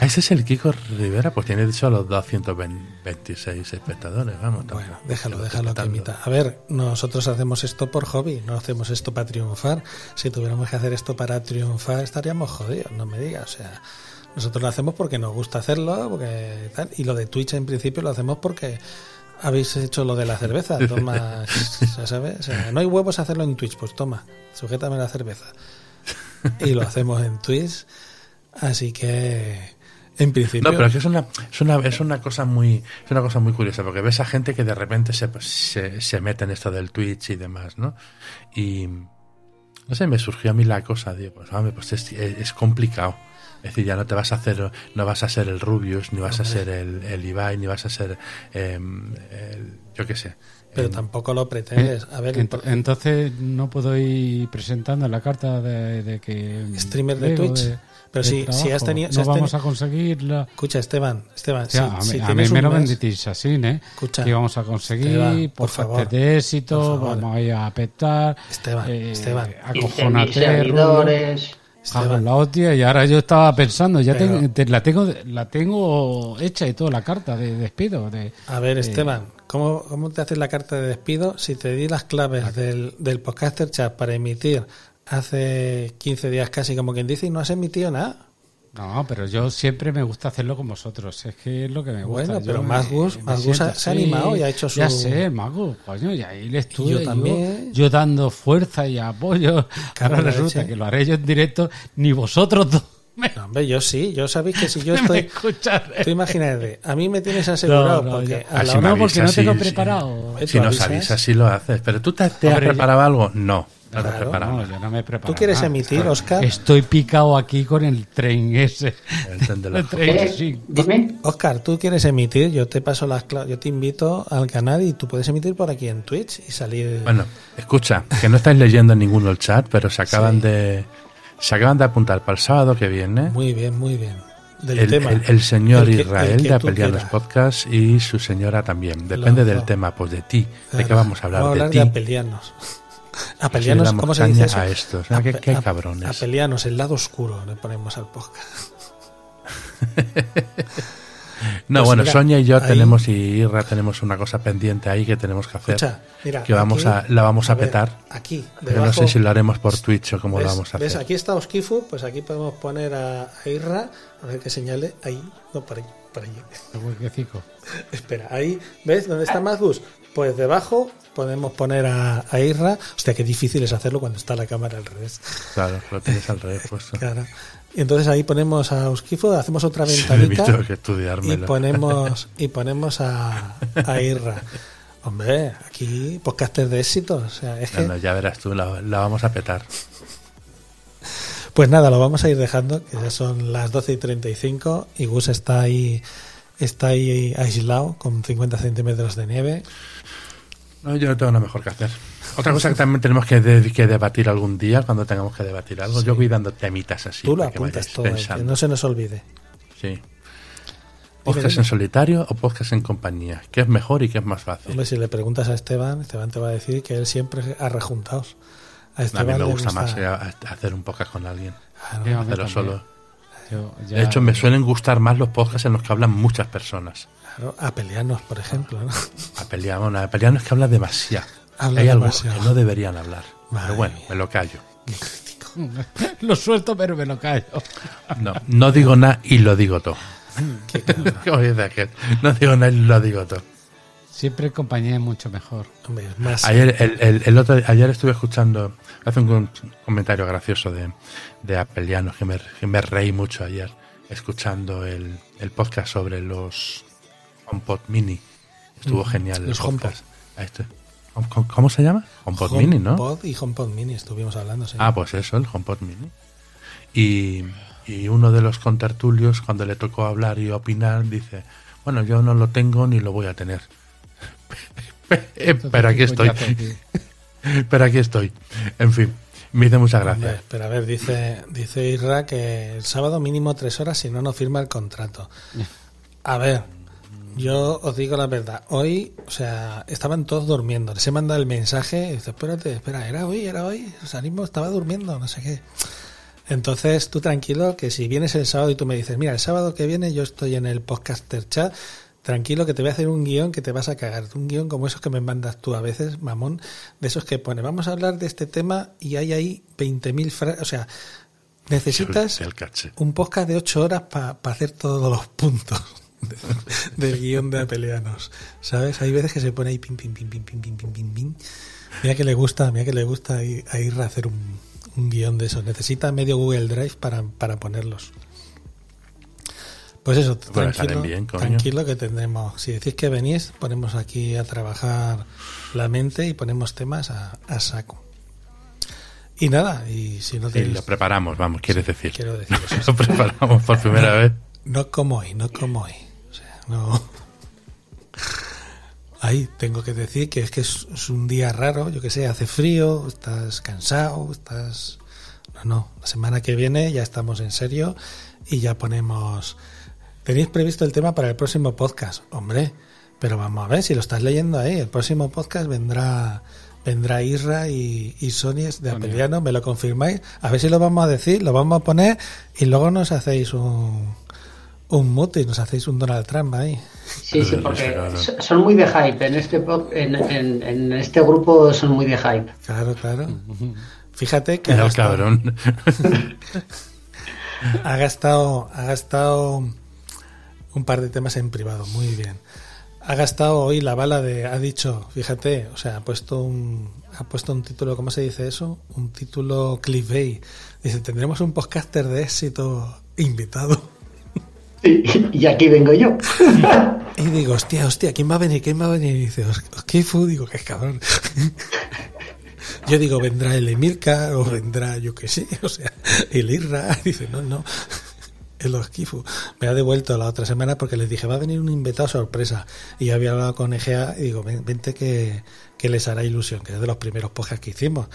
Ese es el Kiko Rivera, pues tiene dicho los 226 espectadores, vamos. Bueno, déjalo, déjalo que imita. A ver, nosotros hacemos esto por hobby, no hacemos esto para triunfar. Si tuviéramos que hacer esto para triunfar, estaríamos jodidos, no me digas. O sea, nosotros lo hacemos porque nos gusta hacerlo, porque tal. Y lo de Twitch en principio lo hacemos porque habéis hecho lo de la cerveza. Toma, (laughs) ya sabes. O sea, no hay huevos a hacerlo en Twitch, pues toma, sujétame la cerveza. Y lo hacemos en Twitch. Así que, en principio. No, pero es una, es una, es una cosa muy, es una cosa muy curiosa, porque ves a gente que de repente se, se, se mete en esto del Twitch y demás, ¿no? Y no sé, me surgió a mí la cosa, digo, pues, hombre, pues es, es complicado. Es decir, ya no te vas a hacer, no vas a ser el Rubius, ni vas a ser el, el Ibai, ni vas a ser, em, el, yo qué sé. Pero em, tampoco lo pretendes. A ver, Ent- entonces no puedo ir presentando la carta de, de que Streamer de Twitch. De si, si trabajo. has tenido. si no has vamos teni- a conseguirla. Escucha, Esteban, Esteban, si- a, si mí, a tienes mí me un lo vendisteis así, ¿eh? Escucha, que íbamos a conseguir Esteban, por favor, de éxito, por favor. vamos a ir a petar. Esteban, eh, Esteban. 15.000 acojónate, seguidores. Rubio. Cago en la hostia, y ahora yo estaba pensando, ya Pero- tengo- te- la tengo la tengo hecha y toda la carta de despido. De, A ver, eh, Esteban, ¿cómo, ¿cómo te haces la carta de despido si te di las claves del, del podcaster chat para emitir hace 15 días casi, como quien dice, y no has emitido nada? No, pero yo siempre me gusta hacerlo con vosotros. Es que es lo que me gusta. Bueno, pero Magus- me Magus siento se ha animado y ha hecho Ya su- sé, Magus, coño, y ahí le estuve yo también. yo dando fuerza y apoyo. Cago Ahora resulta leche. que lo haré yo en directo, ni vosotros dos me, No, hombre, yo sí, yo sabéis que si yo (laughs) estoy... Tú imagínate, a mí me tienes asegurado No, no, porque ya. a la Así hora- porque no tengo sí, preparado. sí. Si ¿Tú nos avisas? sí lo haces. Pero tú te, te has Hombre, ya- preparado algo? No, Claro, preparado. No, yo no me he preparado. ¿Tú quieres nada. emitir, Oscar? Estoy picado aquí con el tren ese. El tren de (laughs) la El tren, Eh, sí. Dime. Oscar, tú quieres emitir, yo te paso las claves, yo te invito al canal y tú puedes emitir por aquí en Twitch y salir. Bueno, escucha, que no estáis leyendo ninguno el chat, pero se acaban Sí. de se acaban de apuntar para el sábado que viene Muy bien, muy bien. Del el, tema. el- el señor El que- Israel el que de tú Apelianos quieras. Podcast y su señora también. Depende del Lanzó. tema, pues de ti. ¿De qué vamos a hablar? Vamos a hablar de de ti. apelianos. Apelianos, ¿cómo se dice eso? a estos. ¿no? ¿Qué, Ape- qué cabrones? Apelianos, el lado oscuro le ponemos al podcast. (laughs) No, Pues bueno, mira, Sonia y yo ahí- tenemos y Irra tenemos una cosa pendiente ahí que tenemos que hacer. Escucha, mira. que vamos aquí- a, la vamos a, ver, petar. Aquí, Pero no debajo- sé si lo haremos por Twitch o cómo lo ¿Ves? vamos a ¿Ves? hacer. Aquí está Oskifu, pues aquí podemos poner a, a Irra, a ver que señale ahí, no, por ahí. El huequecico. (laughs) Espera, ahí, ¿ves dónde está Magus? Pues debajo podemos poner a, a Irra. Hostia, qué difícil es hacerlo cuando está la cámara al revés. Claro, lo tienes al revés puesto. (laughs) Claro. Y entonces ahí ponemos a Oskifo, hacemos otra (laughs) Sí, ventanita que y ponemos y ponemos a, a Irra. Hombre, aquí podcaster de éxito. O sea, es que, No, no, ya verás tú, la, la vamos a petar. Pues nada, lo vamos a ir dejando, que ya son las 12 y 35 y Gus está ahí, está ahí aislado con 50 centímetros de nieve. No, yo no tengo nada mejor que hacer. Otra cosa que también tenemos que, de- que debatir algún día, cuando tengamos que debatir algo, yo voy dando temitas así. Tú lo que apuntas todo, ahí, que no se nos olvide. Sí. ¿Podcast dime. en solitario o podcast en compañía? ¿Qué es mejor y qué es más fácil? Hombre, si le preguntas a Esteban, Esteban te va a decir que él siempre ha rejuntados. A a Esteban mí me le gusta más eh, a- a hacer un podcast con alguien. Claro. A Hacerlo también. solo. Yo ya- De hecho, me suelen gustar más los podcasts en los que hablan muchas personas. Claro, a pelearnos, por ejemplo. ¿no? (laughs) A pelear, bueno, a pelear no es que habla demasiado. Habla Hay algunos demasiado. que no deberían hablar. Madre Pero bueno, mía. me lo callo. (laughs) lo suelto, pero me lo callo. No, no digo nada y lo digo todo. Como dice aquel, No digo nada y lo digo todo. Siempre en compañía es mucho mejor. Hombre, es más. Ayer, el, el- el otro, ayer estuve escuchando, hace un com- comentario gracioso de, de Apelianos, que me, que me reí mucho ayer, escuchando el, el podcast sobre los HomePod Mini. Estuvo Mm, genial los este. ¿Cómo, cómo se llama? HomePod Mini, ¿no? HomePod y HomePod Mini estuvimos hablando, sí. Ah, pues eso, el HomePod Mini. Y, y uno de los contertulios, cuando le tocó hablar y opinar, dice, bueno, yo no lo tengo ni lo voy a tener. (laughs) Pero aquí estoy. (laughs) Pero aquí estoy. En fin, me hizo mucha gracia. Hombre, pero a ver, dice, dice Isra que el sábado mínimo tres horas si no, no firma el contrato. A ver, yo os digo la verdad. Hoy, o sea, estaban todos durmiendo. Les he mandado el mensaje y dice, espérate, espera, era hoy, era hoy. O sea, mismo estaba durmiendo, no sé qué. Entonces, tú tranquilo que si vienes el sábado y tú me dices, mira, el sábado que viene yo estoy en el podcaster chat, tranquilo que te voy a hacer un guion que te vas a cagar. Un guion como esos que me mandas tú a veces, mamón, de esos que pone, vamos a hablar de este tema y hay ahí 20.000 frases. O sea, necesitas un podcast de 8 horas para hacer todos los puntos de- (laughs) del guion de Apeleanos. ¿Sabes? Hay veces que se pone ahí pim, pim, pim, pim, pim, pim, pim, pim, pim. Mira que le gusta, mira que le gusta a Ir- a hacer un, un guion de eso. Necesita medio Google Drive para, para ponerlos. Pues eso, tranquilo, bien, tranquilo que tendremos. Si decís que venís, ponemos aquí a trabajar la mente y ponemos temas a, a saco. Y nada, y si no tenéis... lo preparamos, vamos, quieres decir. Quiero decir eso. (laughs) lo preparamos por primera vez. No como hoy, no como hoy. O sea, no. Ahí tengo que decir que es que es, es un día raro, yo que sé, hace frío, estás cansado, estás. No, no. La semana que viene ya estamos en serio y ya ponemos. ¿Tenéis previsto el tema para el próximo podcast? Hombre, pero vamos a ver si lo estás leyendo ahí. El próximo podcast vendrá vendrá Isra y, y Sony de Apeliano, me lo confirmáis. A ver si lo vamos a decir, lo vamos a poner y luego nos hacéis un, un mute y nos hacéis un Donald Trump ahí. Sí, sí, porque so- son muy de hype. En este, po- en, en- en este grupo son muy de hype. Claro, claro. Fíjate que Era ha el gastado, cabrón. (laughs) ha gastado ha gastado un par de temas en privado, muy bien. Ha gastado hoy la bala de ha dicho, fíjate, o sea, ha puesto un ha puesto un título, ¿cómo se dice eso? Un título clickbait. Dice, "Tendremos un podcaster de éxito invitado." Y aquí vengo yo. (laughs) Y digo, hostia, hostia, ¿quién va a venir? ¿Quién va a venir? Y dice, Kifu, digo, es cabrón. (laughs) Yo digo, vendrá el Emilka o vendrá, yo qué sé, (laughs) o sea, el Irra. Dice, no, no, el Oskifu. Me ha devuelto la otra semana porque les dije, va a venir un invitado sorpresa. Y yo había hablado con Egea y digo, "Ven- vente que, que les hará ilusión, que es de los primeros podcasts que hicimos.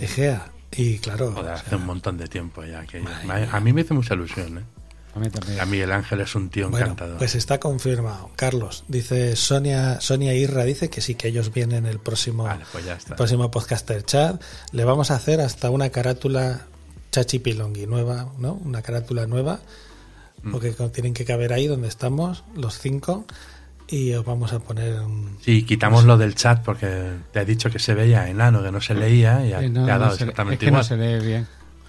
Egea. Y claro, Joder, hace un montón de tiempo ya. Que a mí me hizo mucha ilusión, ¿eh? A mí también. A mí el Ángel es un tío Bueno, encantador. pues está confirmado. Carlos, dice Sonia, Sonia Irra dice que sí, que ellos vienen el próximo, pues ya está. el próximo podcaster chat. Le vamos a hacer hasta una carátula chachi pilongui nueva, ¿no? Una carátula nueva, Mm. porque tienen que caber ahí donde estamos, los cinco, y os vamos a poner un... Sí, quitamos lo del chat porque te he dicho que se veía enano, que no se leía y ha- no, te ha no dado se- exactamente es que igual. no se lee bien.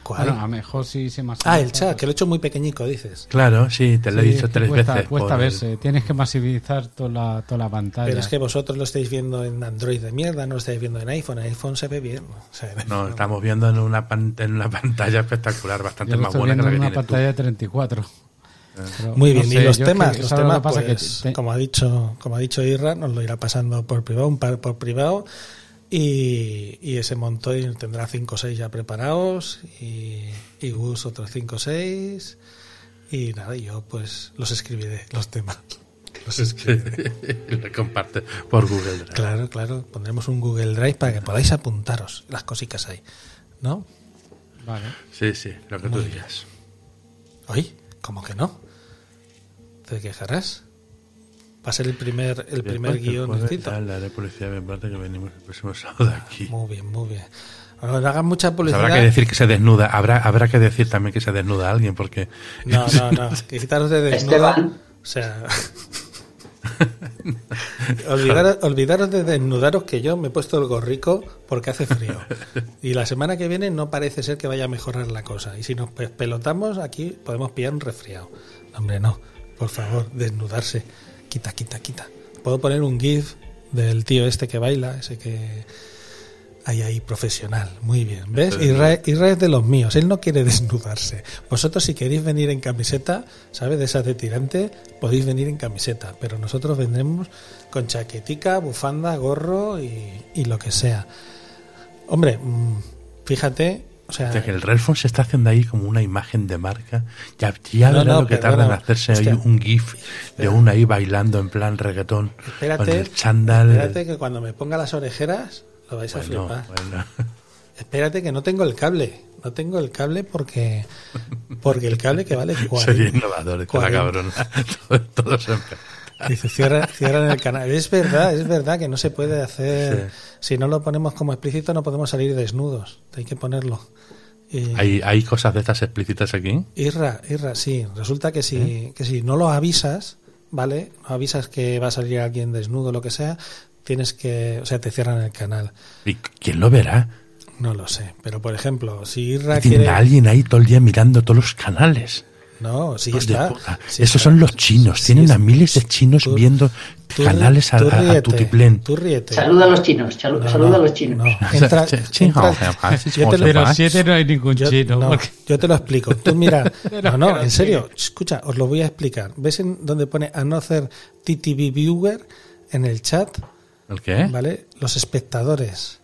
¿Cuál? Bueno, a lo mejor sí se más. Ah, el chat, que lo he hecho muy pequeñico, dices. Claro, sí, te lo he Sí, dicho es que tres cuesta, veces. Cuesta el- verse, tienes que masivizar toda la, toda la pantalla. Pero es que vosotros lo estáis viendo en Android de mierda, no lo estáis viendo en iPhone. En iPhone se ve bien. O sea, en No, estamos viendo en una, pan- en una (laughs) pantalla espectacular, bastante Yo lo más estoy buena que la que en una pantalla de 34. Pero Muy no bien, sé, y los es que temas, los temas, que pasa que pues, te- como ha dicho, como ha dicho Irra, nos lo irá pasando por privado, un par por privado, y, y ese montón tendrá 5 o 6 ya preparados, y, y Gus otros 5 o 6, y nada, y yo pues los escribiré, los temas. Los escribiré. y (laughs) lo comparte por Google Drive. Claro, claro, pondremos un Google Drive para que podáis apuntaros las cositas ahí, ¿no? Vale. Sí, sí, lo que Muy tú bien. digas. Oye, ¿cómo que no? ¿Te quejarás? Va a ser el primer, el primer Después, guion después, escrito. ya Le haré publicidad bien parte que venimos el próximo sábado aquí. Muy bien, muy bien. Bueno, no hagan mucha Pues publicidad. habrá que decir que se desnuda, habrá, habrá que decir también que se desnuda alguien, porque... No, no, no. (laughs) Que quitaros de desnudo. Esteban. O sea. (laughs) olvidaros, olvidaros de desnudaros que yo me he puesto el gorrico porque hace frío. Y la semana que viene no parece ser que vaya a mejorar la cosa. Y si nos pe- pelotamos, aquí podemos pillar un resfriado. Hombre, no. Por favor, desnudarse. Quita, quita, quita. Puedo poner un GIF del tío este que baila, ese que. Ahí, ahí, profesional. Muy bien. ¿Ves? Israel, Israel es de los míos. Él no quiere (laughs) desnudarse. Vosotros, si queréis venir en camiseta, ¿sabes? De esas de tirante, podéis venir en camiseta. Pero nosotros vendremos con chaquetica, bufanda, gorro y, y lo que sea. Hombre, mm, fíjate. O sea, que el se está haciendo ahí como una imagen de marca. Ya, ya No, lo que perdona. tarda en hacerse ahí un GIF de uno ahí bailando en plan reggaetón. con espérate, el chándal. espérate que cuando me ponga las orejeras lo vais a flipar. bueno. (laughs) Espérate que no tengo el cable. No tengo el cable porque porque el cable que vale (laughs) 40. Sería innovador, 40. cabrona. (laughs) Todo- Todos en Dice, cierra, cierran el canal. Es verdad, es verdad que no se puede hacer. Si no lo ponemos como explícito, no podemos salir desnudos. Hay que ponerlo. Y- ¿Hay, ¿Hay cosas de estas explícitas aquí? Irra, Irra, sí. Resulta que si, que si no lo avisas, ¿vale? No avisas que va a salir alguien desnudo o lo que sea, tienes que. O sea, te cierran el canal. ¿Y quién lo verá? No lo sé. Pero por ejemplo, si Irra Tiene alguien ahí todo el día mirando todos los canales. No, sí de está. puta. sí Esos está. son los chinos. Sí Tienen a miles de chinos Tú- viendo tú- canales a, tú a- a ríete, tutiplén. Saluda a los chinos, chalu- No, saluda no, a los chinos. no. (laughs) Entra- entra- yo te lo- De ¿eh? siete no hay ningún Yo, chino. no, porque- yo te lo explico. Tú mira, (laughs) Pero no, no, en no serio, escucha, os lo voy a explicar. ¿Ves en donde pone Another TTV Viewer en el chat? ¿El qué? ¿Vale? Los espectadores.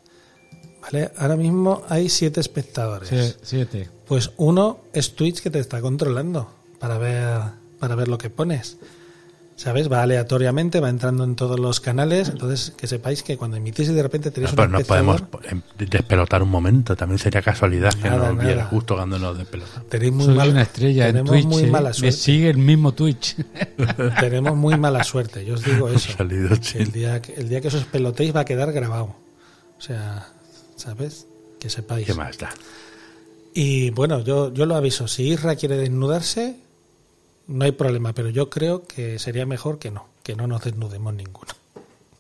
¿Vale? Ahora mismo hay siete espectadores. Sí, siete. Pues uno es Twitch que te está controlando para ver, para ver lo que pones. ¿Sabes? Va aleatoriamente, va entrando en todos los canales. Entonces, que sepáis que cuando emitís y de repente tenéis No, un pues no podemos em, despelotar un momento. También sería casualidad que no viera nada. justo cuando nos despelotamos. tenéis muy Soy mal- una estrella en tenemos Twitch. muy ¿eh? mala Me suerte. sigue el mismo Twitch. (laughs) tenemos muy mala suerte, yo os digo eso. Salido el, día, que- el día que os pelotéis va a quedar grabado. O sea, ¿sabes? Que sepáis. ¿Qué más da? Y bueno, yo, yo lo aviso. Si Isra quiere desnudarse, no hay problema, pero yo creo que sería mejor que no, que no nos desnudemos ninguno.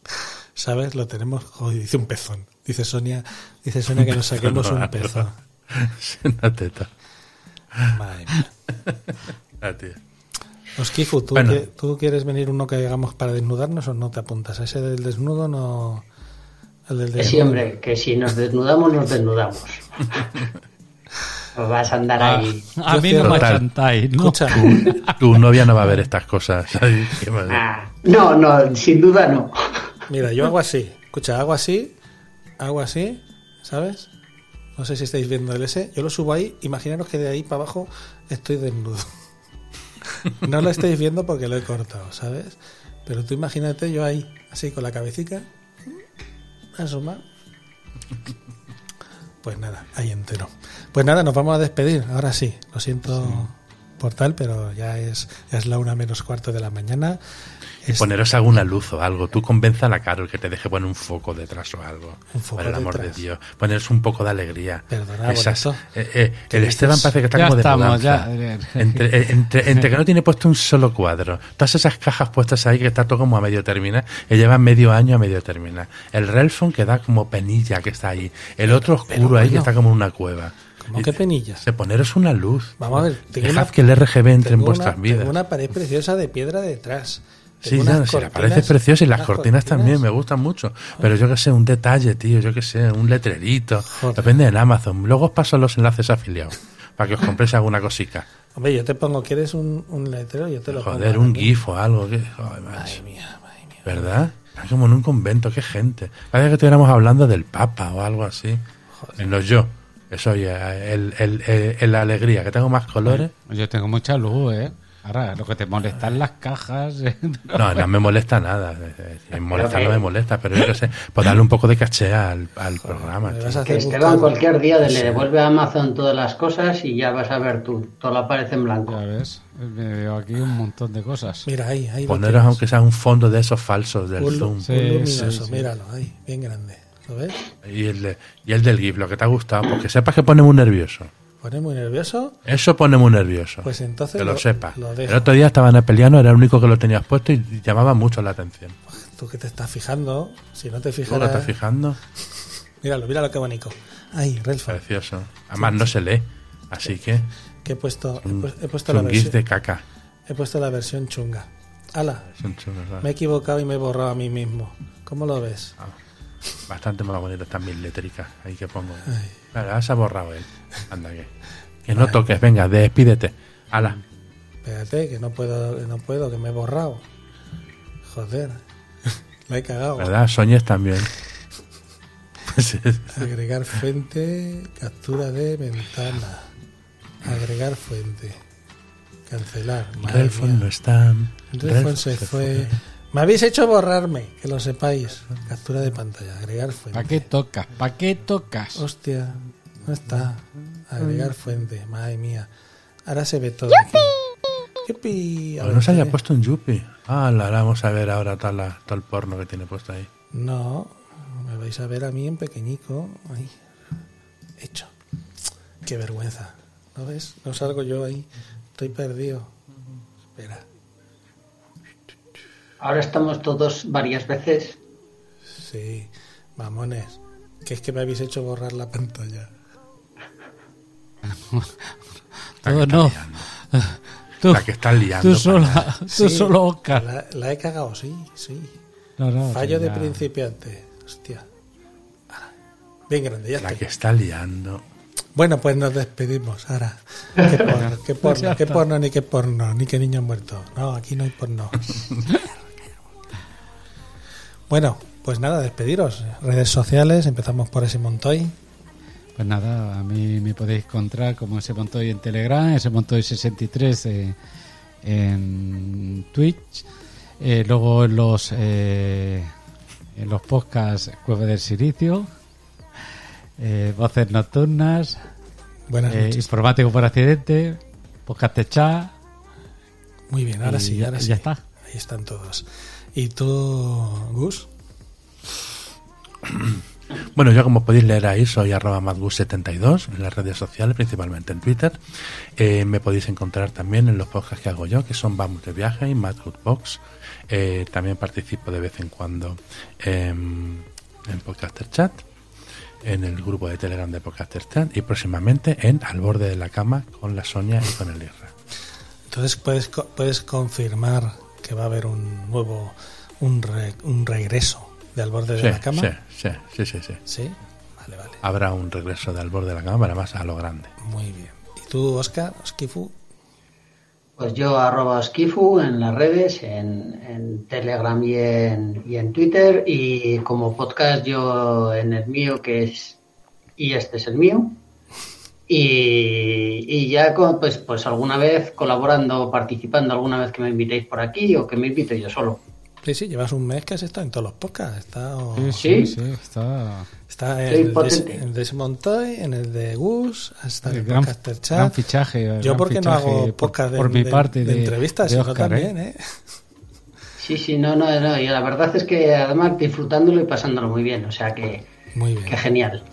(laughs) ¿Sabes? Lo tenemos. Joder, dice un pezón. Dice Sonia, dice Sonia que nos saquemos un pezón. Sí, Una teta. Madre mía. (laughs) Ah. Oskifu, ¿tú, Bueno. que- ¿tú quieres venir uno que hagamos para desnudarnos o no te apuntas? A ese del desnudo no. El del Que desnudo. sí, hombre, que si nos desnudamos, nos desnudamos. (laughs) Pues vas a andar ahí. A mí no me chantáis, ¿no? Escucha, Tu novia no va a ver estas cosas. (laughs) Ay. Ah, no, no, sin duda no. mira, yo hago así. Escucha, hago así, hago así, ¿sabes? No sé si estáis viendo el S. Yo lo subo ahí. Imaginaros que de ahí para abajo estoy desnudo. (laughs) No lo estáis viendo porque lo he cortado, ¿sabes? Pero tú imagínate yo ahí, así con la cabecita, asoma. Pues nada, ahí entero. Pues nada, nos vamos a despedir. Ahora sí, lo siento por tal, pero ya es, ya es la una menos cuarto de la mañana. Es- Poneros alguna luz o algo. Tú convenza a la Carol que te deje poner un foco detrás o algo. Un foco por el amor detrás. de Dios. Poneros un poco de alegría. Perdona, Esas- eh, eh, ¿Qué el dices? Esteban parece que está Ya como de estamos, mudanza. ya. Entre, eh, entre, entre que no tiene puesto un solo cuadro. Todas esas cajas puestas ahí que está todo como a medio terminar. Que llevan medio año a medio terminar. El Relfon que da como penilla que está ahí. El otro oscuro ahí que está como en una cueva. ¿Cómo que penillas? De poneros una luz. Vamos a ver, Dejad una- que el RGB entre en vuestras una, vidas. Tengo una pared preciosa de piedra detrás. Sí, unas sí, la pared es preciosa y las cortinas también me gustan mucho. Pero yo que sé, un detalle, tío, yo que sé, un letrerito. Joder. Depende en Amazon. Luego os paso los enlaces afiliados para que os compréis alguna cosica. Hombre, yo te pongo, ¿quieres un, un letrero? Yo te lo pongo. Joder, un. GIF o algo. que- joder. Madre mía, madre mía. ¿Verdad? Es como en un convento, qué gente. Parece que estuviéramos hablando del Papa o algo así. Menos yo, que soy eh, el, el, el- el- la alegría, que tengo más colores. Yo tengo mucha luz, ¿eh? Ahora, lo que te molesta es las cajas. ¿eh? No, no me molesta nada. Me molesta, no me molesta, pero yo qué sé, pues darle un poco de caché al, al programa. Que Esteban cualquier día le devuelve a Amazon todas las cosas y ya vas a ver tú, todo aparece en blanco. Ya ves, me veo aquí un montón de cosas. Mira, ahí, ahí. Poneros aunque sea un fondo de esos falsos del un, Zoom. un Sí, luminoso, sí, sí. míralo, ahí, bien grande. ¿Lo ves? Y el, de- y el del GIF, lo que te ha gustado, porque sepas que pone muy nervioso. Pone muy nervioso. Eso pone muy nervioso. Pues entonces que lo, lo- sepas. el otro día estaba en el peliano, era el único que lo tenías puesto y llamaba mucho la atención. Tú que te estás fijando, si no te ¿Tú lo fijas. estás fijando? (laughs) Míralo, míralo qué bonito. Ahí, Relfa, Precioso. Además no se lee. Así que que he puesto, he, un, pu- he puesto es la versión, de caca. he puesto la versión chunga. Ala, me he equivocado y me he borrado a mí mismo. ¿Cómo lo ves? Ah. Bastante más bonita también letríca. Ahí que pongo. Vale, ahora se ha borrado él. Anda que. Que no toques, venga, despídete. Ala. Espérate, que no puedo, que no puedo, que me he borrado. Joder, la he cagado. ¿Verdad? Soñes también. (laughs) Pues es- Agregar fuente, captura de ventana. Agregar fuente. Cancelar. Relfon no está. Relfon se fue. Me habéis hecho borrarme, que lo sepáis. Captura de pantalla, agregar fuente. ¿Para qué tocas? ¿Para qué tocas? Hostia, no está. Agregar fuente, madre mía. Ahora se ve todo. aquí. ¡Yupi! A no se haya puesto un Yuppie. Ah, la, la vamos a ver ahora todo el porno que tiene puesto ahí. No, me vais a ver a mí en pequeñico. Ahí. Hecho. Qué vergüenza. ¿No ves? No salgo yo ahí. Estoy perdido. Espera. Ahora estamos todos varias veces. Sí, mamones. Que es que me habéis hecho borrar la pantalla. Todo no. (laughs) Tú, La que estás liando, Tú tú Sí, solo, Oscar. La, la he cagado, sí, sí. No, no, Fallo sí, de ya. principiante. Hostia. Bien grande, ya La que está liando. Bueno, pues nos despedimos. Ahora. (laughs) ¿Qué porno? ¿Qué porno? Ni qué porno. Ni qué niño muerto. No, aquí no hay porno. (laughs) bueno, pues nada, despediros. Redes sociales, empezamos por ese Montoy. Pues nada, a mí me podéis encontrar como ese Montoy en Telegram, ese Montoy 63 eh, en Twitch, eh, luego en los eh, en los podcasts Cueva del Silicio, eh, Voces Nocturnas, Buenas eh, noches. Informático por Accidente, Podcast de Chat. Muy bien, ahora y sí, ya- ahora sí. ya está. Ahí están todos. ¿Y tú, Gus? (clears throat) Bueno, yo como podéis leer ahí, soy arroba madgus72 en las redes sociales, principalmente en Twitter. Eh, me podéis encontrar también en los podcasts que hago yo, que son Vamos de Viaje y Mad Box. Eh, también participo de vez en cuando em, en Podcaster Chat, en el grupo de Telegram de Podcaster Chat y próximamente en Al Borde de la Cama con la Sonia y con el Irra. Entonces puedes, puedes confirmar que va a haber un nuevo, un, re- un regreso de al borde de la cama. sí, sí, sí, sí, sí. Sí, vale, vale. Habrá un regreso de Al Borde de la Cama, pero más a lo grande. Muy bien. ¿Y tú, Oscar, Skifu? Pues yo arroba Skifu en las redes, en, en Telegram y en, y en Twitter. Y como podcast yo en el mío, que es... Y este es el mío. Y, y ya con, pues, pues alguna vez colaborando, participando, alguna vez que me invitéis por aquí o que me invito yo solo. Sí, sí, llevas un mes que has estado en todos los podcasts. Está, Sí, ¿Sí? sí, sí, está... está en el, en el de Montoy, en el de Gus, hasta en el gran, Podcaster Chat. gran fichaje. Yo gran porque no hago por- podcast de, por mi de- parte de de, entrevistas, de sino Óscar, también, ¿eh? ¿eh? Sí, sí, no, no, no. Y la verdad es que además disfrutándolo y pasándolo muy bien. O sea que, Muy bien. que genial.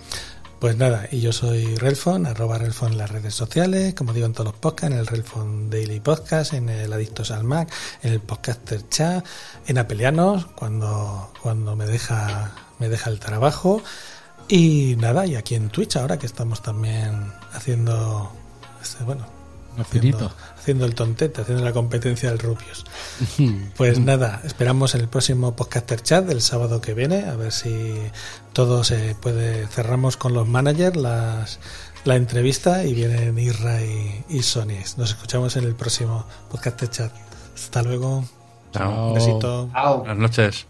Pues nada, y yo soy Relfon, arroba Relfon en las redes sociales, como digo en todos los podcasts, en el Relfon Daily Podcast, en el Adictos al Mac, en el Podcaster Chat, en Apelianos, cuando, cuando me deja, me deja el trabajo. Y nada, y aquí en Twitch ahora que estamos también haciendo, este, bueno, haciendo. Haciendo el tontete, haciendo la competencia del Rubius. (laughs) Pues nada, esperamos en el próximo podcaster chat del sábado que viene, a ver si todo se puede. Cerramos con los managers las, la entrevista y vienen Irra y, y Sony. Nos escuchamos en el próximo podcaster chat. Hasta luego. Chao. Un besito. Chao. Buenas noches.